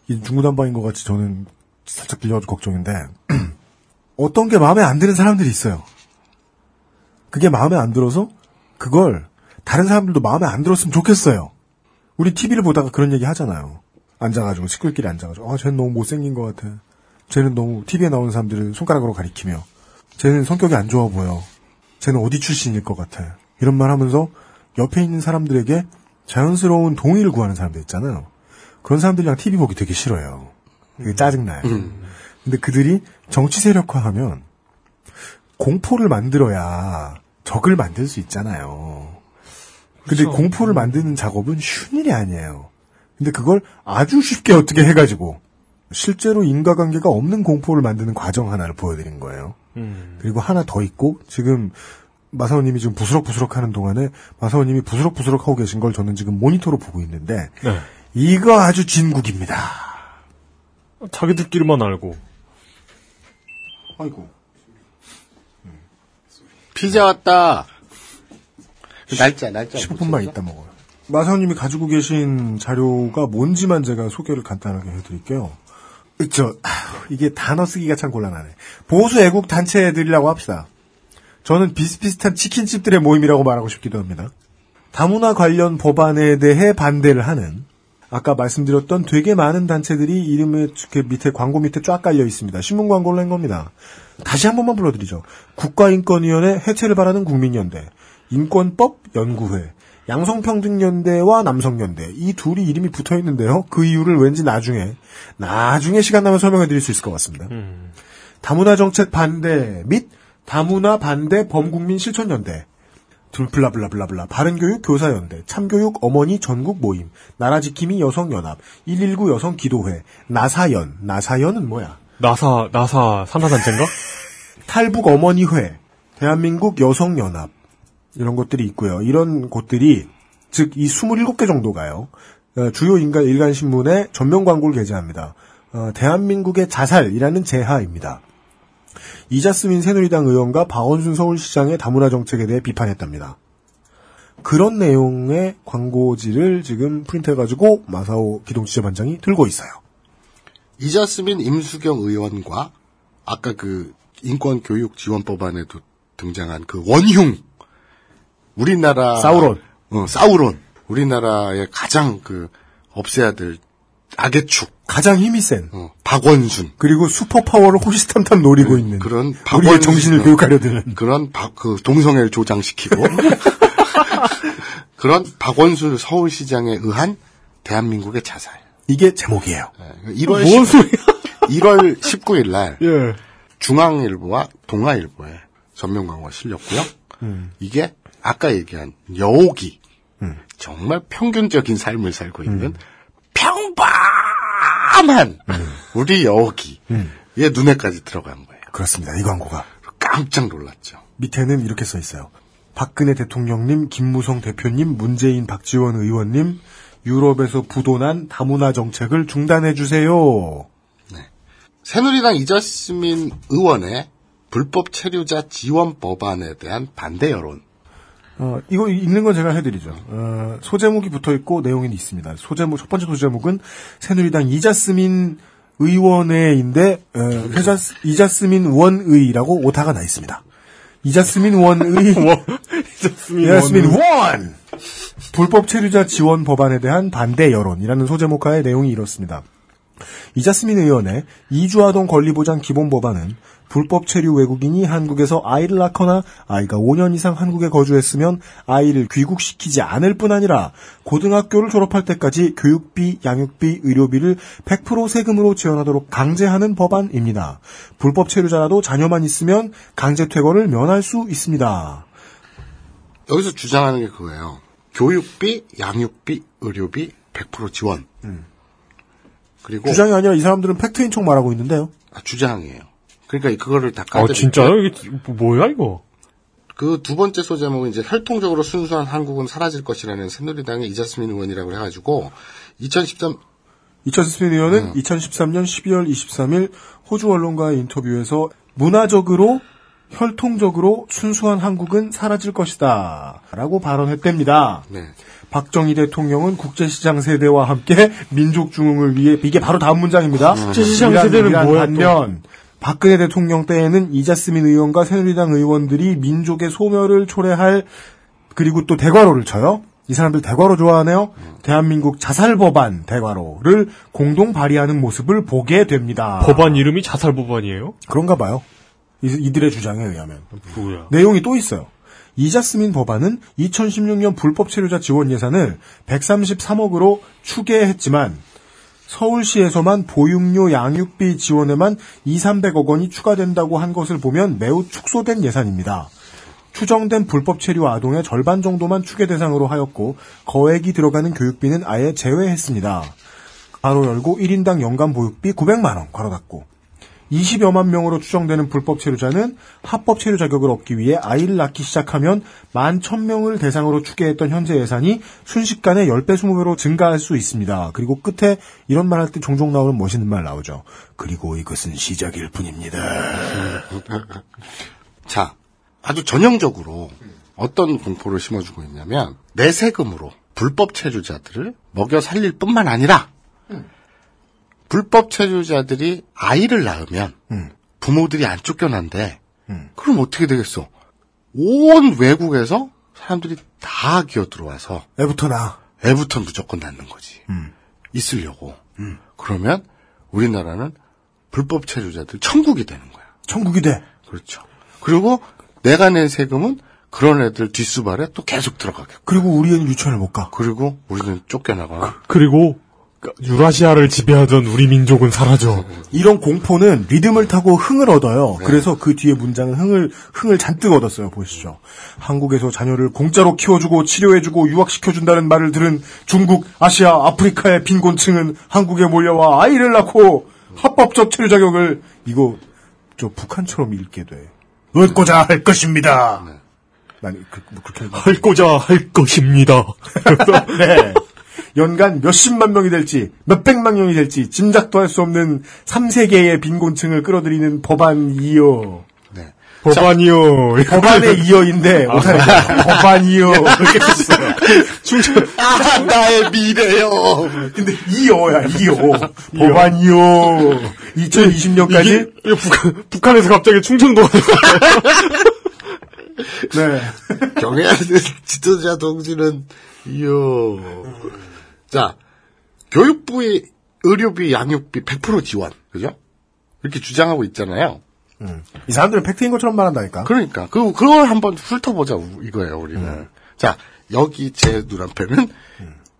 이 중구난방인 것 같이 저는 살짝 들려가지고 걱정인데, [clears throat] 어떤 게 마음에 안 드는 사람들이 있어요. 그게 마음에 안 들어서, 그걸, 다른 사람들도 마음에 안 들었으면 좋겠어요. 우리 TV를 보다가 그런 얘기 하잖아요. 앉아가지고, 식구들끼리 앉아가지고, 아, 쟤는 너무 못생긴 것 같아. 쟤는 너무, TV에 나오는 사람들을 손가락으로 가리키며, 쟤는 성격이 안 좋아 보여. 쟤는 어디 출신일 것 같아. 이런 말 하면서 옆에 있는 사람들에게 자연스러운 동의를 구하는 사람들 있잖아요. 그런 사람들이랑 TV 보기 되게 싫어요. 되게 짜증나요. 근데 그들이 정치 세력화하면 공포를 만들어야 적을 만들 수 있잖아요. 근데 그렇죠. 공포를 만드는 작업은 쉬운 일이 아니에요. 근데 그걸 아주 쉽게 어떻게 해가지고 실제로 인과관계가 없는 공포를 만드는 과정 하나를 보여드린 거예요. 음. 그리고 하나 더 있고 지금 마사오님이 지금 부스럭부스럭 하는 동안에 마사오님이 부스럭부스럭 하고 계신 걸 저는 지금 모니터로 보고 있는데 네. 이거 아주 진국입니다. 자기들끼리만 알고. 아이고. 피자 왔다. 날짜, 날짜. 15분만 있다 먹어요. 마사오님이 가지고 계신 자료가 뭔지만 제가 소개를 간단하게 해드릴게요. 저 아휴, 이게 단어 쓰기가 참 곤란하네. 보수 애국 단체들이라고 합시다. 저는 비슷비슷한 치킨집들의 모임이라고 말하고 싶기도 합니다. 다문화 관련 법안에 대해 반대를 하는 아까 말씀드렸던 되게 많은 단체들이 이름에 이렇게 밑에 광고 밑에 쫙 깔려 있습니다. 신문 광고를 낸 겁니다. 다시 한 번만 불러드리죠. 국가인권위원회 해체를 바라는 국민연대, 인권법 연구회, 양성평등연대와 남성연대 이 둘이 이름이 붙어 있는데요. 그 이유를 왠지 나중에 나중에 시간 나면 설명해 드릴 수 있을 것 같습니다. 다문화 정책 반대 및 다문화 반대 범국민 실천연대 둘 블라블라블라블라 바른교육 교사연대 참교육 어머니 전국 모임 나라지킴이 여성연합 119 여성기도회 나사연 나사연은 뭐야? 나사, 나사 산하단체인가? [laughs] 탈북 어머니회 대한민국 여성연합 이런 것들이 있고요. 이런 곳들이 즉 이 27개 정도가요. 어, 주요 인간 일간 신문에 전면 광고를 게재합니다. 어, 대한민국의 자살이라는 제하입니다. 이자스민 새누리당 의원과 박원순 서울시장의 다문화 정책에 대해 비판했답니다. 그런 내용의 광고지를 지금 프린트해가지고 마사오 기동지휘반장이 들고 있어요. 이자스민 임수경 의원과 아까 그 인권교육 지원법안에도 등장한 그 원흉 우리나라 사우론. 어, 사우론 우리나라의 가장 그 없애야 될 악의 축 가장 힘이 센 어, 박원순 그리고 슈퍼 파워를 호시탐탐 노리고 있는 그런 박원순 정신을 교육하려 드는 [laughs] 그런 박- 그 동성애를 조장시키고 [laughs] 그런 박원순 서울시장에 의한 대한민국의 자살. 이게 제목이에요. 1월 뭔 10, 1월 19일 날 예. 중앙일보와 동아일보에 전면 광고가 실렸고요. 음. 이게 아까 얘기한 여옥이 정말 평균적인 삶을 살고 있는 음. 평범한 우리 여옥이 얘 눈에까지 들어간 거예요. 그렇습니다. 이 광고가 깜짝 놀랐죠. 밑에는 이렇게 써 있어요. 박근혜 대통령님, 김무성 대표님, 문재인 박지원 의원님, 유럽에서 부도난 다문화 정책을 중단해 주세요. 새누리당 이자스민 의원의 불법 체류자 지원 법안에 대한 반대 여론. 어, 이거 읽는 건 제가 해드리죠. 어, 소제목이 붙어 있고 내용이 있습니다. 소제목 첫 번째 소제목은 새누리당 이자스민 의원회인데 어, 회자, 이자스민 원의라고 오타가 나 있습니다. 이자스민 원의 [laughs] 이자스민 원 불법 체류자 지원 법안에 대한 반대 여론이라는 소제목하의 내용이 이렇습니다. 이자스민 의원의 이주아동 권리보장 기본 법안은 불법 체류 외국인이 한국에서 아이를 낳거나 아이가 5년 이상 한국에 거주했으면 아이를 귀국시키지 않을 뿐 아니라 고등학교를 졸업할 때까지 교육비, 양육비, 의료비를 100% 세금으로 지원하도록 강제하는 법안입니다. 불법 체류자라도 자녀만 있으면 강제 퇴거를 면할 수 있습니다. 여기서 주장하는 게 그거예요. 교육비, 양육비, 의료비 100% 지원. 그리고 주장이 아니라 이 사람들은 팩트인 척 말하고 있는데요. 아, 주장이에요. 그러니까 그거를 다 아, 까드릴게요. 진짜요? 이게 뭐야, 이거? 그 두 번째 소제목은 이제 혈통적으로 순수한 한국은 사라질 것이라는 새누리당의 이자스민 의원이라고 해가지고 2013 이천스민 의원은 2013년 12월 23일 호주 언론과의 인터뷰에서 문화적으로 혈통적으로 순수한 한국은 사라질 것이다. 라고 발언했답니다. 네. 박정희 대통령은 국제시장 세대와 함께 민족 중흥을 위해 이게 바로 다음 문장입니다. 국제시장 이란, 세대는 이란 뭐야, 반면 박근혜 대통령 때에는 이자스민 의원과 새누리당 의원들이 민족의 소멸을 초래할 그리고 또 대과로를 쳐요. 이 사람들 대과로 좋아하네요. 대한민국 자살 법안 대과로를 공동 발의하는 모습을 보게 됩니다. 법안 이름이 자살 법안이에요? 그런가 봐요. 이- 이들의 주장에 의하면. 뭐야? 내용이 또 있어요. 이자스민 법안은 2016년 불법 체류자 지원 예산을 133억으로 추계했지만 서울시에서만 보육료 양육비 지원에만 2, 300억 원이 추가된다고 한 것을 보면 매우 축소된 예산입니다. 추정된 불법 체류 아동의 절반 정도만 추계 대상으로 하였고 거액이 들어가는 교육비는 아예 제외했습니다. 가로 열고 1인당 연간 보육비 900만 원 가로 닫고 20여만 명으로 추정되는 불법 체류자는 합법 체류 자격을 얻기 위해 아이를 낳기 시작하면 11,000명을 대상으로 추계했던 현재 예산이 순식간에 10배, 20배로 증가할 수 있습니다. 그리고 끝에 이런 말 할 때 종종 나오는 멋있는 말 나오죠. 그리고 이것은 시작일 뿐입니다. [laughs] 자, 아주 전형적으로 어떤 공포를 심어주고 있냐면 내 세금으로 불법 체류자들을 먹여 살릴 뿐만 아니라 불법 체류자들이 아이를 낳으면 부모들이 안 쫓겨난대. 그럼 어떻게 되겠어? 온 외국에서 사람들이 다 기어 들어와서 애부터 나. 애부터 무조건 낳는 거지. 있으려고. 그러면 우리나라는 불법 체류자들 천국이 되는 거야. 천국이 돼. 그렇죠. 그리고 내가 낸 세금은 그런 애들 뒷수발에 또 계속 들어가게. 그리고 우리는 유치원을 못 가. 그리고 우리는 쫓겨나가. 그리고 유라시아를 지배하던 우리 민족은 사라져. 이런 공포는 리듬을 타고 흥을 얻어요. 그래서 그 뒤에 문장은 흥을 흥을 잔뜩 얻었어요. 보시죠. 한국에서 자녀를 공짜로 키워주고 치료해주고 유학시켜준다는 말을 들은 중국, 아시아, 아프리카의 빈곤층은 한국에 몰려와 아이를 낳고 합법적 체류 자격을 이거 저 북한처럼 읽게 돼. 얻고자 할 것입니다. 난 그, 뭐 그렇게 할고자 할 것입니다. [laughs] 네. 연간 몇십만 명이 될지, 몇백만 명이 될지, 짐작도 할 수 없는 3세계의 빈곤층을 끌어들이는 법안이요. 네. 법안이요. 법안의 [laughs] 이어인데, 아. 못하는 법안이요. 이렇게 됐어요. 충청. 아, 나의 미래요. 근데 이어야, 이어. 법안이요. 2020년까지? 이게, 이게 북한, 북한에서 갑자기 충청도가 네. [laughs] 경애하는 지도자 동지는, 이요. 자, 교육부의 의료비, 양육비 100% 지원. 그죠? 이렇게 주장하고 있잖아요. 이 사람들은 팩트인 것처럼 말한다니까. 그러니까. 그, 그걸 한번 훑어보자, 이거예요, 우리는. 자, 여기 제 눈앞에는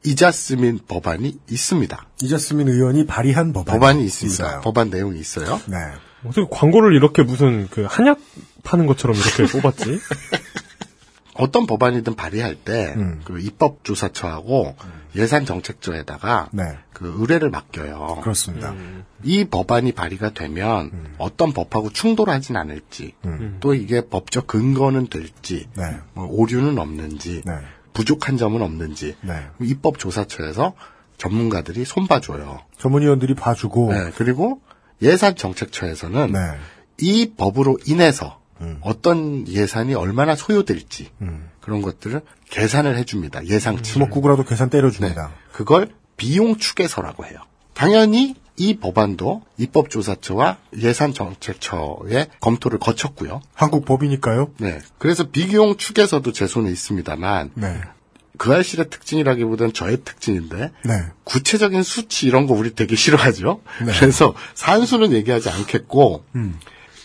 이자스민 법안이 있습니다. 이자스민 의원이 발의한 법안이, 법안이 있습니다. 있어요. 법안 내용이 있어요. 네. 어떻게 광고를 이렇게 무슨 그 한약 파는 것처럼 이렇게 [laughs] 뽑았지? 어떤 법안이든 발의할 때, 그 입법조사처하고 예산정책처에다가 네. 그 의뢰를 맡겨요. 그렇습니다. 이 법안이 발의가 되면 어떤 법하고 충돌하진 않을지, 또 이게 법적 근거는 될지, 네. 뭐 오류는 없는지, 네. 부족한 점은 없는지, 네. 입법조사처에서 전문가들이 손봐줘요. 전문위원들이 봐주고, 네, 그리고 예산정책처에서는 네. 이 법으로 인해서 어떤 예산이 얼마나 소요될지 그런 것들을 계산을 해줍니다. 예상치. 주먹구구라도 계산 때려줍니다. 그걸 비용 추계서라고 해요. 당연히 이 법안도 입법조사처와 예산정책처의 검토를 거쳤고요. 한국 법이니까요. 네. 그래서 비용 추계서도 제 손에 있습니다만 네. 그 알실의 특징이라기보다는 저의 특징인데 네. 구체적인 수치 이런 거 우리 되게 싫어하죠. 네. 그래서 산수는 얘기하지 않겠고 음.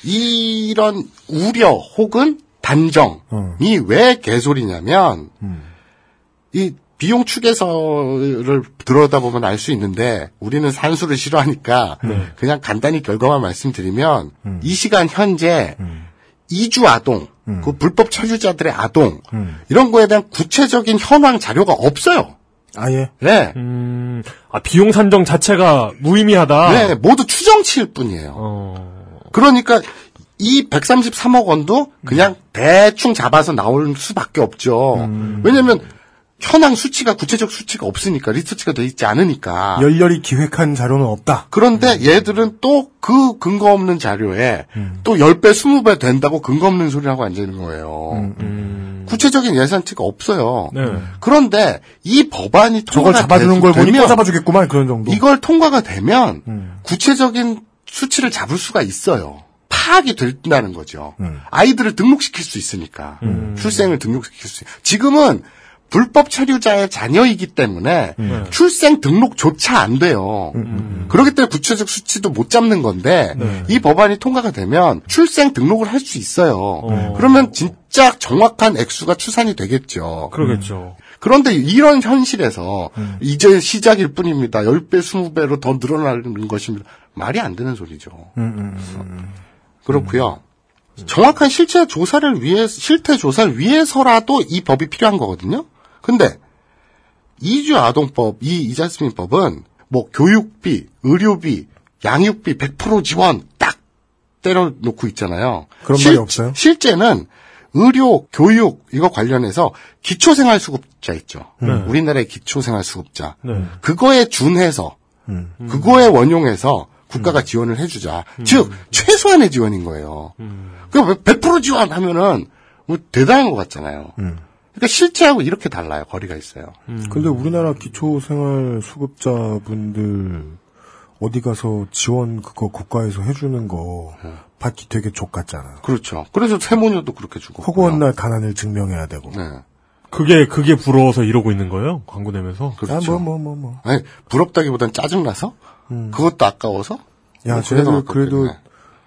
이런 우려 혹은 단정이 어. 왜 개소리냐면 음. 이 비용 추계서를 들여다보면 알 수 있는데 우리는 산수를 싫어하니까 네. 그냥 간단히 결과만 말씀드리면 음. 이 시간 현재 이주 아동, 그 불법 체류자들의 아동 음. 이런 거에 대한 구체적인 현황 자료가 없어요. 아예. 네. 음, 아, 비용 산정 자체가 무의미하다. 네, 모두 추정치일 뿐이에요. 어, 그러니까 이 133억 원도 그냥 대충 잡아서 나올 수밖에 없죠. 왜냐면 현황 수치가 구체적 수치가 없으니까 리서치가 돼 있지 않으니까 열렬히 기획한 자료는 없다. 그런데 얘들은 또 그 근거 없는 자료에 또 10배, 20배 된다고 근거 없는 소리 하고 앉아 있는 거예요. 구체적인 예산치가 없어요. 네. 그런데 이 법안이 저걸 통과가 잡아주는 걸 보니 되면 또 잡아주겠구만 그런 정도. 이걸 통과가 되면 구체적인 수치를 잡을 수가 있어요. 파악이 된다는 거죠. 아이들을 등록시킬 수 있으니까. 출생을 등록시킬 수있 지금은 불법 체류자의 자녀이기 때문에 출생 등록조차 안 돼요. 그렇기 때문에 구체적 수치도 못 잡는 건데 이 법안이 통과가 되면 출생 등록을 할 수 있어요. 그러면 진짜 정확한 액수가 추산이 되겠죠. 그러겠죠. 그런데 이런 현실에서 이제 시작일 뿐입니다. 10배, 20배로 더 늘어나는 것입니다. 말이 안 되는 소리죠. 그렇고요. 정확한 실체 조사를 위해 실태 조사를 위해서라도 이 법이 필요한 거거든요. 근데 이주 아동법 이 이자스민 법은 뭐 교육비, 의료비, 양육비 100% 지원 딱 때려놓고 있잖아요. 그런 말이 없어요? 실제는 의료, 교육 이거 관련해서 기초생활수급자 있죠. 네. 우리나라의 기초생활수급자 네. 그거에 준해서 음. 그거에 원용해서 국가가 지원을 해주자. 즉 최소한의 지원인 거예요. 그러니까 100% 지원하면은 뭐 대단한 것 같잖아요. 그러니까 실제하고 이렇게 달라요. 거리가 있어요. 근데 우리나라 기초생활 수급자분들 어디 가서 지원 그거 국가에서 해주는 거 받기 되게 족 같잖아요. 그렇죠. 그래서 세모녀도 그렇게 주고. 허구한 날 가난을 증명해야 되고. 네. 그게 그게 부러워서 이러고 있는 거예요? 광고 내면서. 그렇죠. 아, 뭐, 뭐, 뭐, 뭐. 아니, 부럽다기보단 짜증나서? 그것도 아까워서? 야, 뭐 쟤네들 그래도.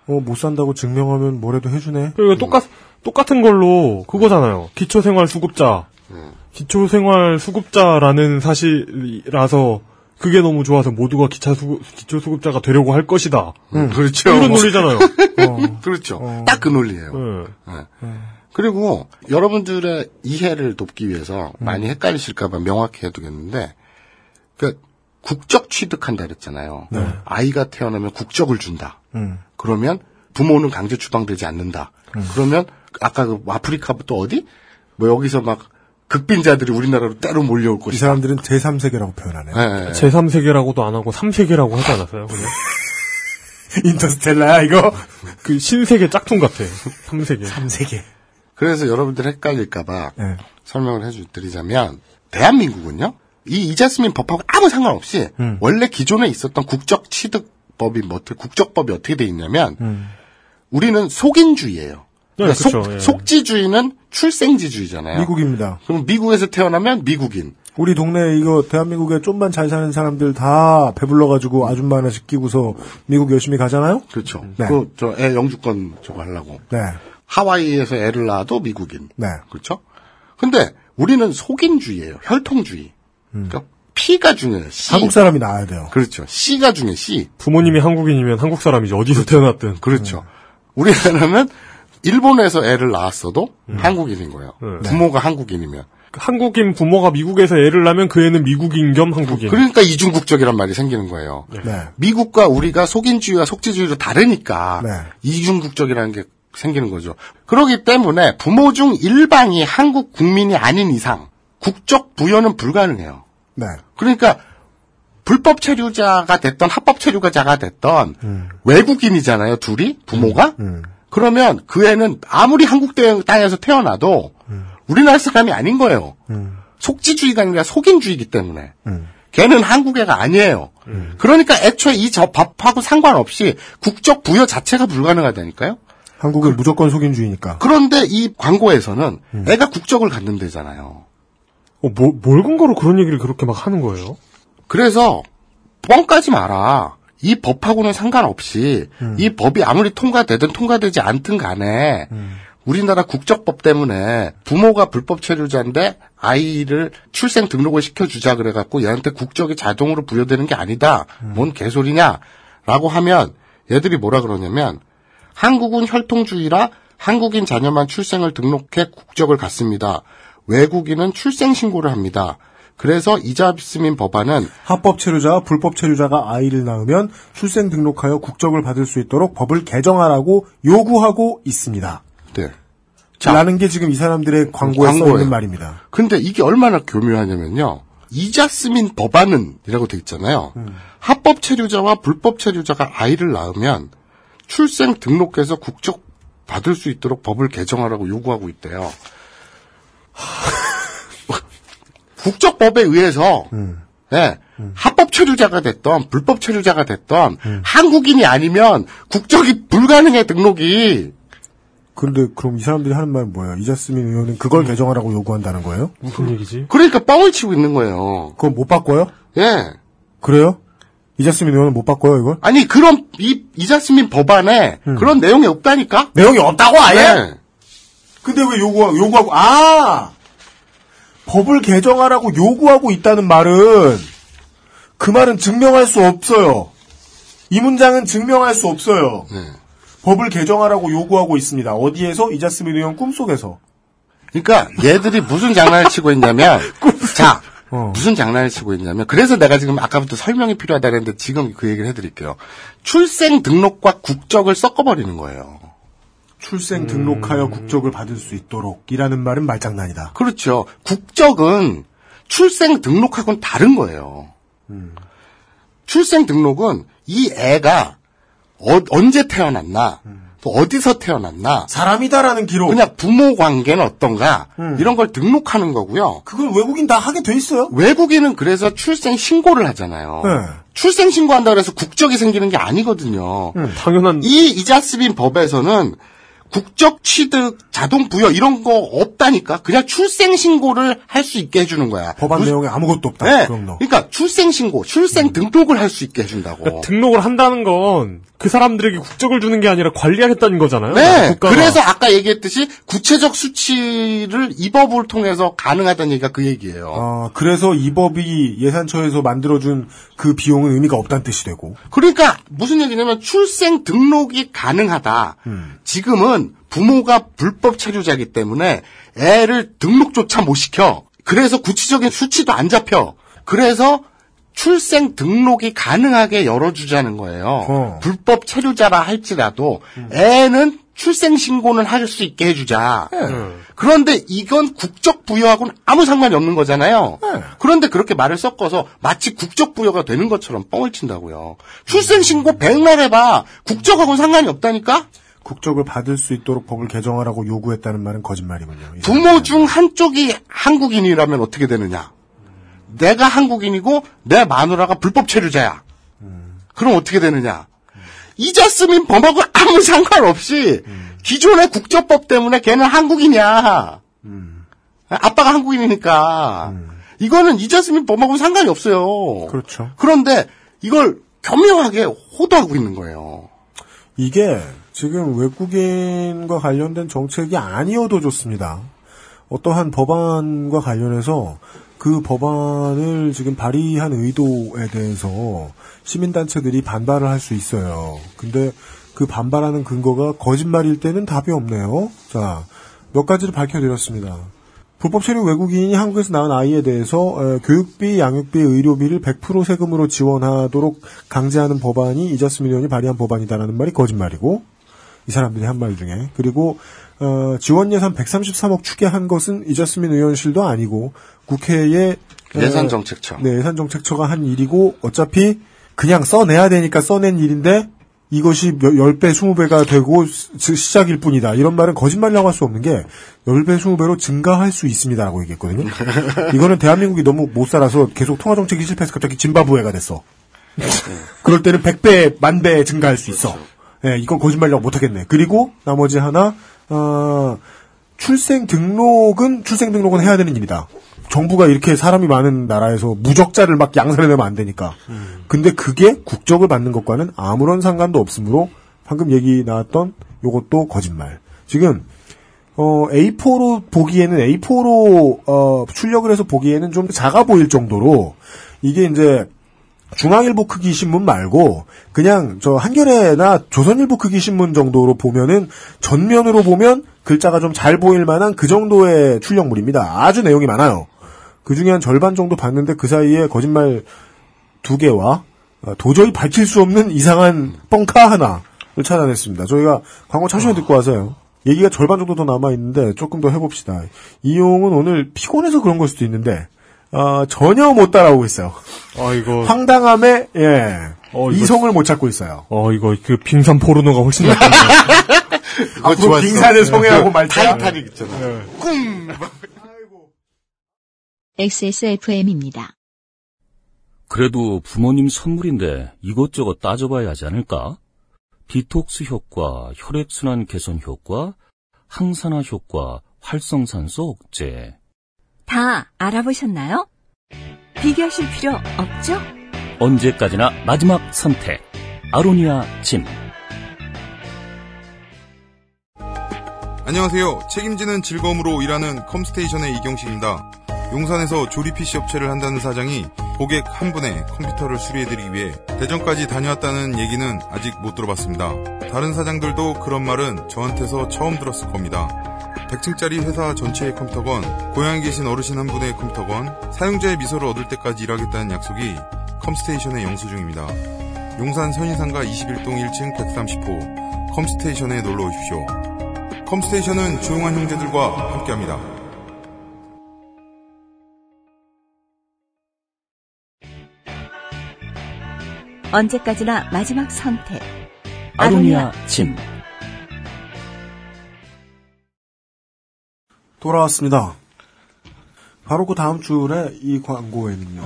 어, 못 산다고 증명하면 뭐라도 해주네. 그리고 똑같 똑같은 걸로 그거잖아요. 기초생활 수급자. 기초생활 수급자라는 사실이라서 그게 너무 좋아서 모두가 기차 수, 기초 수급자가 되려고 할 것이다. 음, 그렇죠. 이런 논리잖아요. [laughs] 그렇죠. 딱그 논리예요. 네. 네. 그리고 여러분들의 이해를 돕기 위해서 음. 많이 헷갈리실까봐 명확히 해두겠는데, 그 국적 취득한다 그랬잖아요. 네. 아이가 태어나면 국적을 준다. 음. 그러면 부모는 강제 추방되지 않는다. 그러면 아까 그 아프리카부터 어디? 뭐 여기서 막 극빈자들이 우리나라로 때로 몰려올 이 것이다. 사람들은 제3세계라고 표현하네. 네. 제3세계라고도 안 하고 3세계라고 하지 않았어요? 그냥? [laughs] 인터스텔라야, 이거? 그 신세계 짝퉁 같아. 3세계. 3세계. 그래서 여러분들 헷갈릴까봐 네. 설명을 해드리자면 대한민국은요 이 이자스민 법하고 아무 상관없이 음. 원래 기존에 있었던 국적 취득법이 뭐 어떻게 국적법이 어떻게 돼 있냐면 음. 우리는 속인주의예요. 네, 그러니까 그쵸, 속, 예. 속지주의는 출생지주의잖아요. 미국입니다. 그럼 미국에서 태어나면 미국인. 우리 동네 이거 대한민국에 좀만 잘 사는 사람들 다 배불러가지고 아줌마 하나씩 끼고서 미국 열심히 가잖아요? 그렇죠. 네. 그저 애 영주권 저거 하려고. 네. 하와이에서 애를 낳아도 미국인. 네. 그렇죠? 근데 우리는 속인주의예요. 혈통주의. 그러니까 P가 중요해요. C. 한국 사람이 나와야 돼요. 그렇죠. C가 중요해. C. 부모님이 한국인이면 한국 사람이지 어디서 태어났든. 그렇죠. 우리나라는 일본에서 애를 낳았어도 한국인인 거예요. 네. 부모가 한국인이면. 한국인 부모가 미국에서 애를 낳으면 그 애는 미국인 겸 한국인. 그러니까 이중국적이란 말이 생기는 거예요. 네. 미국과 우리가 속인주의와 속지주의로 다르니까 네. 이중국적이라는 게 생기는 거죠. 그렇기 때문에 부모 중 일방이 한국 국민이 아닌 이상 국적 부여는 불가능해요. 네. 그러니까 불법 체류자가 됐던 합법 체류자가 됐던 외국인이잖아요. 둘이 부모가 음. 그러면 그 애는 아무리 한국 대- 땅에서 태어나도 우리나라 사람이 아닌 거예요. 속지주의가 아니라 속인주의이기 때문에 걔는 한국 애가 아니에요. 그러니까 애초에 이저 법하고 상관없이 국적 부여 자체가 불가능하다니까요. 한국은 무조건 속인주의니까. 그런데 이 광고에서는 애가 국적을 갖는 데잖아요. 어, 뭐, 뭘 근거로 그런 얘기를 그렇게 막 하는 거예요? 그래서 뻥까지 마라. 이 법하고는 상관없이 이 법이 아무리 통과되든 통과되지 않든 간에 우리나라 국적법 때문에 부모가 불법 체류자인데 아이를 출생 등록을 시켜주자 그래갖고 얘한테 국적이 자동으로 부여되는 게 아니다. 뭔 개소리냐라고 하면 얘들이 뭐라 그러냐면 한국은 혈통주의라 한국인 자녀만 출생을 등록해 국적을 갖습니다. 외국인은 출생 신고를 합니다. 그래서 이자스민 법안은 합법 체류자와 불법 체류자가 아이를 낳으면 출생 등록하여 국적을 받을 수 있도록 법을 개정하라고 요구하고 있습니다. 네. 라는 게 지금 이 사람들의 광고에 써 광고예요. 있는 말입니다. 근데 이게 얼마나 교묘하냐면요. 이자스민 법안은이라고 돼 있잖아요. 합법 체류자와 불법 체류자가 아이를 낳으면 출생 등록해서 국적 받을 수 있도록 법을 개정하라고 요구하고 있대요. [laughs] 국적법에 의해서 예, 합법 체류자가 됐던 불법 체류자가 됐던 한국인이 아니면 국적이 불가능해 등록이 근데 그럼 이 사람들이 하는 말은 뭐예요? 이자스민 의원은 그걸 개정하라고 요구한다는 거예요? 무슨 얘기지? 그러니까 뻥을 치고 있는 거예요. 그건 못 바꿔요? 예. 그래요? 이자스민 의원은 못 바꿔요, 이걸? 아니 그런 이 이자스민 법안에 그런 내용이 없다니까? 내용이 없다고 아예? 네. 근데 왜 요구, 요구하고, 아! 법을 개정하라고 요구하고 있다는 말은, 그 말은 증명할 수 없어요. 이 문장은 증명할 수 없어요. 네. 법을 개정하라고 요구하고 있습니다. 어디에서? 이자스민 의원 꿈속에서. 그러니까 얘들이 무슨 장난을 치고 있냐면 [laughs] 자 어. 무슨 장난을 치고 있냐면 그래서 내가 지금 아까부터 설명이 필요하다 그랬는데 지금 그 얘기를 해드릴게요. 출생 등록과 국적을 섞어버리는 거예요. 출생 등록하여 국적을 받을 수 있도록 이라는 말은 말장난이다. 그렇죠. 국적은 출생 등록하고는 다른 거예요. 출생 등록은 이 애가 어- 언제 태어났나, 또 어디서 태어났나, 사람이다라는 기록. 그냥 부모 관계는 어떤가 이런 걸 등록하는 거고요. 그걸 외국인 다 하게 돼 있어요. 외국인은 그래서 출생 신고를 하잖아요. 네. 출생 신고한다 그래서 국적이 생기는 게 아니거든요. 당연한 이 이자스민 법에서는 국적 취득, 자동 부여 이런 거 없다니까. 그냥 출생 신고를 할 수 있게 해주는 거야. 법안 내용에 아무것도 없다. 네. 그러니까 출생 신고, 출생 등록을 할 수 있게 해준다고. 그러니까 등록을 한다는 건 그 사람들에게 국적을 주는 게 아니라 관리하겠다는 거잖아요. 네. 국가가. 그래서 아까 얘기했듯이 구체적 수치를 이 법을 통해서 가능하다는 얘기가 그 얘기예요. 아, 그래서 이 법이 예산처에서 만들어준 그 비용은 의미가 없다는 뜻이 되고. 그러니까 무슨 얘기냐면 출생 등록이 가능하다. 지금은 부모가 불법 체류자이기 때문에 애를 등록조차 못 시켜. 그래서 구체적인 수치도 안 잡혀. 그래서 출생 등록이 가능하게 열어주자는 거예요. 어. 불법 체류자라 할지라도 애는 출생 신고는 할 수 있게 해주자. 그런데 이건 국적 부여하고는 아무 상관이 없는 거잖아요. 그런데 그렇게 말을 섞어서 마치 국적 부여가 되는 것처럼 뻥을 친다고요. 출생 신고 백날 해봐. 국적하고는 상관이 없다니까. 국적을 받을 수 있도록 법을 개정하라고 요구했다는 말은 거짓말이군요. 이 부모 중 한쪽이 한국인이라면 어떻게 되느냐? 내가 한국인이고 내 마누라가 불법 체류자야. 그럼 어떻게 되느냐? 이자 스민 범하고 아무 상관없이 기존의 국적법 때문에 걔는 한국인이야. 아빠가 한국인이니까. 이거는 이자 스민 범하고 상관이 없어요. 그렇죠. 그런데 이걸 교묘하게 호도하고 있는 거예요. 이게 지금 외국인과 관련된 정책이 아니어도 좋습니다. 어떠한 법안과 관련해서 그 법안을 지금 발의한 의도에 대해서 시민단체들이 반발을 할 수 있어요. 근데 그 반발하는 근거가 거짓말일 때는 답이 없네요. 자, 몇 가지를 밝혀드렸습니다. 불법 체류 외국인이 한국에서 낳은 아이에 대해서 어, 교육비, 양육비, 의료비를 100% 세금으로 지원하도록 강제하는 법안이 이자스민 의원이 발의한 법안이다라는 말이 거짓말이고 이 사람들이 한 말 중에 그리고 어, 지원 예산 133억 추계한 것은 이자스민 의원실도 아니고 국회의 어, 예산 정책처. 네, 예산 정책처가 한 일이고 어차피 그냥 써내야 되니까 써낸 일인데 이것이 10배, 20배가 되고 시- 시작일 뿐이다. 이런 말은 거짓말이라고 할 수 없는 게 10배, 20배로 증가할 수 있습니다 라고 얘기했거든요. [laughs] 이거는 대한민국이 너무 못 살아서 계속 통화정책이 실패해서 갑자기 짐바브웨가 됐어. 그럴 때는 100배, 만배 증가할 수 있어. 예, 이건 거짓말이라고 못하겠네. 그리고 나머지 하나, 어, 출생 등록은, 출생 등록은 해야 되는 일이다. 정부가 이렇게 사람이 많은 나라에서 무적자를 막 양산해 내면 안 되니까. 근데 그게 국적을 받는 것과는 아무런 상관도 없으므로 방금 얘기 나왔던 요것도 거짓말. 지금 어, A4로 보기에는 A4로 어, 출력을 해서 보기에는 좀 작아 보일 정도로 이게 이제 중앙일보 크기 신문 말고 그냥 저 한겨레나 조선일보 크기 신문 정도로 보면은 전면으로 보면 글자가 좀 잘 보일 만한 그 정도의 출력물입니다. 아주 내용이 많아요. 그 중에 한 절반 정도 봤는데 그 사이에 거짓말 두 개와 어, 도저히 밝힐 수 없는 이상한 뻥카 하나를 찾아냈습니다. 저희가 광고 잠시만 듣고 와서요. 얘기가 절반 정도 더 남아 있는데 조금 더 해봅시다. 이용은 오늘 피곤해서 그런 걸 수도 있는데 어, 전혀 못 따라오고 있어요. 아 이거 황당함에 예 어, 이성을 못 찾고 있어요. 어 이거 그 빙산 포르노가 훨씬 낫던데. 앞으로 빙산의 성애하고 말자. 타이타닉 있잖아. 꿈. XSFM입니다. 그래도 부모님 선물인데 이것저것 따져봐야 하지 않을까? 디톡스 효과, 혈액순환 개선 효과, 항산화 효과, 활성산소 억제. 다 알아보셨나요? 비교하실 필요 없죠? 언제까지나 마지막 선택. 아로니아 진. 안녕하세요. 책임지는 즐거움으로 일하는 컴스테이션의 이경식입니다. 용산에서 조립 PC 업체를 한다는 사장이 고객 한 분의 컴퓨터를 수리해드리기 위해 대전까지 다녀왔다는 얘기는 아직 못 들어봤습니다. 다른 사장들도 그런 말은 저한테서 처음 들었을 겁니다. 100층짜리 회사 전체의 컴퓨터건, 고향에 계신 어르신 한 분의 컴퓨터건, 사용자의 미소를 얻을 때까지 일하겠다는 약속이 컴스테이션의 영수증입니다. 용산 선인상가 21동 1층 130호 컴스테이션에 놀러 오십시오. 컴스테이션은 조용한 형제들과 함께합니다. 언제까지나 마지막 선택. 아로니아 진. 돌아왔습니다. 바로 그 다음 줄에 이 광고에는요.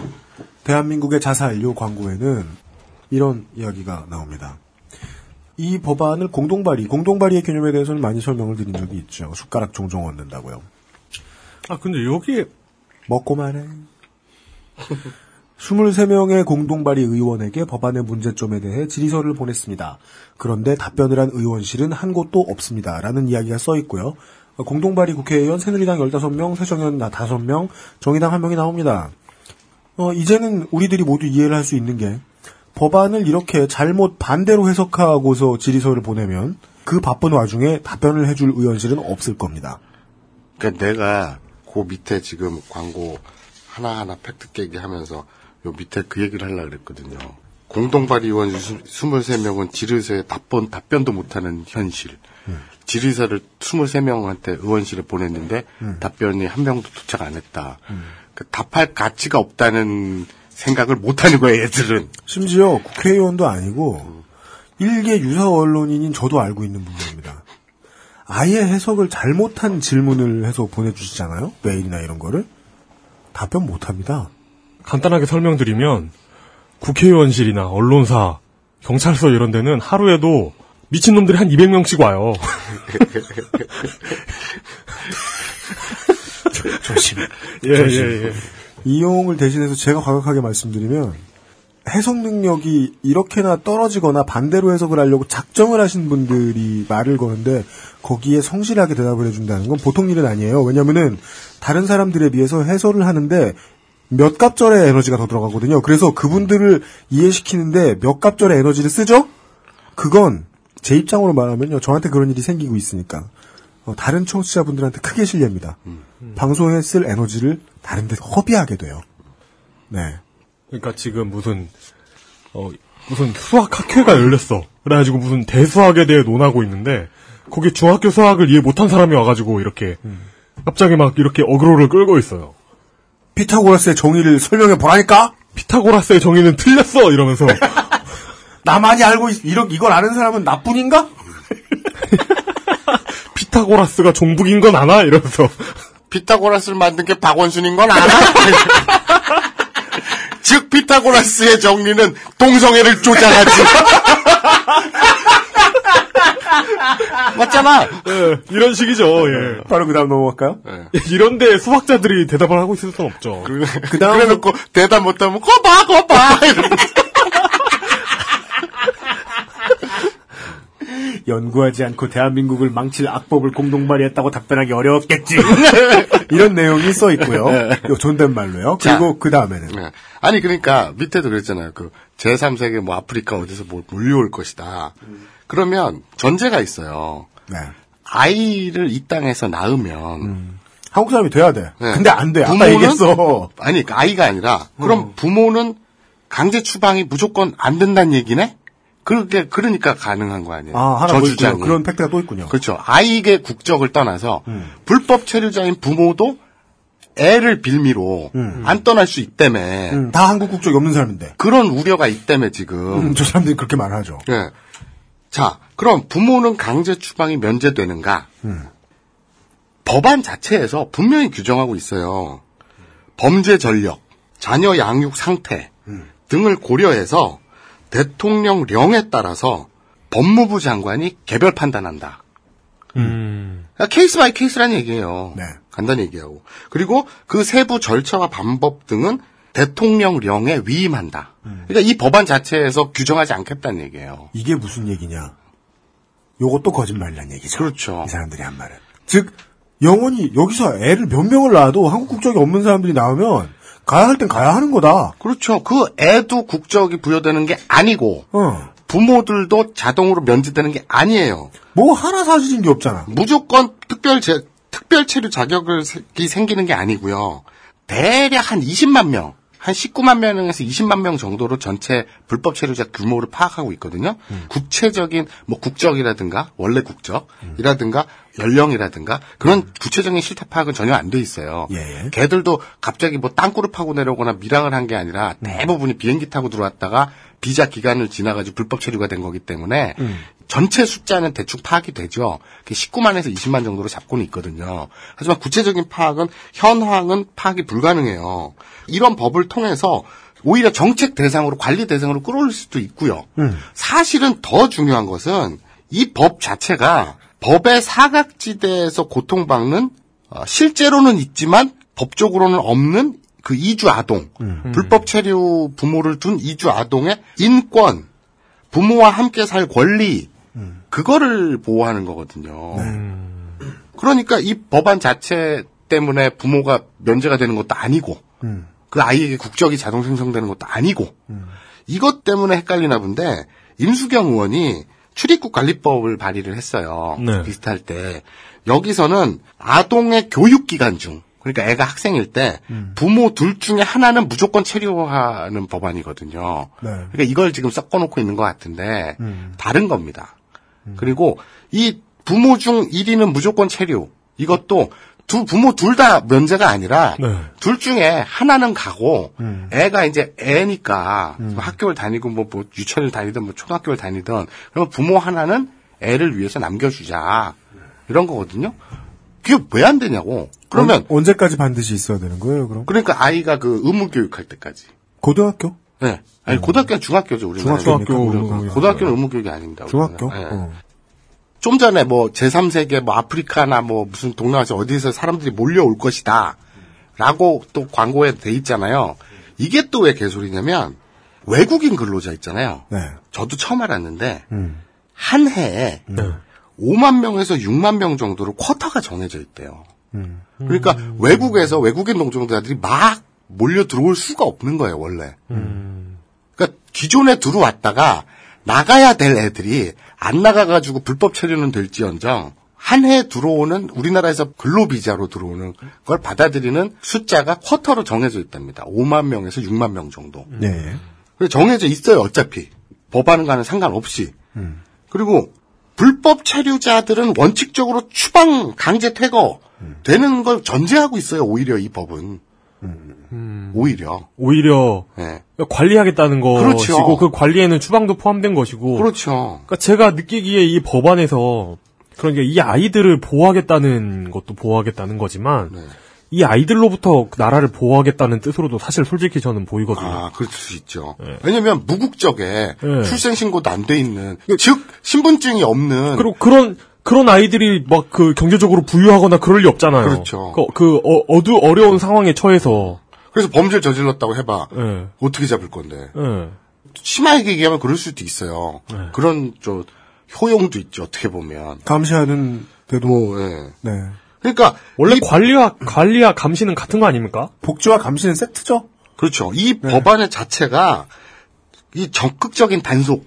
대한민국의 자살요 광고에는 이런 이야기가 나옵니다. 이 법안을 공동발의, 공동발의의 개념에 대해서는 많이 설명을 드린 적이 있죠. 숟가락 종종 얻는다고요. 아 근데 여기에 먹고 말해. 23명의 공동발의 의원에게 법안의 문제점에 대해 질의서를 보냈습니다. 그런데 답변을 한 의원실은 한 곳도 없습니다. 라는 이야기가 써 있고요. 공동발의 국회의원 새누리당 15명, 새정연 5명, 정의당 1명이 나옵니다. 어, 이제는 우리들이 모두 이해를 할 수 있는 게 법안을 이렇게 잘못 반대로 해석하고서 질의서를 보내면 그 바쁜 와중에 답변을 해줄 의원실은 없을 겁니다. 그러니까 내가 그 밑에 지금 광고 하나하나 팩트 깨기 하면서 요 밑에 그 얘기를 하려고 그랬거든요. 공동발의 의원 23명은 질의서에 답변, 답변도 못하는 현실. 질의서를 23명한테 의원실에 보냈는데 답변이 한 명도 도착 안 했다. 그 답할 가치가 없다는 생각을 못 하는 거예요, 애들은. 심지어 국회의원도 아니고 일개 유사 언론인인 저도 알고 있는 부분입니다. 아예 해석을 잘못한 질문을 해서 보내주시잖아요. 메일이나 이런 거를 답변 못 합니다. 간단하게 설명드리면 국회의원실이나 언론사, 경찰서 이런 데는 하루에도 미친놈들이 한 200명씩 와요. [laughs] 조심. 예, 조심. 예, 예. 이용을 대신해서 제가 과격하게 말씀드리면 해석 능력이 이렇게나 떨어지거나 반대로 해석을 하려고 작정을 하신 분들이 말을 거는데 거기에 성실하게 대답을 해준다는 건 보통 일은 아니에요. 왜냐면은 다른 사람들에 비해서 해설을 하는데 몇 갑절의 에너지가 더 들어가거든요. 그래서 그분들을 이해시키는데 몇 갑절의 에너지를 쓰죠? 그건 제 입장으로 말하면요. 저한테 그런 일이 생기고 있으니까 어, 다른 청취자분들한테 크게 실례입니다. 방송에 쓸 에너지를 다른 데 허비하게 돼요. 네. 그러니까 지금 무슨 어 무슨 수학 학회가 열렸어. 그래가지고 무슨 대수학에 대해 논하고 있는데 거기 중학교 수학을 이해 못한 사람이 와가지고 이렇게 갑자기 막 이렇게 어그로를 끌고 있어요. 피타고라스의 정의를 설명해 보라니까? 피타고라스의 정의는 틀렸어 이러면서 [laughs] 나만이 알고 있, 이런 이걸 아는 사람은 나뿐인가? [laughs] 피타고라스가 종북인 건 아나 이러면서 피타고라스를 만든 게 박원순인 건 알아? [laughs] 즉 피타고라스의 정리는 동성애를 조장하지. [laughs] 맞잖아. 예, 이런 식이죠. 예. 바로 그다음 넘어갈까요? 이런데 수학자들이 대답을 하고 있을 수는 없죠. 그 다음에 놓고 대답 못하면 거봐 거봐. 연구하지 않고 대한민국을 망칠 악법을 공동 발의했다고 답변하기 어려웠겠지. [laughs] 이런 내용이 써 있고요. 요 존댓말로요. 그리고 그 다음에는 네. 아니 그러니까 밑에도 그랬잖아요. 그 제3세계 뭐 아프리카 어디서 뭐 몰려올 것이다. 그러면 전제가 있어요. 네. 아이를 이 땅에서 낳으면 한국 사람이 돼야 돼. 네. 근데 안 돼. 아까 부모는- 얘기했어. 아니 그 아이가 아니라 그럼 어. 부모는 강제 추방이 무조건 안 된다는 얘기네? 그렇게 그러니까 가능한 거 아니에요. 아, 있군요. 저주장이. 그런 팩트가 또 있군요. 그렇죠. 아이의 국적을 떠나서 불법 체류자인 부모도 애를 빌미로 안 떠날 수 있다며. 음, 다 한국 국적이 없는 사람인데. 그런 우려가 있다며 지금. 음, 저 사람들이 그렇게 말하죠. 예. 자, 그럼 부모는 강제 추방이 면제되는가? 음. 법안 자체에서 분명히 규정하고 있어요. 범죄 전력, 자녀 양육 상태 음. 등을 고려해서 대통령령에 따라서 법무부 장관이 개별 판단한다. 음. 그러니까 case by case라는 얘기예요. 네. 간단히 얘기하고. 그리고 그 세부 절차와 방법 등은 대통령령에 위임한다. 음. 그러니까 이 법안 자체에서 규정하지 않겠다는 얘기예요. 이게 무슨 얘기냐? 요것도 거짓말이란 얘기죠. 그렇죠. 이 사람들이 한 말은. 즉, 영원히 여기서 애를 몇 명을 낳아도 한국 국적이 없는 사람들이 나오면 가야 할 땐 가야 하는 거다. 그렇죠. 그 애도 국적이 부여되는 게 아니고 어. 부모들도 자동으로 면제되는 게 아니에요. 뭐 하나 사실인 게 없잖아. 무조건 특별 제, 특별 체류 자격이 생기는 게 아니고요. 대략 한 20만 명, 한 19만 명에서 20만 명 정도로 전체 불법 체류자 규모를 파악하고 있거든요. 구체적인 뭐 국적이라든가 원래 국적이라든가 연령이라든가 그런 구체적인 실태 파악은 전혀 안 돼 있어요. 예. 걔들도 갑자기 뭐 땅굴을 파고 내려오거나 밀항을 한 게 아니라 대부분이 비행기 타고 들어왔다가 비자 기간을 지나가지고 불법 체류가 된 거기 때문에 전체 숫자는 대충 파악이 되죠. 19만에서 20만 정도로 잡고는 있거든요. 하지만 구체적인 파악은 현황은 파악이 불가능해요. 이런 법을 통해서 오히려 정책 대상으로 관리 대상으로 끌어올릴 수도 있고요. 사실은 더 중요한 것은 이 법 자체가 법의 사각지대에서 고통받는 어, 실제로는 있지만 법적으로는 없는 그 이주 아동, 불법 체류 부모를 둔 이주 아동의 인권, 부모와 함께 살 권리, 그거를 보호하는 거거든요. 그러니까 이 법안 자체 때문에 부모가 면제가 되는 것도 아니고, 그 아이에게 국적이 자동 생성되는 것도 아니고, 이것 때문에 헷갈리나 본데, 임수경 의원이 출입국 관리법을 발의를 했어요. 네. 비슷할 때. 여기서는 아동의 교육 기간 중, 그러니까 애가 학생일 때 부모 둘 중에 하나는 무조건 체류하는 법안이거든요. 네. 그러니까 이걸 지금 섞어놓고 있는 것 같은데 다른 겁니다. 그리고 이 부모 중 1위는 무조건 체류. 이것도 두 부모 둘 다 면제가 아니라 네. 둘 중에 하나는 가고 음. 애가 이제 애니까 뭐 학교를 다니고 뭐, 뭐 유치원을 다니든 뭐 초등학교를 다니든 그러면 부모 하나는 애를 위해서 남겨주자 이런 거거든요. 그게 왜 안 되냐고. 그러면 언, 언제까지 반드시 있어야 되는 거예요, 그럼? 그러니까 아이가 그 의무 교육할 때까지. 고등학교? 네. 아니 고등학교는 중학교죠 우리 교육. 고등학교는 의무 교육이 아닙니다. 중학교? 네. 어. 좀 전에 뭐 제3세계 뭐 아프리카나 뭐 무슨 동남아시아 어디서 사람들이 몰려올 것이다. 라고 또 광고에 돼 있잖아요. 이게 또 왜 개소리냐면 외국인 근로자 있잖아요. 네. 저도 처음 알았는데 음. 한 해에 5만 명에서 6만 명 정도로 쿼터가 정해져 있대요. 음. 그러니까 외국에서 외국인 노동자들이 막 몰려 들어올 수가 없는 거예요, 원래. 그러니까 기존에 들어왔다가 나가야 될 애들이 안 나가가지고 불법 체류는 될지언정 한 해 들어오는 우리나라에서 근로비자로 들어오는 걸 받아들이는 숫자가 쿼터로 정해져 있답니다. 5만 명에서 6만 명 정도. 네. 그래서 정해져 있어요, 어차피. 법안과는 상관없이. 그리고 불법 체류자들은 원칙적으로 추방 강제 퇴거 되는 걸 전제하고 있어요, 오히려 이 법은. 오히려. 오히려 네. 관리하겠다는 것이고 그렇죠. 그 관리에는 추방도 포함된 것이고 그렇죠. 그러니까 제가 느끼기에 이 법안에서 그러니까 이 아이들을 보호하겠다는 것도 보호하겠다는 거지만 네. 이 아이들로부터 나라를 보호하겠다는 뜻으로도 사실 솔직히 저는 보이거든요. 아, 그럴 수 있죠. 왜냐면 무국적에 네. 출생 신고도 안 돼 있는, 즉, 신분증이 없는. 그리고 그런 그런 아이들이 막 그 경제적으로 부유하거나 그럴 리 없잖아요. 그렇죠. 그, 그 어, 어두 어려운 상황에 처해서 그래서 범죄를 저질렀다고 해봐. 예. 어떻게 잡을 건데. 예. 심하게 얘기하면 그럴 수도 있어요. 그런, 저, 효용도 있죠, 어떻게 보면. 감시하는 데도. 뭐, 예. 네. 그러니까. 원래 관리와 관리와 감시는 같은 거 아닙니까? 복지와 감시는 세트죠. 그렇죠. 이 법안의 자체가 이 적극적인 단속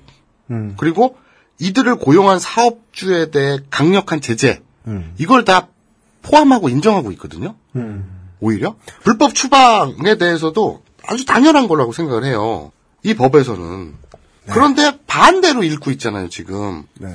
음. 그리고 이들을 고용한 사업주에 대해 강력한 제재 음. 이걸 다 포함하고 인정하고 있거든요. 음. 오히려 불법 추방에 대해서도 아주 당연한 거라고 생각을 해요. 이 법에서는 그런데 반대로 읽고 있잖아요, 지금. 네.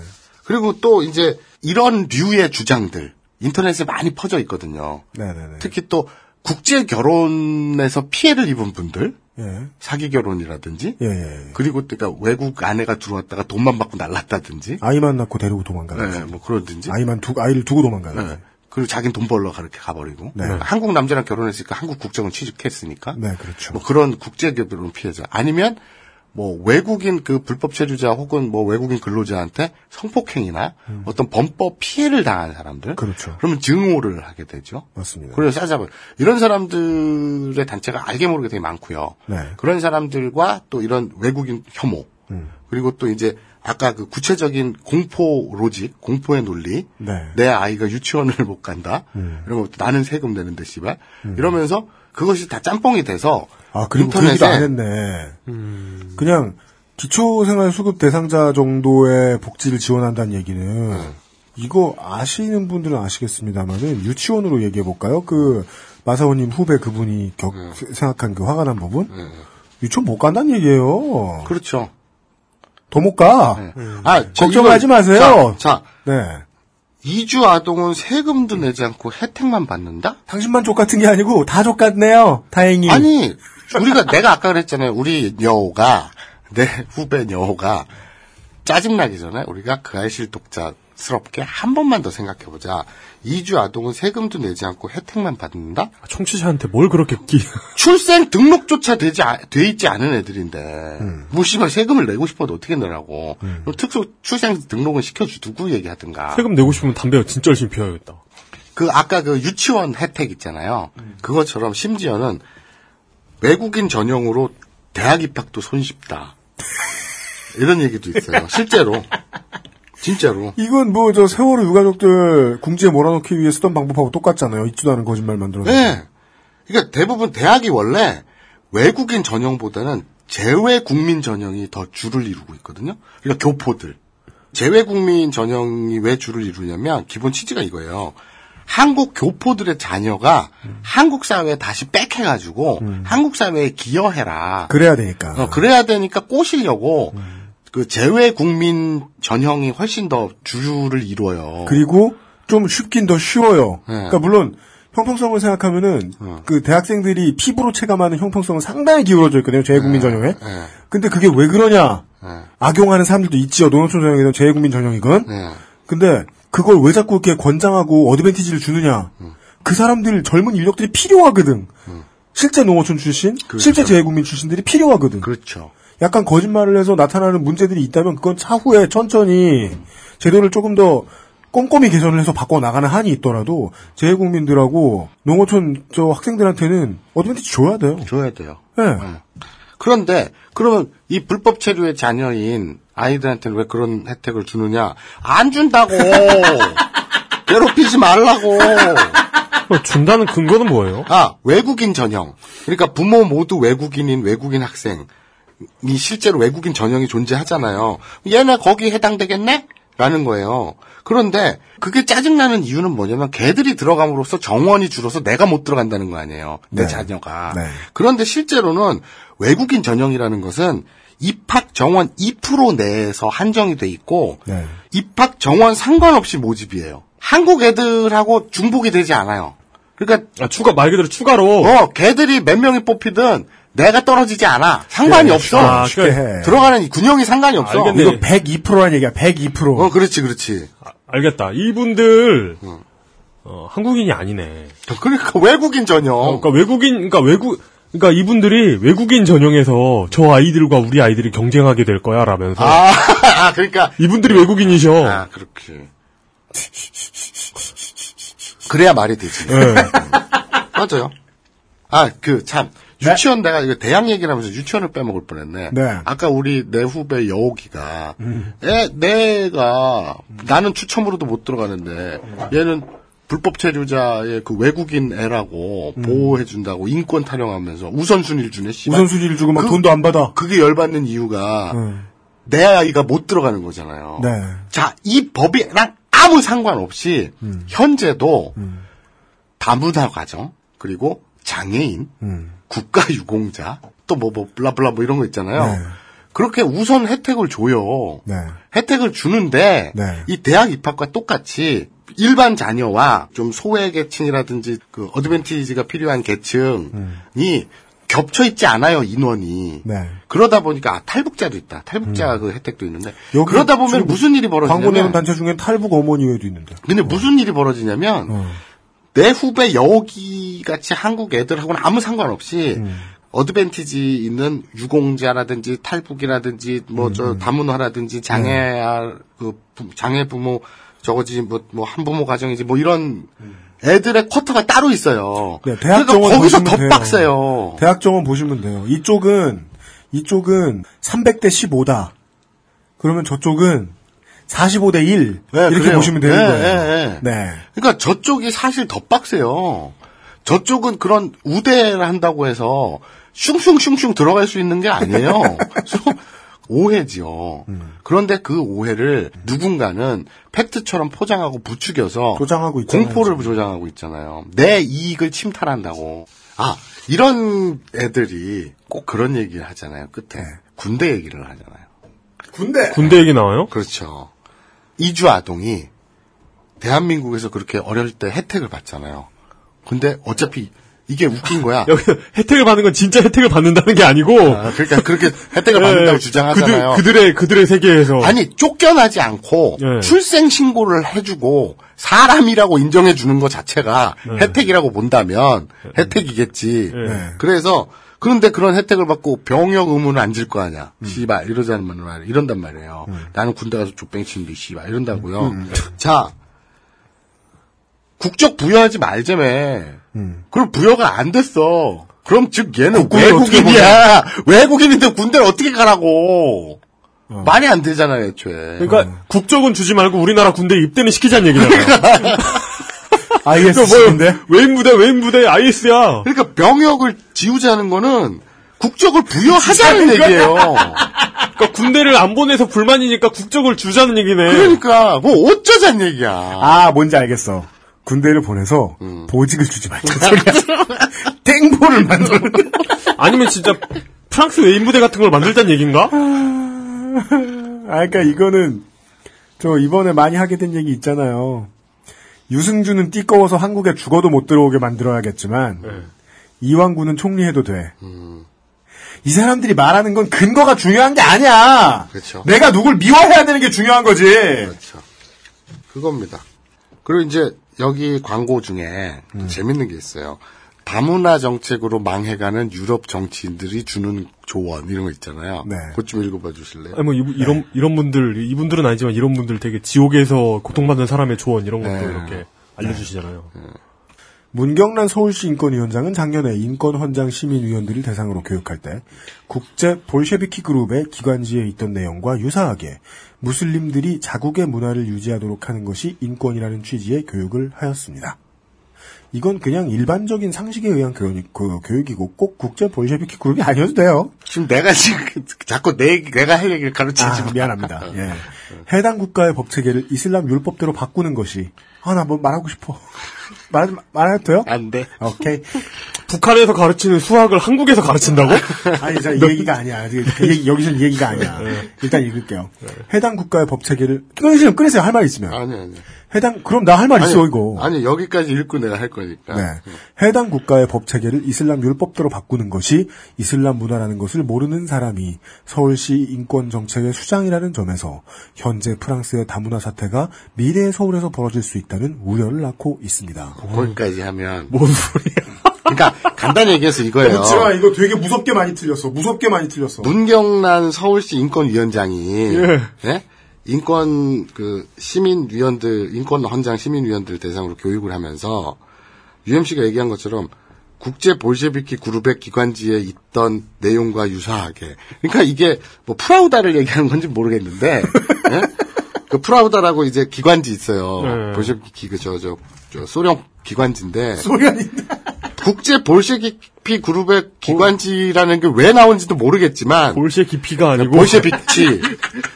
그리고 또 이제 이런 류의 주장들 인터넷에 많이 퍼져 있거든요. 네네네. 특히 또 국제 결혼에서 피해를 입은 분들, 예. 사기 결혼이라든지, 예, 예. 그리고 그러니까 외국 아내가 들어왔다가 돈만 받고 날랐다든지, 아이만 낳고 데리고 도망가는. 네, 뭐 그러든지, 아이만 두 아이를 두고 도망가는. 네. 그리고 자기는 돈 벌러 그렇게 가버리고, 네. 한국 남자랑 결혼했으니까 한국 국적은 취직했으니까, 네, 그렇죠. 뭐 그런 국제 결혼 피해자 아니면 뭐 외국인 그 불법 체류자 혹은 뭐 외국인 근로자한테 성폭행이나 어떤 범법 피해를 당한 사람들, 음. 그렇죠. 그러면 증오를 하게 되죠. 맞습니다. 그래서 싸잡아 이런 사람들의 단체가 알게 모르게 되게 많고요. 네. 그런 사람들과 또 이런 외국인 혐오 음. 그리고 또 이제 아까 그 구체적인 공포 로직, 공포의 논리, 네. 내 아이가 유치원을 못 간다, 음. 이런 거 나는 세금 내는데 씨발 이러면서 그것이 다 짬뽕이 돼서 아, 그리고 그 얘기도 안 했네. 그냥 기초생활 수급 대상자 정도의 복지를 지원한다는 얘기는 이거 아시는 분들은 아시겠습니다만은 유치원으로 얘기해 볼까요? 그 마사오님 후배 그분이 격, 생각한 그 화가 난 부분 유치원 못 간다는 얘기예요. 그렇죠. 더 못 가. 아, 저 걱정하지 이걸- 마세요. 자, 자, 네. 이주 아동은 세금도 내지 않고 혜택만 받는다? 당신만 족 같은 게 아니고 다 족 같네요. 다행히. 아니, 우리가 내가 아까 그랬잖아요. 우리 여우가 내 후배 여우가 짜증나기 전에 우리가 그 아이실 독자스럽게 한 번만 더 생각해보자. 이주 아동은 세금도 내지 않고 혜택만 받는다? 청취자한테 뭘 그렇게 끼? 출생 등록조차 되지 아- 돼 있지 않은 애들인데 뭐 씨발 세금을 내고 싶어도 어떻게 내라고? 그럼 특수 출생 등록은 시켜주고 얘기하든가. 세금 내고 싶으면 담배 진짜 열심히 피워야겠다. 그 아까 그 유치원 혜택 있잖아요. 그것처럼 심지어는 외국인 전용으로 대학 입학도 손쉽다. [laughs] 이런 얘기도 있어요. 실제로. 진짜로. 이건 뭐 저 세월호 유가족들 궁지에 몰아넣기 위해 쓰던 방법하고 똑같잖아요. 있지도 않은 거짓말 만들어. 네. 그러니까 대부분 대학이 원래 외국인 전형보다는 재외 국민 전형이 더 줄을 이루고 있거든요. 그러니까 교포들. 재외 국민 전형이 왜 줄을 이루냐면 기본 취지가 이거예요. 한국 교포들의 자녀가 한국 사회에 다시 백해가지고 한국 사회에 기여해라. 그래야 되니까. 어, 그래야 되니까 꼬시려고 그 재외 국민 전형이 훨씬 더 주를 이루어요. 그리고 좀 쉽긴 더 쉬워요. 네. 그러니까 물론 형평성을 생각하면은 어. 그 대학생들이 피부로 체감하는 형평성은 상당히 기울어져 있거든요. 재외국민 전형에. 네. 근데 그게 왜 그러냐? 네. 악용하는 사람들도 있지요. 농어촌 전형이든 재외국민 전형이건. 네. 근데 그걸 왜 자꾸 이렇게 권장하고 어드밴티지를 주느냐? 음. 그 사람들 젊은 인력들이 필요하거든. 실제 농어촌 출신, 실제 재외국민 출신들이 필요하거든. 그렇죠. 약간 거짓말을 해서 나타나는 문제들이 있다면 그건 차후에 천천히 제도를 조금 더 꼼꼼히 개선을 해서 바꿔 나가는 한이 있더라도 재외국민들하고 농어촌 저 학생들한테는 어드밴티지 줘야 돼요. 줘야 돼요. 네. 그런데 그러면 이 불법 체류의 자녀인 아이들한테는 왜 그런 혜택을 주느냐? 안 준다고. [laughs] 괴롭히지 말라고. 어, 준다는 근거는 뭐예요? 아, 외국인 전형. 그러니까 부모 모두 외국인인 외국인 학생. 이 실제로 외국인 전형이 존재하잖아요. 얘네 거기 해당되겠네? 라는 거예요. 그런데 그게 짜증나는 이유는 뭐냐면 걔들이 들어감으로써 정원이 줄어서 내가 못 들어간다는 거 아니에요. 내 네. 자녀가. 네. 그런데 실제로는 외국인 전형이라는 것은 입학 정원 2% 내에서 한정이 돼 있고 네. 입학 정원 상관없이 모집이에요. 한국 애들하고 중복이 되지 않아요. 그러니까 아, 추가 말 그대로 추가로 어, 걔들이 몇 명이 뽑히든 내가 떨어지지 않아. 상관이 네, 없어. 아, 쉽게 그러니까 해. 들어가는 이 군형이 상관이 없어. 알겠네. 이거 102%라는 얘기야. 102%. 어, 그렇지, 그렇지. 알겠다. 이분들 어, 한국인이 아니네. 그러니까 외국인 전형. 어, 그러니까 외국인, 그러니까 외국, 그러니까 이분들이 외국인 전형에서 저 아이들과 우리 아이들이 경쟁하게 될 거야 라면서 아, [laughs] 아, 그러니까. 이분들이 외국인이셔. 아, 그렇게. 그래야 말이 되지. 네. 맞아요. 아, 그, 참. 유치원 내가 이거 대학 얘기를 하면서 유치원을 빼먹을 뻔했네. 네. 아까 우리 내 후배 여옥이가 애, 내가 나는 추첨으로도 못 들어가는데 얘는 불법 체류자의 그 외국인 애라고 보호해준다고 인권 타령하면서 우선순위를 주네. 씨발. 우선순위를 주고 막 그- 돈도 안 받아. 그게 열받는 이유가 음. 내 아이가 못 들어가는 거잖아요. 네. 자, 이 법이랑 아무 상관없이 음. 현재도 다문화 가정 그리고 장애인, 음. 국가 유공자 또뭐뭐 블라블라 뭐 이런 거 있잖아요. 네. 그렇게 우선 혜택을 줘요. 네. 혜택을 주는데 네. 이 대학 입학과 똑같이 일반 자녀와 좀 소외 계층이라든지 그 어드밴티지가 필요한 계층이 겹쳐 있지 않아요 인원이. 네. 그러다 보니까 아, 탈북자도 있다. 탈북자 그 혜택도 있는데 그러다 보면 무슨 일이 광고 내는 벌어지냐면 단체 중엔 탈북 어머니회도 있는데. 근데 무슨 일이 벌어지냐면 어. 내 후배 여기 같이 한국 애들하고는 아무 상관없이 음. 어드밴티지 있는 유공자라든지 탈북이라든지 뭐 음, 저 다문화라든지 장애 네. 그 부- 장애 부모 저거지 뭐 뭐 한부모 가정이지 뭐 이런 음. 애들의 쿼터가 따로 있어요. 네, 대학 그러니까 정원 거기서 보시면 더 돼요. 빡세요. 대학 정원 보시면 돼요. 이쪽은 이쪽은 300대 15다. 그러면 저쪽은 45대 1 이렇게 그래요. 보시면 되는 네, 거예요. 네, 네. 네. 그러니까 저쪽이 사실 더 빡세요. 저쪽은 그런 우대를 한다고 해서 슝슝슝슝 들어갈 수 있는 게 아니에요. [laughs] 오해지요. 그런데 그 오해를 누군가는 팩트처럼 포장하고 부추겨서 조장하고 있잖아요, 공포를 조장하고 있잖아요. 내 이익을 침탈한다고. 아 이런 애들이 꼭 그런 얘기를 하잖아요. 끝에 군대 얘기를 하잖아요. 군대. 군대 얘기 나와요? 그렇죠. 이주 아동이 대한민국에서 그렇게 어릴 때 혜택을 받잖아요. 근데 어차피 이게 웃긴 거야. [laughs] 여기 혜택을 받는 건 진짜 혜택을 받는다는 게 아니고. 아, 그러니까 그렇게 혜택을 [laughs] 받는다고 주장하잖아요. 그들, 그들의 그들의 세계에서. 아니 쫓겨나지 않고 네. 출생 신고를 해주고 사람이라고 인정해 주는 것 자체가 네. 혜택이라고 본다면 혜택이겠지. 네. 그래서 그런데 그런 혜택을 받고 병역 의무는 안 질 거 아니야. 음. 씨발 이러자는 말 이런단 말이에요. 나는 군대 가서 족뱅이 치는데 씨발 이런다고요. 음. 자 국적 부여하지 말자며. 그럼 부여가 안 됐어. 그럼 즉 얘는 외국인이야. 외국인인데 군대를 어떻게 가라고. 말이 안 되잖아요, 애초에. 그러니까 국적은 주지 말고 우리나라 군대 에 입대는 시키자는 얘기잖아요. [laughs] IS 뭐 외인 부대 외인 부대 IS야. 그러니까 병역을 지우자는 거는 국적을 부여하자는 얘기예요. [laughs] 그러니까 군대를 안 보내서 불만이니까 국적을 주자는 얘기네. 그러니까 뭐 어쩌자는 얘기야. 아, 뭔지 알겠어. 군대를 보내서 음. 보직을 주지 말자. 소리야. [laughs] 땡보를 만들어. 아니면 진짜 프랑스 외인 부대 같은 걸 만들자는 얘기인가? 아, 그러니까 이거는 저 이번에 많이 하게 된 얘기 있잖아요. 유승준은 띠꺼워서 한국에 죽어도 못 들어오게 만들어야겠지만 네. 이왕구는 총리해도 돼. 이 사람들이 말하는 건 근거가 중요한 게 아니야. 그렇죠. 내가 누굴 미워해야 되는 게 중요한 거지. 그렇죠. 그겁니다. 그리고 이제 여기 광고 중에 음. 재밌는 게 있어요. 다문화 정책으로 망해가는 유럽 정치인들이 주는 조언 이런 거 있잖아요. 네. 그것 좀 읽어봐 주실래요? 아니 뭐 이, 이런 이런 분들 이분들은 아니지만 이런 분들 되게 지옥에서 고통받는 사람의 조언 이런 것도 네. 이렇게 알려주시잖아요. 문경란 서울시 인권위원장은 작년에 인권헌장 시민위원들을 대상으로 교육할 때 국제 볼셰비키 그룹의 기관지에 있던 내용과 유사하게 무슬림들이 자국의 문화를 유지하도록 하는 것이 인권이라는 취지의 교육을 하였습니다. 이건 그냥 일반적인 상식에 의한 교육, 그 교육이고 꼭 국제 볼셰비키 그룹이 아니어도 돼요. 지금 내가 지금 [laughs] 자꾸 내 내가 할 얘기를 가르치지 아, 마. 미안합니다. [laughs] 예. 해당 국가의 법 체계를 이슬람 율법대로 바꾸는 것이 아 나 뭐 말하고 싶어. [laughs] 말 말해도 돼요? 안 돼. 오케이. 북한에서 가르치는 수학을 한국에서 가르친다고? 아니, 자, 이 얘기가 아니야. 그, 그 얘기, 여기서는 이 얘기가 아니야. 일단 읽을게요. 해당 국가의 법 체계를, 끊으세요, 끊으세요. 할 말 있으면. 아니 아니. 해당, 그럼 나 할 말 있어, 이거. 아니 여기까지 읽고 내가 할 거니까. 네. 해당 국가의 법 체계를 이슬람 율법대로 바꾸는 것이 이슬람 문화라는 것을 모르는 사람이 서울시 인권 정책의 수장이라는 점에서 현재 프랑스의 다문화 사태가 미래의 서울에서 벌어질 수 있다는 우려를 낳고 있습니다. 거기까지 하면 뭔 소리야? 그러니까 간단히 얘기해서 이거예요. 그렇지만 이거 되게 무섭게 많이 틀렸어. 무섭게 많이 틀렸어. 문경란 서울시 인권위원장이 예. 예? 인권 그 시민위원들 인권 헌장 시민위원들 대상으로 교육을 하면서 UMC가 얘기한 것처럼 국제 볼셰비키 그룹의 기관지에 있던 내용과 유사하게 그러니까 이게 뭐 프라우다를 얘기하는 건지 모르겠는데 예? 그 프라우다라고 이제 기관지 있어요. 네. 볼셰비키 그저 저, 저 소련 기관지인데 소련인데. 국제 볼셰비키 그룹의 기관지라는 게 왜 나온지도 모르겠지만 볼셰 깊이가 아니고 볼셰비키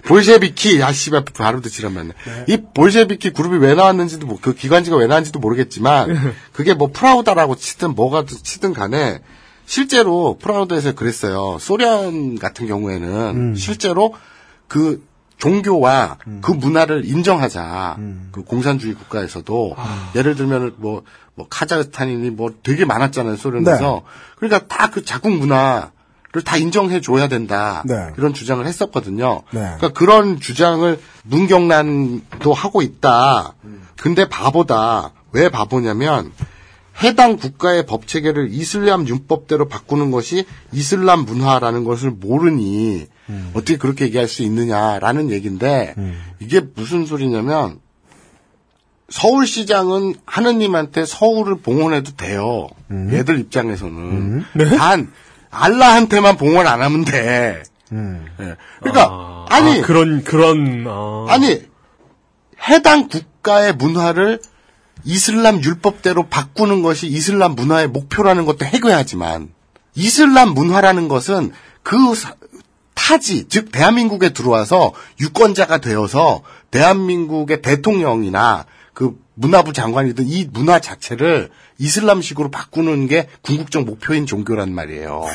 볼셰비키 야 씨발 발음도 지랄 맞네. 이 볼셰비키 그룹이 왜 나왔는지도 뭐, 그 기관지가 왜 나왔는지도 모르겠지만 그게 뭐 프라우다라고 치든 뭐가 치든 간에 실제로 프라우다에서 그랬어요. 소련 같은 경우에는 실제로 그 종교와 그 문화를 인정하자. 그 공산주의 국가에서도 예를 들면 뭐, 뭐 카자흐스탄이니 뭐 되게 많았잖아요 소련에서. 그러니까 다 그 자국 문화를 다 인정해 줘야 된다. 네. 이런 주장을 했었거든요. 네. 그러니까 그런 주장을 문경란도 하고 있다. 근데 바보다. 왜 바보냐면 해당 국가의 법 체계를 이슬람 율법대로 바꾸는 것이 이슬람 문화라는 것을 모르니 어떻게 그렇게 얘기할 수 있느냐라는 얘기인데 이게 무슨 소리냐면 서울시장은 하느님한테 서울을 봉헌해도 돼요. 얘들 입장에서는 단 알라한테만 봉헌 안 하면 돼. 예. 그러니까 아, 니 아, 그런 그런 아. 아니 해당 국가의 문화를 이슬람 율법대로 바꾸는 것이 이슬람 문화의 목표라는 것도 해결하지만 이슬람 문화라는 것은 그 사- 타지 즉 대한민국에 들어와서 유권자가 되어서 대한민국의 대통령이나 그 문화부 장관이든 이 문화 자체를 이슬람식으로 바꾸는 게 궁극적 목표인 종교란 말이에요.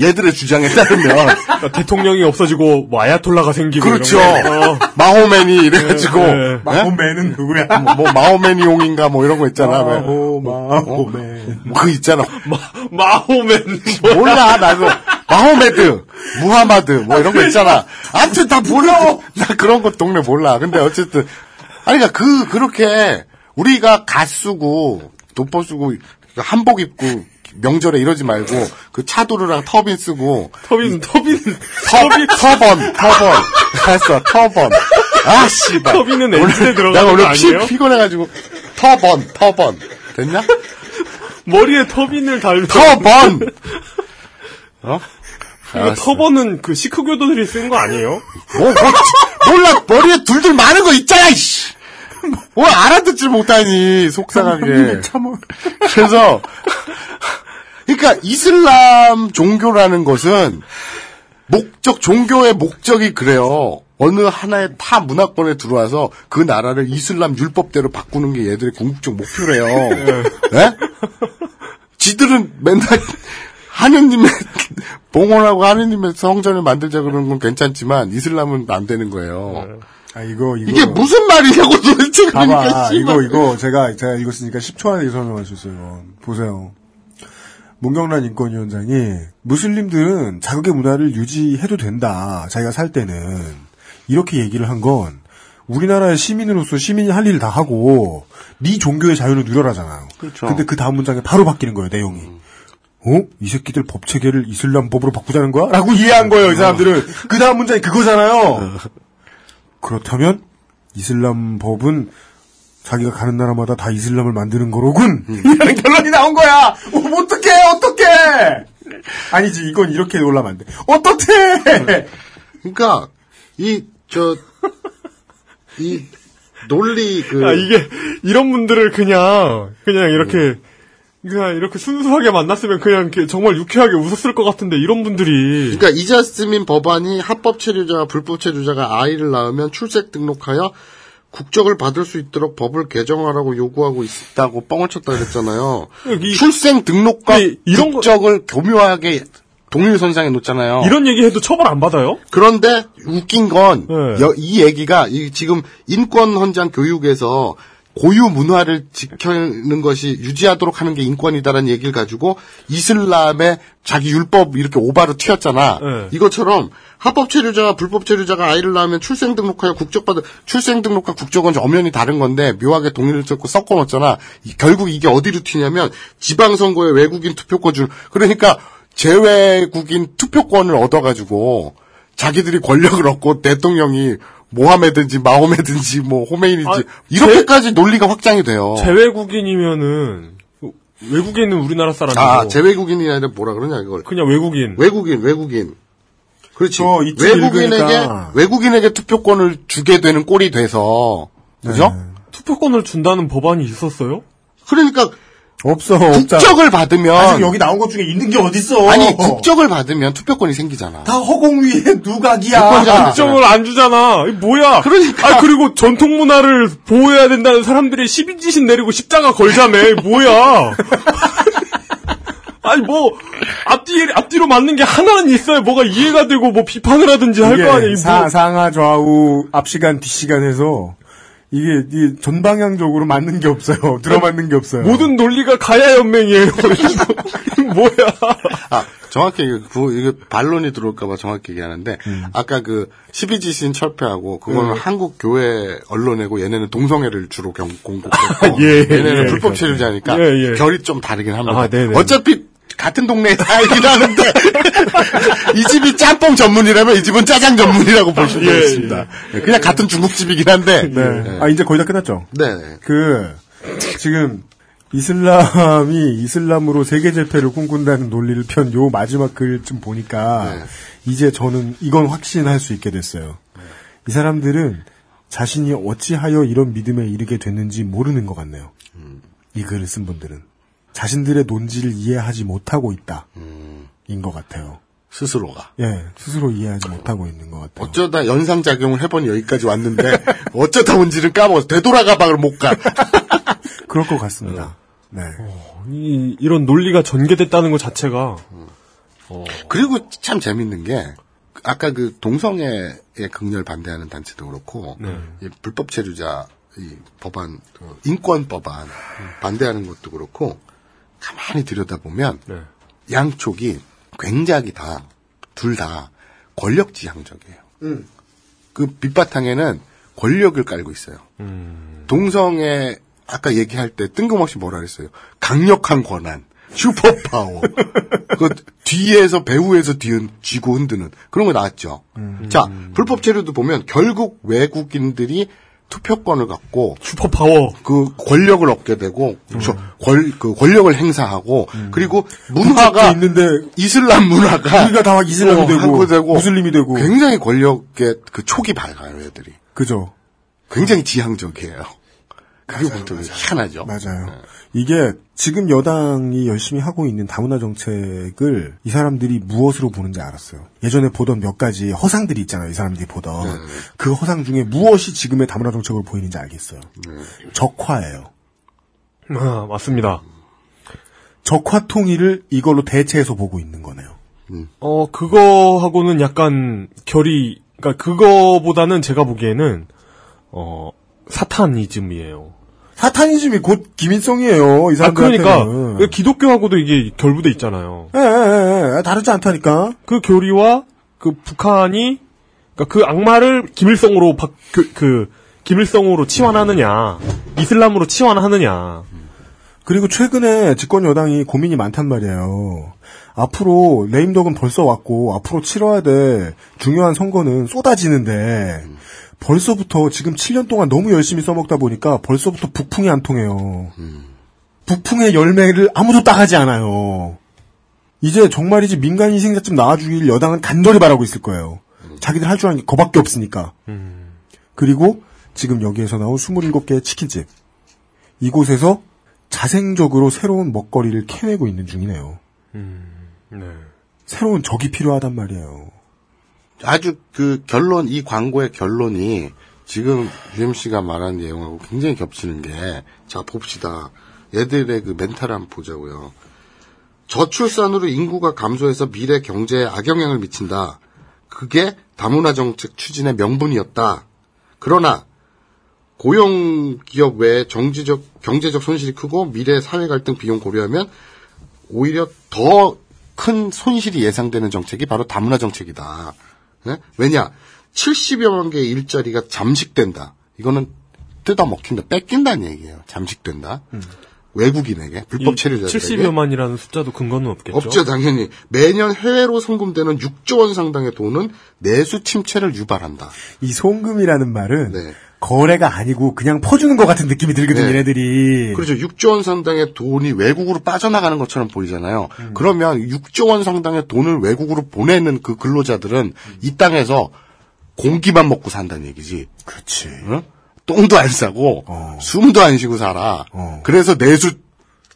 얘들의 주장에 따르면 그러니까 대통령이 없어지고 뭐 아야톨라가 생기고 그렇죠. 어. 마호맨이 이래가지고 네, 네. 마호맨은 누구야? 뭐, 뭐 마호맨이용인가 뭐 이런 거 있잖아. 마호 마호맨. 뭐 그 있잖아. 마호맨 몰라 나도 마호메드, 무하마드 뭐 이런 거 있잖아. 아무튼 다 몰라. 나 그런 거 동네 몰라. 근데 어쨌든 아니 그러니까 그 그렇게 우리가 가 쓰고 도포 쓰고 한복 입고 명절에 이러지 말고 그 차도르랑 터빈 쓰고 터빈 터빈 터빈. 터번 터번. 알았어 터번. 아 씨발. 터빈은 엔진에 들어가는 내가 거 오늘 아니에요? 피, 피곤해가지고 터번 터번. 됐냐? 머리에 터빈을 달고 터번! 어? 이거 알았어. 터번은 그 시크 교도들이 쓴 거 아니에요? 뭐, 뭐, 몰라. 머리에 둘둘 많은 거 있잖아 이씨. 뭘 알아듣질 못하니 속상하게. 그래서 그러니까 이슬람 종교라는 것은 목적 종교의 목적이 그래요. 어느 하나의 타 문화권에 들어와서 그 나라를 이슬람 율법대로 바꾸는 게 얘들의 궁극적 목표래요. 예? 지들은 맨날 하느님의 봉헌하고 하느님의 성전을 만들자 그러는 건 괜찮지만 이슬람은 안 되는 거예요. 아 이거 이거 이게 무슨 말이냐고 도대체 그러니까 봐봐. 이거 이거 제가 제가 읽었으니까 10초 안에 설명할 수 있어요. 보세요. 문경란 인권위원장이 무슬림들은 자국의 문화를 유지해도 된다. 자기가 살 때는 이렇게 얘기를 한 건 우리나라의 시민으로서 시민이 할 일을 다 하고 네 종교의 자유는 누려라잖아요. 그렇죠. 근데 그 다음 문장에 바로 바뀌는 거예요 내용이. 어? 이 새끼들 법 체계를 이슬람 법으로 바꾸자는 거야? 라고 이해한 거예요, 이 사람들은. 그 다음 문장이 그거잖아요. 그렇다면, 이슬람 법은 자기가 가는 나라마다 다 이슬람을 만드는 거로군! [laughs] 이라는 결론이 나온 거야! 어, 어떡해, 어떡해! 아니지, 이건 이렇게 놀라면 안 돼. 어떡해! 그러니까 이 저 이 논리 그 아, 이게 이런 분들을 그냥 그냥 이렇게 그냥 이렇게 순수하게 만났으면 그냥 이렇게 정말 유쾌하게 웃었을 것 같은데 이런 분들이 그러니까 이자스민 법안이 합법 체류자와 불법 체류자가 아이를 낳으면 출생 등록하여 국적을 받을 수 있도록 법을 개정하라고 요구하고 있다고 뻥을 쳤다 그랬잖아요. 출생 등록과 이런 거- 국적을 교묘하게 동일선상에 놓잖아요. 이런 얘기 해도 처벌 안 받아요? 그런데 웃긴 건이 네. 얘기가 이 지금 인권 헌장 교육에서 고유 문화를 지키는 것이 유지하도록 하는 게 인권이다라는 얘기를 가지고 이슬람의 자기 율법 이렇게 오바로 튀었잖아. 네. 이것처럼 합법 체류자와 불법 체류자가 아이를 낳으면 출생 등록하여 국적 받을 출생 등록과 국적은 좀 엄연히 다른 건데 묘하게 동일을 섞고 섞어 놓잖아. 이- 결국 이게 어디로 튀냐면 지방 선거에 외국인 투표권 줄 그러니까 재외국인 투표권을 얻어 가지고 자기들이 권력을 얻고 대통령이 모하메든지 마호메든지 뭐 호메인인지 아, 이렇게까지 논리가 확장이 돼요. 재외국인이면은 외국인은 우리나라 사람이고 아 재외국인이 아니라 뭐라 그러냐 이걸 그냥 외국인 외국인 외국인 그렇지 외국인에게 읽으니까. 외국인에게 투표권을 주게 되는 꼴이 돼서 그죠? 투표권을 준다는 법안이 있었어요? 그러니까 없어. 국적을 받으면 아직 여기 나온 것 중에 있는 게 어딨어. 아니 국적을 받으면 투표권이 생기잖아. 다 허공 위에 [laughs] 누각이야. 국정을 안 주잖아. 이게 뭐야? 그러니까. 아 그리고 전통 문화를 보호해야 된다는 사람들이 12지신 내리고 십자가. 이게 뭐야? [laughs] 아니 뭐 앞뒤 앞뒤로 맞는 게 하나는 있어야 뭐가 이해가 되고 뭐 비판을 하든지 할 거 아니에요. 사, 뭐. 상하 좌우 앞 시간 뒷시간에서 이게, 이게 전방향적으로 맞는 게 없어요. [laughs] 들어맞는 게 없어요. 모든 논리가 가야 연맹이에요. [laughs] 뭐야? 아, 정확히 그 이게 반론이 들어올까봐 정확히 얘기하는데 아까 그 12지신 철폐하고 그거는 음. 한국 교회 언론이고 얘네는 동성애를 주로 경, 공급했고 [laughs] 예, 얘네는 예. 불법 체류자니까 예, 예. 결이 좀 다르긴 합니다. 아. 어차피 같은 동네에 살긴 하는데 [laughs] 이 집이 짬뽕 전문이라면 이 집은 짜장 전문이라고 볼 수가 예, 있습니다. 그냥 같은 중국집이긴 한데 네. 아, 이제 거의 다 끝났죠? 네. 그, 지금, 이슬람이 이슬람으로 세계 재패를 꿈꾼다는 논리를 편 요 마지막 글쯤 보니까 네. 이제 저는 이건 확신할 수 있게 됐어요. 이 사람들은 자신이 어찌하여 이런 믿음에 이르게 됐는지 모르는 것 같네요. 이 글을 쓴 분들은 자신들의 논지를 이해하지 못하고 있다. 인것 같아요. 스스로가. 예, 스스로 이해하지 못하고 있는 것 같아요. 어쩌다 연상작용을 해보니 여기까지 왔는데 [laughs] 어쩌다 온지를 까먹었어. 되돌아가 방을 못 가. [laughs] 그럴 것 같습니다. 네. 이, 이런 논리가 전개됐다는 것 자체가 그리고 참 재밌는 게 아까 그 동성애에 극렬 반대하는 단체도 그렇고 네. 이 불법 체류자 이 법안 그 인권 법안 반대하는 것도 그렇고 가만히 들여다보면 네. 양쪽이 굉장히 다 둘 다 권력 지향적이에요. 음. 그 밑바탕에는 권력을 깔고 있어요. 동성애 아까 얘기할 때 뜬금없이 뭐라 그랬어요. 강력한 권한, superpower. [laughs] 그 뒤에서 배후에서 뒤를 쥐고 흔드는 그런 거 나왔죠. 자 불법 체류도 보면 결국 외국인들이 투표권을 갖고 superpower 그 권력을 얻게 되고 저 권, 그 권력을 행사하고 그리고 문화가 있는데 이슬람 문화가 우리가 다 이슬람이 어, 되고, 되고 무슬림이 되고 굉장히 권력의 그 촉이 밝아요 애들이 그죠. 굉장히 지향적이에요. 그게 보통 희한하죠. 맞아요. 이게 지금 여당이 열심히 하고 있는 다문화 정책을 이 사람들이 무엇으로 보는지 알았어요. 예전에 보던 몇 가지 허상들이 있잖아요. 이 사람들이 보던 그 허상 중에 무엇이 지금의 다문화 정책으로 보이는지 알겠어요. 적화예요. 아, 맞습니다. 적화 통일을 이걸로 대체해서 보고 있는 거네요. 어, 그거하고는 약간 결이, 그니까 그거보다는 제가 보기에는, 어, 사탄이즘이에요. 사탄이즘이 곧 기민성이에요. 이 아, 사람들한테는. 그러니까, 그 기독교하고도 이게 결부돼 있잖아요. 예, 예, 예. 다르지 않다니까. 그 교리와 그 북한이, 그니까 그 악마를 김일성으로 바, 그, 그, 김일성으로 치환하느냐, 이슬람으로 치환하느냐. 그리고 최근에 집권 여당이 고민이 많단 말이에요. 앞으로 레임덕은 벌써 왔고 앞으로 치러야 될 중요한 선거는 쏟아지는데 벌써부터 지금 7년 동안 너무 열심히 써먹다 보니까 벌써부터 북풍이 안 통해요. 북풍의 열매를 아무도 따가지 않아요. 이제 정말이지 민간 희생자쯤 나와주길 여당은 간절히 바라고 있을 거예요. 자기들 할 줄 아는 게 그밖에 없으니까. 그리고 지금 여기에서 나온 27개의 치킨집. 이곳에서 자생적으로 새로운 먹거리를 캐내고 있는 중이네요. 네. 새로운 적이 필요하단 말이에요. 아주 그 결론 이 광고의 결론이 지금 UMC가 말한 내용하고 굉장히 겹치는 게 자 봅시다. 얘들의 그 멘탈을 한번 보자고요. 저출산으로 인구가 감소해서 미래 경제에 악영향을 미친다. 그게 다문화 정책 추진의 명분이었다. 그러나 고용 기업 외에 정치적 경제적 손실이 크고 미래 사회 갈등 비용 고려하면 오히려 더 큰 손실이 예상되는 정책이 바로 다문화 정책이다. 예? 왜냐? 70여만 개의 일자리가 잠식된다. 이거는 뜯어 먹힌다. 뺏긴다는 얘기예요. 잠식된다. 외국인에게 불법 체류자들에게 70여만이라는 숫자도 근거는 없겠죠. 없죠, 당연히. 매년 해외로 송금되는 6조 원 상당의 돈은 내수 침체를 유발한다. 이 송금이라는 말은 네. 거래가 아니고 그냥 퍼주는 것 같은 느낌이 들거든요, 네. 얘네들이. 그렇죠. 6조 원 상당의 돈이 외국으로 빠져나가는 것처럼 보이잖아요. 음. 그러면 6조 원 상당의 돈을 외국으로 보내는 그 근로자들은 이 땅에서 공기만 먹고 산다는 얘기지. 그렇지. 똥도 안 싸고 숨도 안 쉬고 살아. 그래서 내수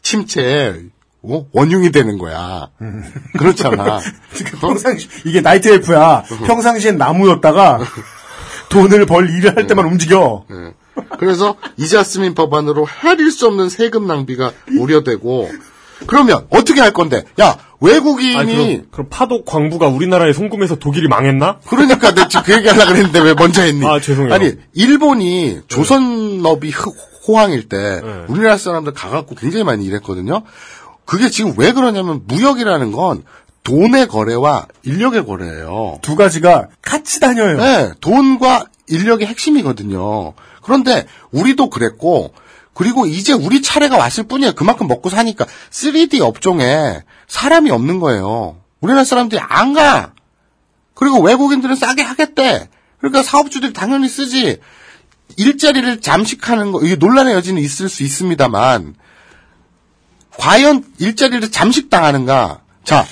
침체에 어? 원흉이 되는 거야. 그렇잖아. [laughs] 평상시 이게 나이트 엘프야. 평상시엔 나무였다가 [laughs] 돈을 벌 일을 할 때만 움직여. 그래서 이자스민 법안으로 헤아릴 수 없는 세금 낭비가 우려되고 그러면 어떻게 할 건데? 야 외국인이 아니, 그럼, 그럼 파독 광부가 우리나라에 송금해서 독일이 망했나? 그러니까 내가 지금 그 얘기 하려고 그랬는데 왜 먼저 했니? 아, 죄송해요. 아니, 일본이 조선업이 흑- 호황일 때 네. 우리나라 사람들 가갖고 굉장히 많이 일했거든요. 그게 지금 왜 그러냐면 무역이라는 건 돈의 거래와 인력의 거래예요. 두 가지가 같이 다녀요. 네, 돈과 인력의 핵심이거든요. 그런데 우리도 그랬고 그리고 이제 우리 차례가 왔을 뿐이에요. 그만큼 먹고 사니까 3D 업종에 사람이 없는 거예요. 우리나라 사람들이 안 가. 그리고 외국인들은 싸게 하겠대. 그러니까 사업주들이 당연히 쓰지. 일자리를 잠식하는 거, 이게 논란의 여지는 있을 수 있습니다만, 과연 일자리를 잠식당하는가? 자,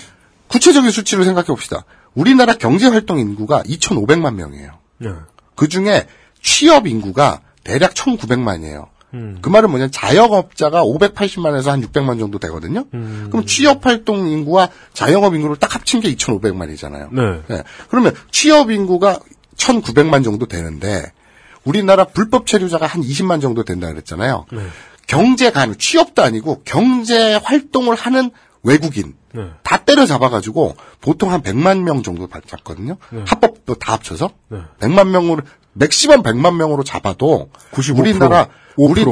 구체적인 수치를 생각해 봅시다. 우리나라 경제활동 인구가 2,500만 명이에요. 네. 그 중에 취업 인구가 대략 1,900만이에요. 음. 그 말은 뭐냐면 자영업자가 580만에서 한 600만 정도 되거든요. 음. 그럼 취업 활동 인구와 자영업 인구를 딱 합친 게 2,500만이잖아요. 네. 그러면 취업 인구가 1,900만 정도 되는데 우리나라 불법 체류자가 한 20만 정도 된다 그랬잖아요. 네. 경제 간 취업도 아니고 경제 활동을 하는 외국인 네. 다 때려 잡아가지고 보통 한 100만 명 정도 받- 잡거든요. 네. 합법도 다 합쳐서 네. 100만 명으로 맥시멈 100만 명으로 잡아도 95%, 우리나라 5%. 우리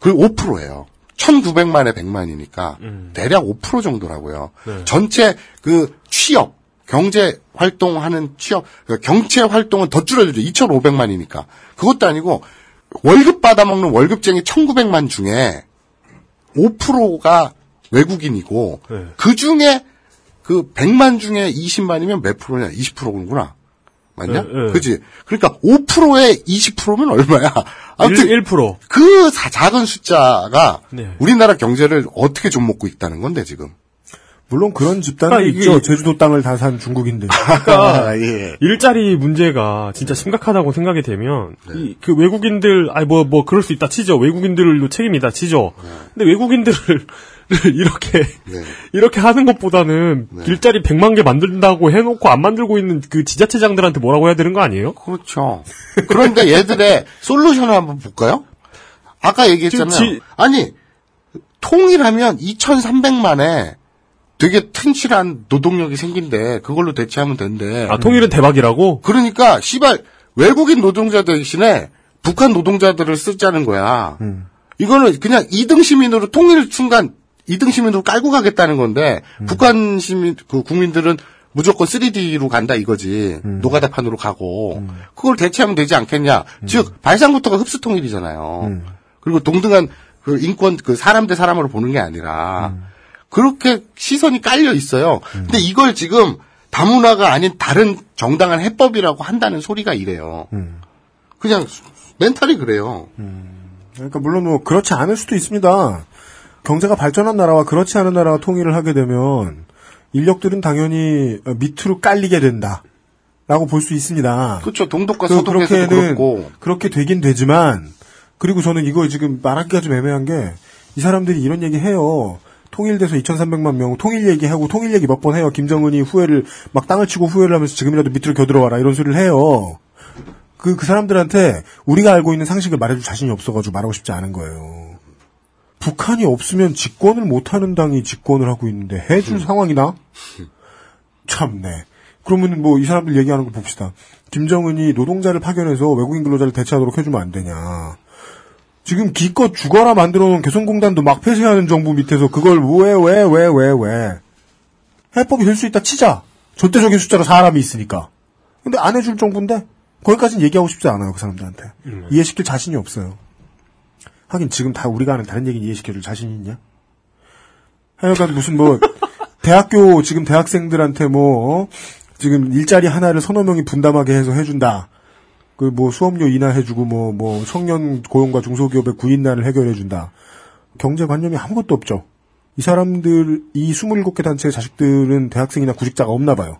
그 5%예요. 1,900만에 100만이니까 음. 대략 5% 정도라고요. 네. 전체 그 취업 경제 활동하는 취업 그 경제 활동은 더 줄어들죠. 2,500만이니까 그것도 아니고 월급 받아먹는 월급쟁이 1,900만 중에 5%가 외국인이고 네. 그 중에 그 100만 중에 20만이면 몇 프로냐? 20%구나. 맞냐? 네, 네. 그지? 그러니까 5%에 20%면 얼마야? 아무튼 1, 1%. 그 사- 작은 숫자가 네. 우리나라 경제를 어떻게 좀 먹고 있다는 건데 지금. 물론 그런 그러니까 이게- 있죠. 제주도 땅을 다 산 중국인들. [laughs] 그러니까 예. 일자리 문제가 진짜 심각하다고 생각이 되면 네. 이 그 외국인들 아니 뭐뭐 그럴 수 있다 치죠 외국인들로 책임이다 치죠 네. 근데 외국인들을 [laughs] 이렇게 이렇게 하는 것보다는 네. 일자리 100만 개 만든다고 해놓고 안 만들고 있는 그 지자체장들한테 뭐라고 해야 되는 거 아니에요? 그렇죠. 그러니까 얘들의 솔루션을 한번 볼까요? 아까 얘기했잖아요. 지- 아니 통일하면 2,300만에 되게 튼실한 노동력이 생긴대. 그걸로 대체하면 된대. 아 통일은 대박이라고? 그러니까 시발 외국인 노동자 대신에 북한 노동자들을 쓰자는 거야. 이거는 그냥 2등 시민으로 통일 순간 2등 시민으로 깔고 가겠다는 건데 북한 시민 그 국민들은 무조건 3D로 간다 이거지. 노가다판으로 가고 그걸 대체하면 되지 않겠냐. 즉 발상부터가 흡수 통일이잖아요. 그리고 동등한 그 인권 그 사람 대 사람으로 보는 게 아니라 그렇게 시선이 깔려 있어요. 근데 이걸 지금 다문화가 아닌 다른 정당한 해법이라고 한다는 소리가 이래요. 그냥 멘탈이 그래요. 그러니까 물론 뭐 그렇지 않을 수도 있습니다. 경제가 발전한 나라와 그렇지 않은 나라가 통일을 하게 되면 인력들은 당연히 어, 밑으로 깔리게 된다. 라고 볼 수 있습니다. 그렇죠. 동독과 그- 그렇게는 그렇고. 그렇게 되긴 되지만 그리고 저는 이거 지금 말하기가 좀 애매한 게 이 사람들이 이런 얘기 해요. 통일돼서 2,300만 명 통일 얘기하고 통일 얘기 몇 번 해요. 김정은이 후회를 막 땅을 치고 후회를 하면서 지금이라도 밑으로 겨들어와라 이런 소리를 해요. 그, 그 사람들한테 우리가 알고 있는 상식을 말해줄 자신이 없어가지고 말하고 싶지 않은 거예요. 북한이 없으면 집권을 못하는 당이 집권을 하고 있는데 해줄 상황이나? 참네. 그러면 뭐 이 사람들 얘기하는 거 봅시다. 김정은이 노동자를 파견해서 외국인 근로자를 대체하도록 해주면 안 되냐. 지금 기껏 죽어라 만들어 놓은 개성공단도 막 폐쇄하는 정부 밑에서 그걸 왜, 왜, 왜, 왜, 왜. 해법이 될 수 있다 치자. 절대적인 숫자로 사람이 있으니까. 근데 안 해줄 정부인데? 거기까지는 얘기하고 싶지 않아요, 그 사람들한테. 이해시킬 자신이 없어요. 하긴 지금 다 우리가 하는 다른 얘기는 이해시켜줄 자신이 있냐? 하여간 무슨 뭐, [laughs] 대학교 지금 대학생들한테 뭐, 어? 지금 일자리 하나를 서너 명이 분담하게 해서 해준다. 그 뭐 수업료 인하해주고 뭐, 뭐 청년 고용과 중소기업의 구인난을 해결해준다. 경제관념이 아무것도 없죠. 이 사람들, 이 27개 단체의 자식들은 대학생이나 구직자가 없나 봐요.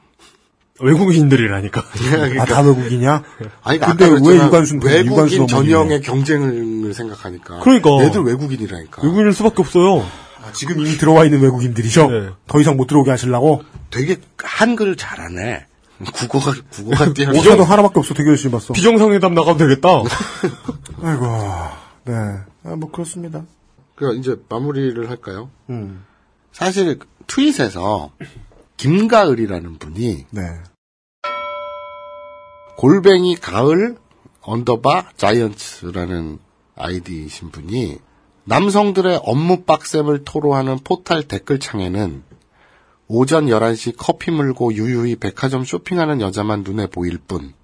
외국인들이라니까. [laughs] 아, 다 외국이냐? 아니, 근데 왜. 유관순, 외국인 유관순 전형의 경쟁을 생각하니까. 그러니까. 애들 외국인이라니까. 외국인일 수밖에 없어요. 아, 지금 이미 들어와 있는 외국인들이죠? 더 이상 못 들어오게 하시려고? 되게 한글 잘하네. 국어가 국어가 [laughs] 뛰어. 오사도 하나밖에 없어. 되게 열심히 봤어. 비정상회담 나가면 되겠다. [laughs] 아이고, 네. 아, 뭐 그렇습니다. 그 이제 마무리를 할까요? 음. 사실 트윗에서 김가을이라는 분이 네. 골뱅이 가을 underbar Giants라는 아이디이신 분이 남성들의 업무 빡셈을 토로하는 포탈 댓글창에는 오전 11시 커피 물고 유유히 백화점 쇼핑하는 여자만 눈에 보일 뿐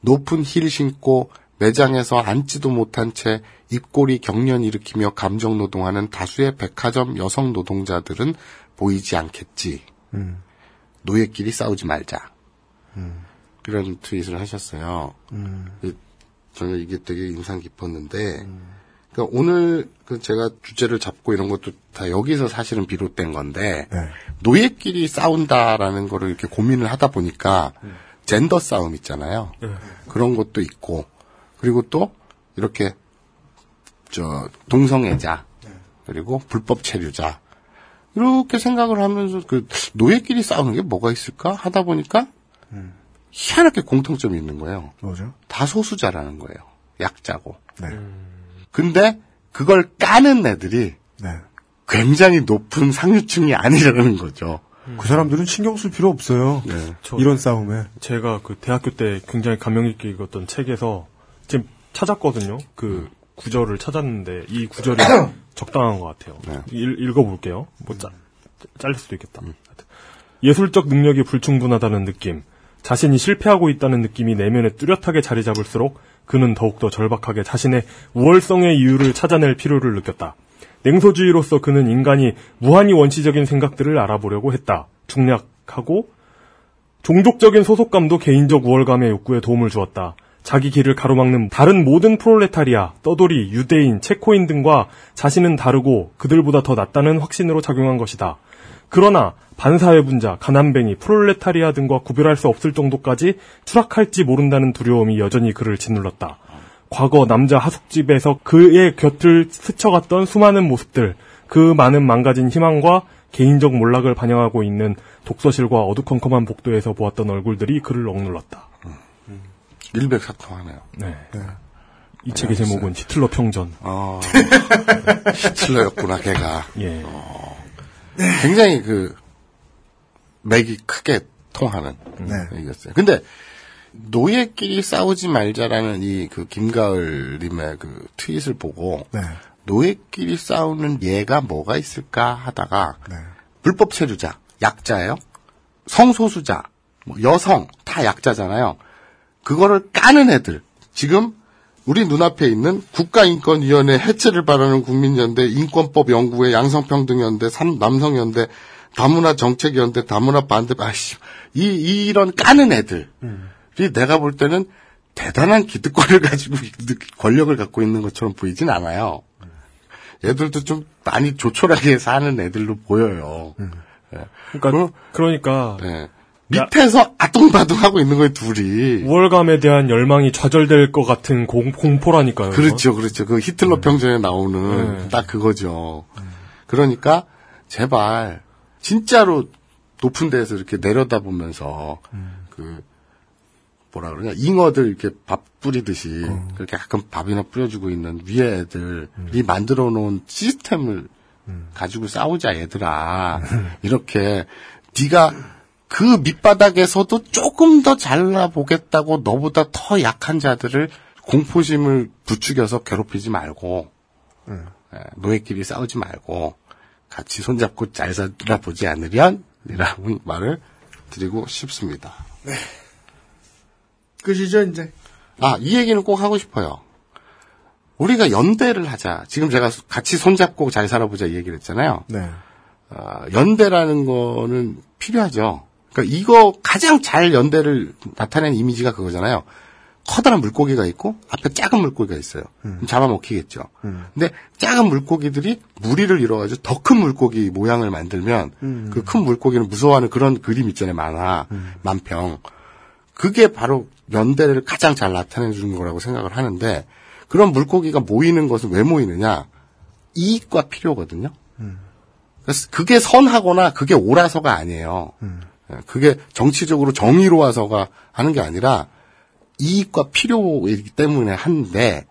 높은 힐 신고 매장에서 앉지도 못한 채 입꼬리 경련 일으키며 감정 노동하는 다수의 백화점 여성 노동자들은 보이지 않겠지. 음. 노예끼리 싸우지 말자. 음. 그런 트윗을 하셨어요. 음. 저는 이게 되게 인상 깊었는데, 그러니까 오늘 그 제가 주제를 잡고 이런 것도 다 여기서 사실은 비롯된 건데, 네. 노예끼리 싸운다라는 거를 이렇게 고민을 하다 보니까, 음. 젠더 싸움 있잖아요. 그런 것도 있고, 그리고 또, 이렇게, 저, 동성애자, 그리고 불법 체류자, 이렇게 생각을 하면서 그, 노예끼리 싸우는 게 뭐가 있을까? 하다 보니까, 희한하게 공통점이 있는 거예요. 뭐죠? 다 소수자라는 거예요. 약자고. 네. 근데 그걸 까는 애들이 네. 굉장히 높은 상류층이 아니라는 거죠. 그 사람들은 신경 쓸 필요 없어요. 저- 이런 싸움에. 제가 그 대학교 때 굉장히 감명 깊게 읽었던 책에서 지금 찾았거든요. 그 구절을 찾았는데 이 구절이 [coughs] 적당한 것 같아요. 읽, 읽어볼게요. 뭐 짜, 잘릴 수도 있겠다. 하여튼. 예술적 능력이 불충분하다는 느낌, 자신이 실패하고 있다는 느낌이 내면에 뚜렷하게 자리 잡을수록 그는 더욱더 절박하게 자신의 우월성의 이유를 찾아낼 필요를 느꼈다. 냉소주의로서 그는 인간이 무한히 원시적인 생각들을 알아보려고 했다. 중략하고 종족적인 소속감도 개인적 우월감의 욕구에 도움을 주었다. 자기 길을 가로막는 다른 모든 프롤레타리아, 떠돌이, 유대인, 체코인 등과 자신은 다르고 그들보다 더 낫다는 확신으로 작용한 것이다. 그러나 반사회분자, 가난뱅이, 프롤레타리아 등과 구별할 수 없을 정도까지 추락할지 모른다는 두려움이 여전히 그를 짓눌렀다. 과거 남자 하숙집에서 그의 곁을 스쳐갔던 수많은 모습들, 그 많은 망가진 희망과 개인적 몰락을 반영하고 있는 독서실과 어두컴컴한 복도에서 보았던 얼굴들이 그를 억눌렀다. 일백사통하네요. 네. 이 책의 제목은 히틀러 평전. 어, [laughs] 히틀러였구나, 걔가. 예. 굉장히 그, 맥이 크게 통하는 네. 얘기였어요. 근데, 노예끼리 싸우지 말자라는 이 그 김가을님의 그 트윗을 보고, 네. 노예끼리 싸우는 예가 뭐가 있을까 하다가, 불법 체류자, 약자예요? 성소수자, 뭐 여성, 다 약자잖아요. 그거를 까는 애들. 지금 우리 눈앞에 있는 국가인권위원회 해체를 바라는 국민연대, 인권법 연구회, 양성평등연대, 삼- 남성연대, 다문화 정책연대, 다문화 반대, 아씨, 이, 이런 까는 애들이 내가 볼 때는 대단한 기득권을 [laughs] 가지고, 권력을 갖고 있는 것처럼 보이진 않아요. 애들도 좀 많이 조촐하게 사는 애들로 보여요. 예. 그러니까, 그러니까 네. 밑에서 아뚱바뚱하고 있는 거예요, 둘이. 우월감에 대한 열망이 좌절될 것 같은 공, 공포라니까요. 그렇죠, 그렇죠. 그 히틀러 평전에 나오는 네. 딱 그거죠. 그러니까 제발 진짜로 높은 데에서 이렇게 내려다보면서 그 뭐라 그러냐 잉어들 이렇게 밥 뿌리듯이 그렇게 가끔 밥이나 뿌려주고 있는 위에 애들이 만들어 놓은 시스템을 가지고 싸우자 얘들아 이렇게 네가 그 밑바닥에서도 조금 더 잘라보겠다고 너보다 더 약한 자들을 공포심을 부추겨서 괴롭히지 말고 예, 노예끼리 싸우지 말고 같이 손잡고 잘 살아보지 않으련 이라는 말을 드리고 싶습니다. 끝이죠, 이제. 아, 이 얘기는 꼭 하고 싶어요. 우리가 연대를 하자. 지금 제가 같이 손잡고 잘 살아보자 이 얘기를 했잖아요. 네. 아, 연대라는 거는 필요하죠. 그러니까 이거 가장 잘 연대를 나타낸 이미지가 그거잖아요. 커다란 물고기가 있고 앞에 작은 물고기가 있어요. 그럼 잡아먹히겠죠. 근데 작은 물고기들이 무리를 이뤄가지고 더 큰 물고기 모양을 만들면 음. 그큰 물고기를 무서워하는 그런 그림 있잖아요. 만화, 만평. 그게 바로 연대를 가장 잘 나타내 주는 거라고 생각을 하는데 그런 물고기가 모이는 것은 왜 모이느냐? 이익과 필요거든요. 그래서 그게 선하거나 그게 옳아서가 아니에요. 예, 그게 정치적으로 정의로워서가 하는 게 아니라 이익과 필요이기 때문에 하는데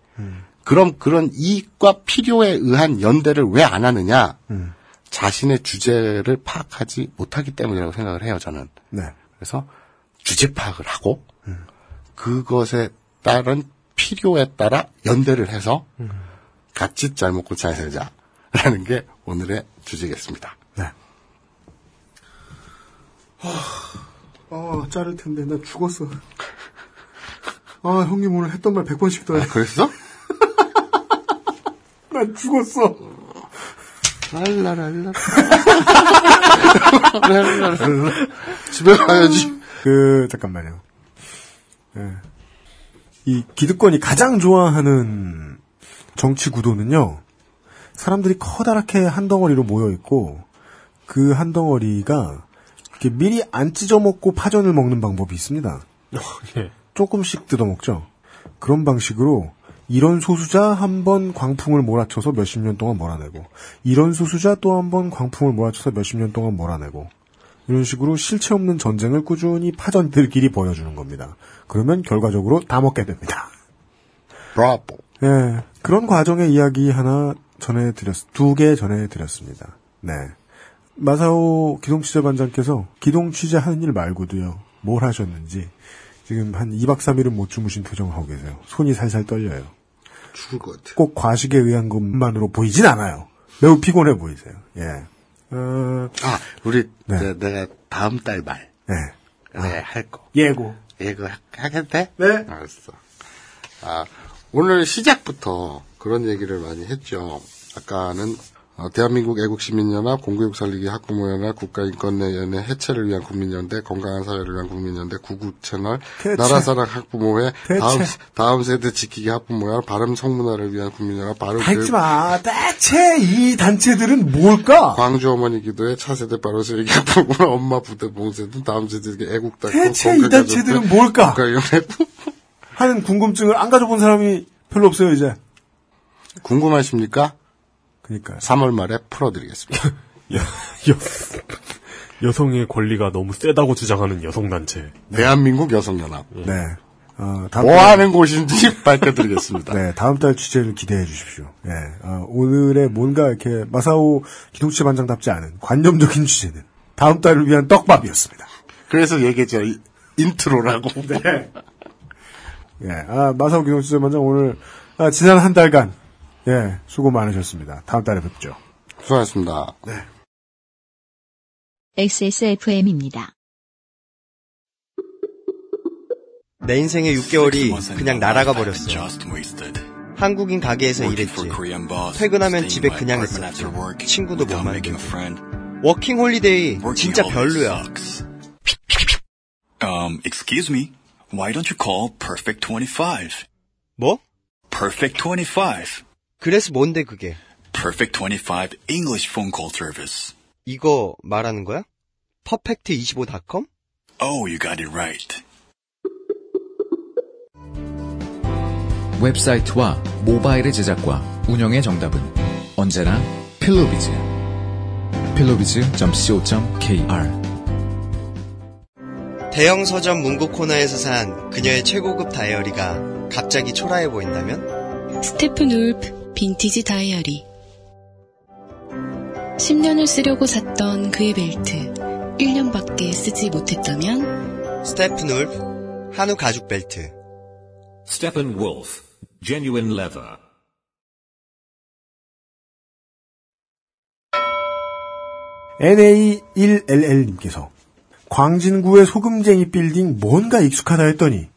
그럼 그런 이익과 필요에 의한 연대를 왜 안 하느냐? 자신의 주제를 파악하지 못하기 때문이라고 생각을 해요, 저는. 네. 그래서 주제 파악을 하고 그것에 따른 필요에 따라 연대를 해서 같이 잘 먹고 잘 살자라는 게 오늘의 주제겠습니다. 네. 아, 자를 텐데 나 죽었어. 아, 형님 오늘 했던 말 100번씩 더 해. 아, 그랬어? [laughs] 난 죽었어. 랄라랄라. [laughs] 랄라랄라. 집에 가야지. 그 잠깐만요. 예. 이 기득권이 가장 좋아하는 정치 구도는요. 사람들이 커다랗게 한 덩어리로 모여 있고 그 한 덩어리가 미리 안 찢어 먹고 파전을 먹는 방법이 있습니다. 예. 조금씩 뜯어 먹죠. 그런 방식으로 이런 소수자 한 번 광풍을 몰아쳐서 몇십 년 동안 몰아내고 이런 소수자 또 한 번 광풍을 몰아쳐서 몇십 년 동안 몰아내고 이런 식으로 실체 없는 전쟁을 꾸준히 파전들끼리 보여주는 겁니다. 그러면 결과적으로 다 먹게 됩니다. 브라보. 예, 그런 과정의 이야기 하나 전해드렸, 두 개 전해드렸습니다. 네. 마사오 기동 취재반장께서 기동 취재하는 일 말고도요, 뭘 하셨는지, 지금 한 2박 3일은 못 주무신 표정을 하고 계세요. 손이 살살 떨려요. 죽을 것 같아. 꼭 과식에 의한 것만으로 보이진 않아요. 매우 피곤해 보이세요. 예. 어, 아, 우리, 네. 저, 내가 다음 달 말. 네. 네, 할 거. 예고. 예고 하- 하겠도 돼? 네. 알았어. 아, 오늘 시작부터 그런 얘기를 많이 했죠. 아까는 어, 대한민국 애국시민연합, 공교육 살리기 학부모연합, 국가인권연회 해체를 위한 국민연대, 건강한 사회를 위한 국민연대, 구구채널, 대체. 나라사랑 학부모회, 대체. 다음, 다음 세대 지키기 학부모연합, 바른 성문화를 위한 국민연합, 바른 하지 마. 대체 이 단체들은 뭘까? 광주 어머니 기도회, 차세대 바로 세기 학부모나 엄마 부대 봉쇄 등 다음 세대에게 애국다. 대체 이 단체들은 뭘까? 국가연회 하는 궁금증을 안 가져본 사람이 별로 없어요, 이제. 궁금하십니까? 그니까요. 3월 말에 풀어드리겠습니다. [laughs] 여, 여, 여성의 권리가 너무 세다고 주장하는 여성단체. 대한민국 여성연합. 네. 어, 다음 뭐 달- 하는 곳인지 [laughs] 밝혀드리겠습니다. 네, 다음 달 취재를 기대해 주십시오. 예, 어, 오늘의 뭔가 이렇게 마사오 기동치 반장답지 않은 관념적인 취재는 다음 달을 위한 떡밥이었습니다. 그래서 얘기했죠. 이- intro라고. [laughs] 네. 예, 아, 마사오 기동치 반장 오늘 아, 지난 한 달간 예, 수고 많으셨습니다. 다음 달에 뵙죠. 수고하셨습니다. 네. XSFM입니다. 내 인생의 6개월이 그냥 날아가 버렸어. 한국인 가게에서 일했지. 퇴근하면 집에 그냥 있었지. 친구도 못 만들고. 워킹 홀리데이 진짜 별로야. Um, excuse me. Why don't you call Perfect 25? 뭐? Perfect 25. 그래서 뭔데 그게? Perfect 25 English phone call service. 이거 말하는 거야? 퍼펙트25.com? Oh, you got it right. 웹사이트와 모바일의 제작과 운영의 정답은 언제나 필로비즈. 필로비즈.co.kr 대형 서점 문고 코너에서 산 그녀의 최고급 다이어리가 갑자기 초라해 보인다면? 스테픈 울프 빈티지 다이어리. 10년을 쓰려고 샀던 그의 벨트 1년밖에 쓰지 못했다면? 스테픈 울프 한우 가죽 벨트. Steppenwolf, genuine leather. NA1LL님께서 광진구의 소금쟁이 빌딩 뭔가 익숙하다 했더니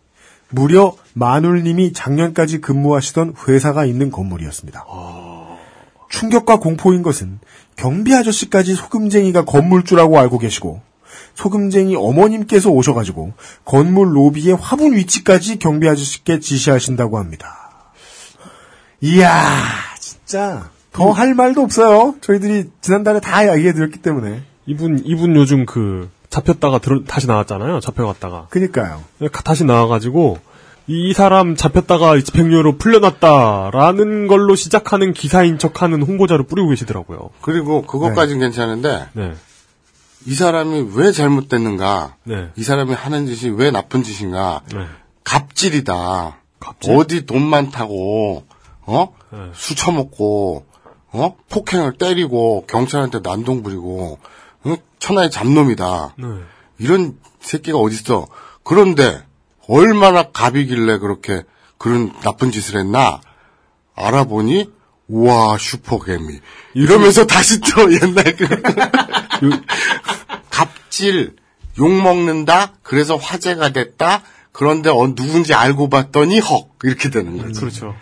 무려 마눌님이 작년까지 근무하시던 회사가 있는 건물이었습니다. 충격과 공포인 것은 경비 아저씨까지 소금쟁이가 건물주라고 알고 계시고 소금쟁이 어머님께서 오셔가지고 건물 로비의 화분 위치까지 경비 아저씨께 지시하신다고 합니다. 이야 진짜 더 할 말도 없어요. 저희들이 지난달에 다 얘기해 드렸기 때문에. 이분, 이분 요즘 그, 잡혔다가 들, 다시 나왔잖아요. 잡혀갔다가. 그니까요. 다시 나와가지고, 이 사람 잡혔다가 집행유예로 풀려났다라는 걸로 시작하는 기사인 척하는 홍보자를 뿌리고 계시더라고요. 그리고 그것까진 괜찮은데 네. 이 사람이 왜 잘못됐는가? 네. 이 사람이 하는 짓이 왜 나쁜 짓인가? 네. 갑질이다. 갑질? 어디 돈 많다고 어? 네. 술 처먹고 어? 폭행을 때리고 경찰한테 난동 부리고 응? 천하의 잡놈이다. 네. 이런 새끼가 어딨어. 그런데 얼마나 갑이길래 그렇게 그런 나쁜 짓을 했나 알아보니 우와 슈퍼개미 이러면서 다시 또 [laughs] 옛날 그 갑질 욕 먹는다 그래서 화제가 됐다 그런데 어, 누군지 알고 봤더니 헉 이렇게 되는 거죠. 그렇죠.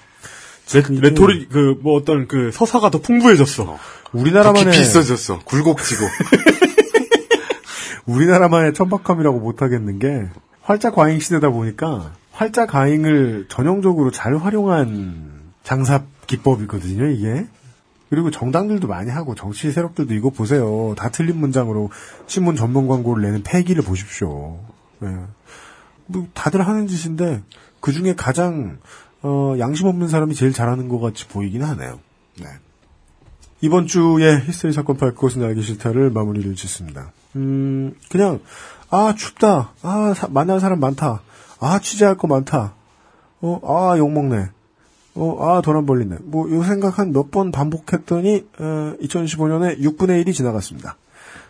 레, 토릭그 뭐 어떤 그 서사가 더 풍부해졌어. 우리나라만의 깊이 있어졌어. 굴곡지고. [laughs] 우리나라만의 천박함이라고 못하겠는 게 활자 과잉 시대다 보니까 활자 과잉을 전형적으로 잘 활용한 장사 기법이거든요, 이게. 그리고 정당들도 많이 하고 정치 세력들도 이거 보세요. 다 틀린 문장으로 신문 전문 광고를 내는 폐기를 보십시오. 예. 뭐 다들 하는 짓인데 그 중에 가장 어, 양심 없는 사람이 제일 잘하는 것 같이 보이긴 하네요. 네. 이번 주에 히스테리 사건 팔 그것은 알기 싫다를 마무리를 짓습니다. 음, 그냥, 아, 춥다. 아, 사- 만날 사람 많다. 아, 취재할 거 많다. 어, 아, 욕먹네. 어, 아, 돈 안 벌리네. 뭐, 요 생각 한 몇 번 반복했더니, 어, 2015년에 6분의 1이 지나갔습니다.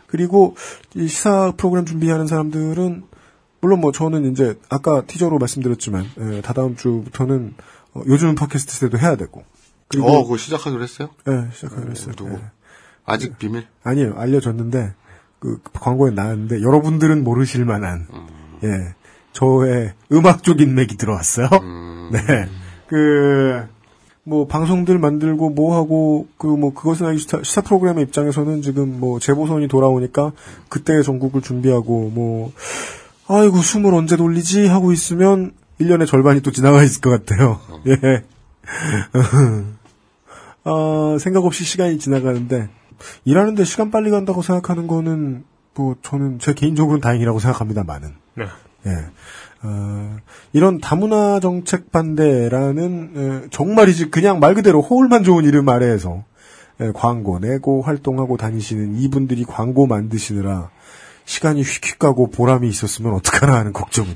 그리고, 이 시사 프로그램 준비하는 사람들은, 물론 뭐, 저는 이제, 아까 티저로 말씀드렸지만, 에, 다다음 주부터는, 어, 요즘은 팟캐스트 세대도 해야 되고. 어, 그거 시작하기로 했어요? 네, 시작하기로 했어요. 누구? 네. 아직 비밀? 아니에요. 알려줬는데 그 광고에 나왔는데 여러분들은 모르실 만한 예 저의 음악적 인맥이 들어왔어요. [laughs] 네. 그 뭐 방송들 만들고 뭐 하고 그 뭐 그것은 알기 시사, 시사 프로그램의 입장에서는 지금 뭐 재보선이 돌아오니까 그때의 전국을 준비하고 뭐 아이고 숨을 언제 돌리지 하고 있으면 1년의 절반이 또 지나가 있을 것 같아요. [laughs] 예. [laughs] 아, 생각 없이 시간이 지나가는데 일하는데 시간 빨리 간다고 생각하는 거는 뭐 저는 제 개인적으로는 다행이라고 생각합니다만은 네. 예. 어, 이런 다문화 정책 반대라는 에, 정말이지 그냥 말 그대로 호울만 좋은 이름 아래에서 에, 광고 내고 활동하고 다니시는 이분들이 광고 만드시느라 시간이 휙휙 가고 보람이 있었으면 어떡하나 하는 걱정은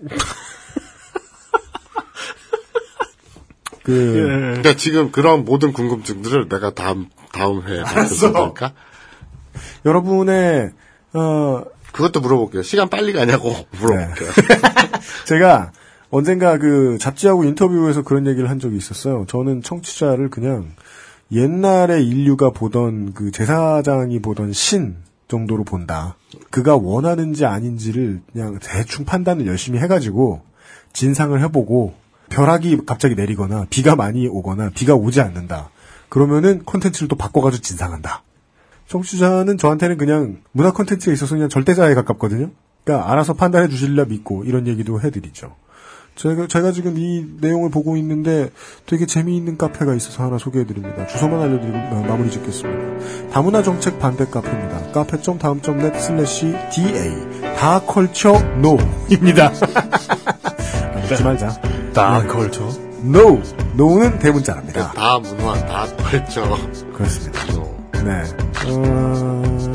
[laughs] 그 그러니까 지금 그런 모든 궁금증들을 내가 다음 다음 회에. 받겠습니까? 여러분의 어 그것도 물어볼게요. 시간 빨리 가냐고 물어볼게요. [laughs] 제가 언젠가 그 잡지하고 인터뷰에서 그런 얘기를 한 적이 있었어요. 저는 청취자를 그냥 옛날에 인류가 보던 그 제사장이 보던 신 정도로 본다. 그가 원하는지 아닌지를 그냥 대충 판단을 열심히 해가지고 진상을 해보고 벼락이 갑자기 내리거나 비가 많이 오거나 비가 오지 않는다. 그러면은 콘텐츠를 또 바꿔가지고 진상한다. 청취자는 저한테는 그냥 문화 콘텐츠에 있어서 그냥 절대자에 가깝거든요. 그러니까 알아서 판단해 주실라 믿고 이런 얘기도 해드리죠. 제가, 제가 지금 이 내용을 보고 있는데 되게 재미있는 카페가 있어서 하나 소개해드립니다. 주소만 알려드리고 마- 마무리 짓겠습니다. 다문화 정책 반대 카페입니다. 카페.다음.net 슬래시 DA 다컬처 노입니다. [laughs] 잊지 말자. 다culture. NO. NO는 대문자랍니다. 다문화 다culture. 그렇습니다. 네. 어,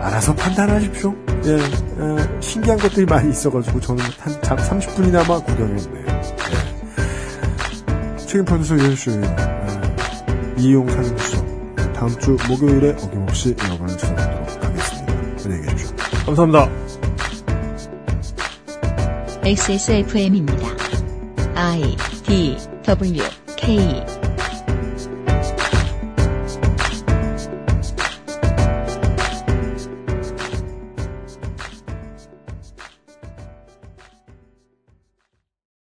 알아서 판단하십시오. 예, 어, 신기한 것들이 많이 있어가지고 저는 한 30분이나마 구경했네요. 네. 책임 프로듀서 유현수, 예, 이용 사진수석. 다음 주 목요일에 어김없이 여러분을 찾아뵙도록 하겠습니다. 안녕히 계십시오. 감사합니다. XSFM입니다. I D W K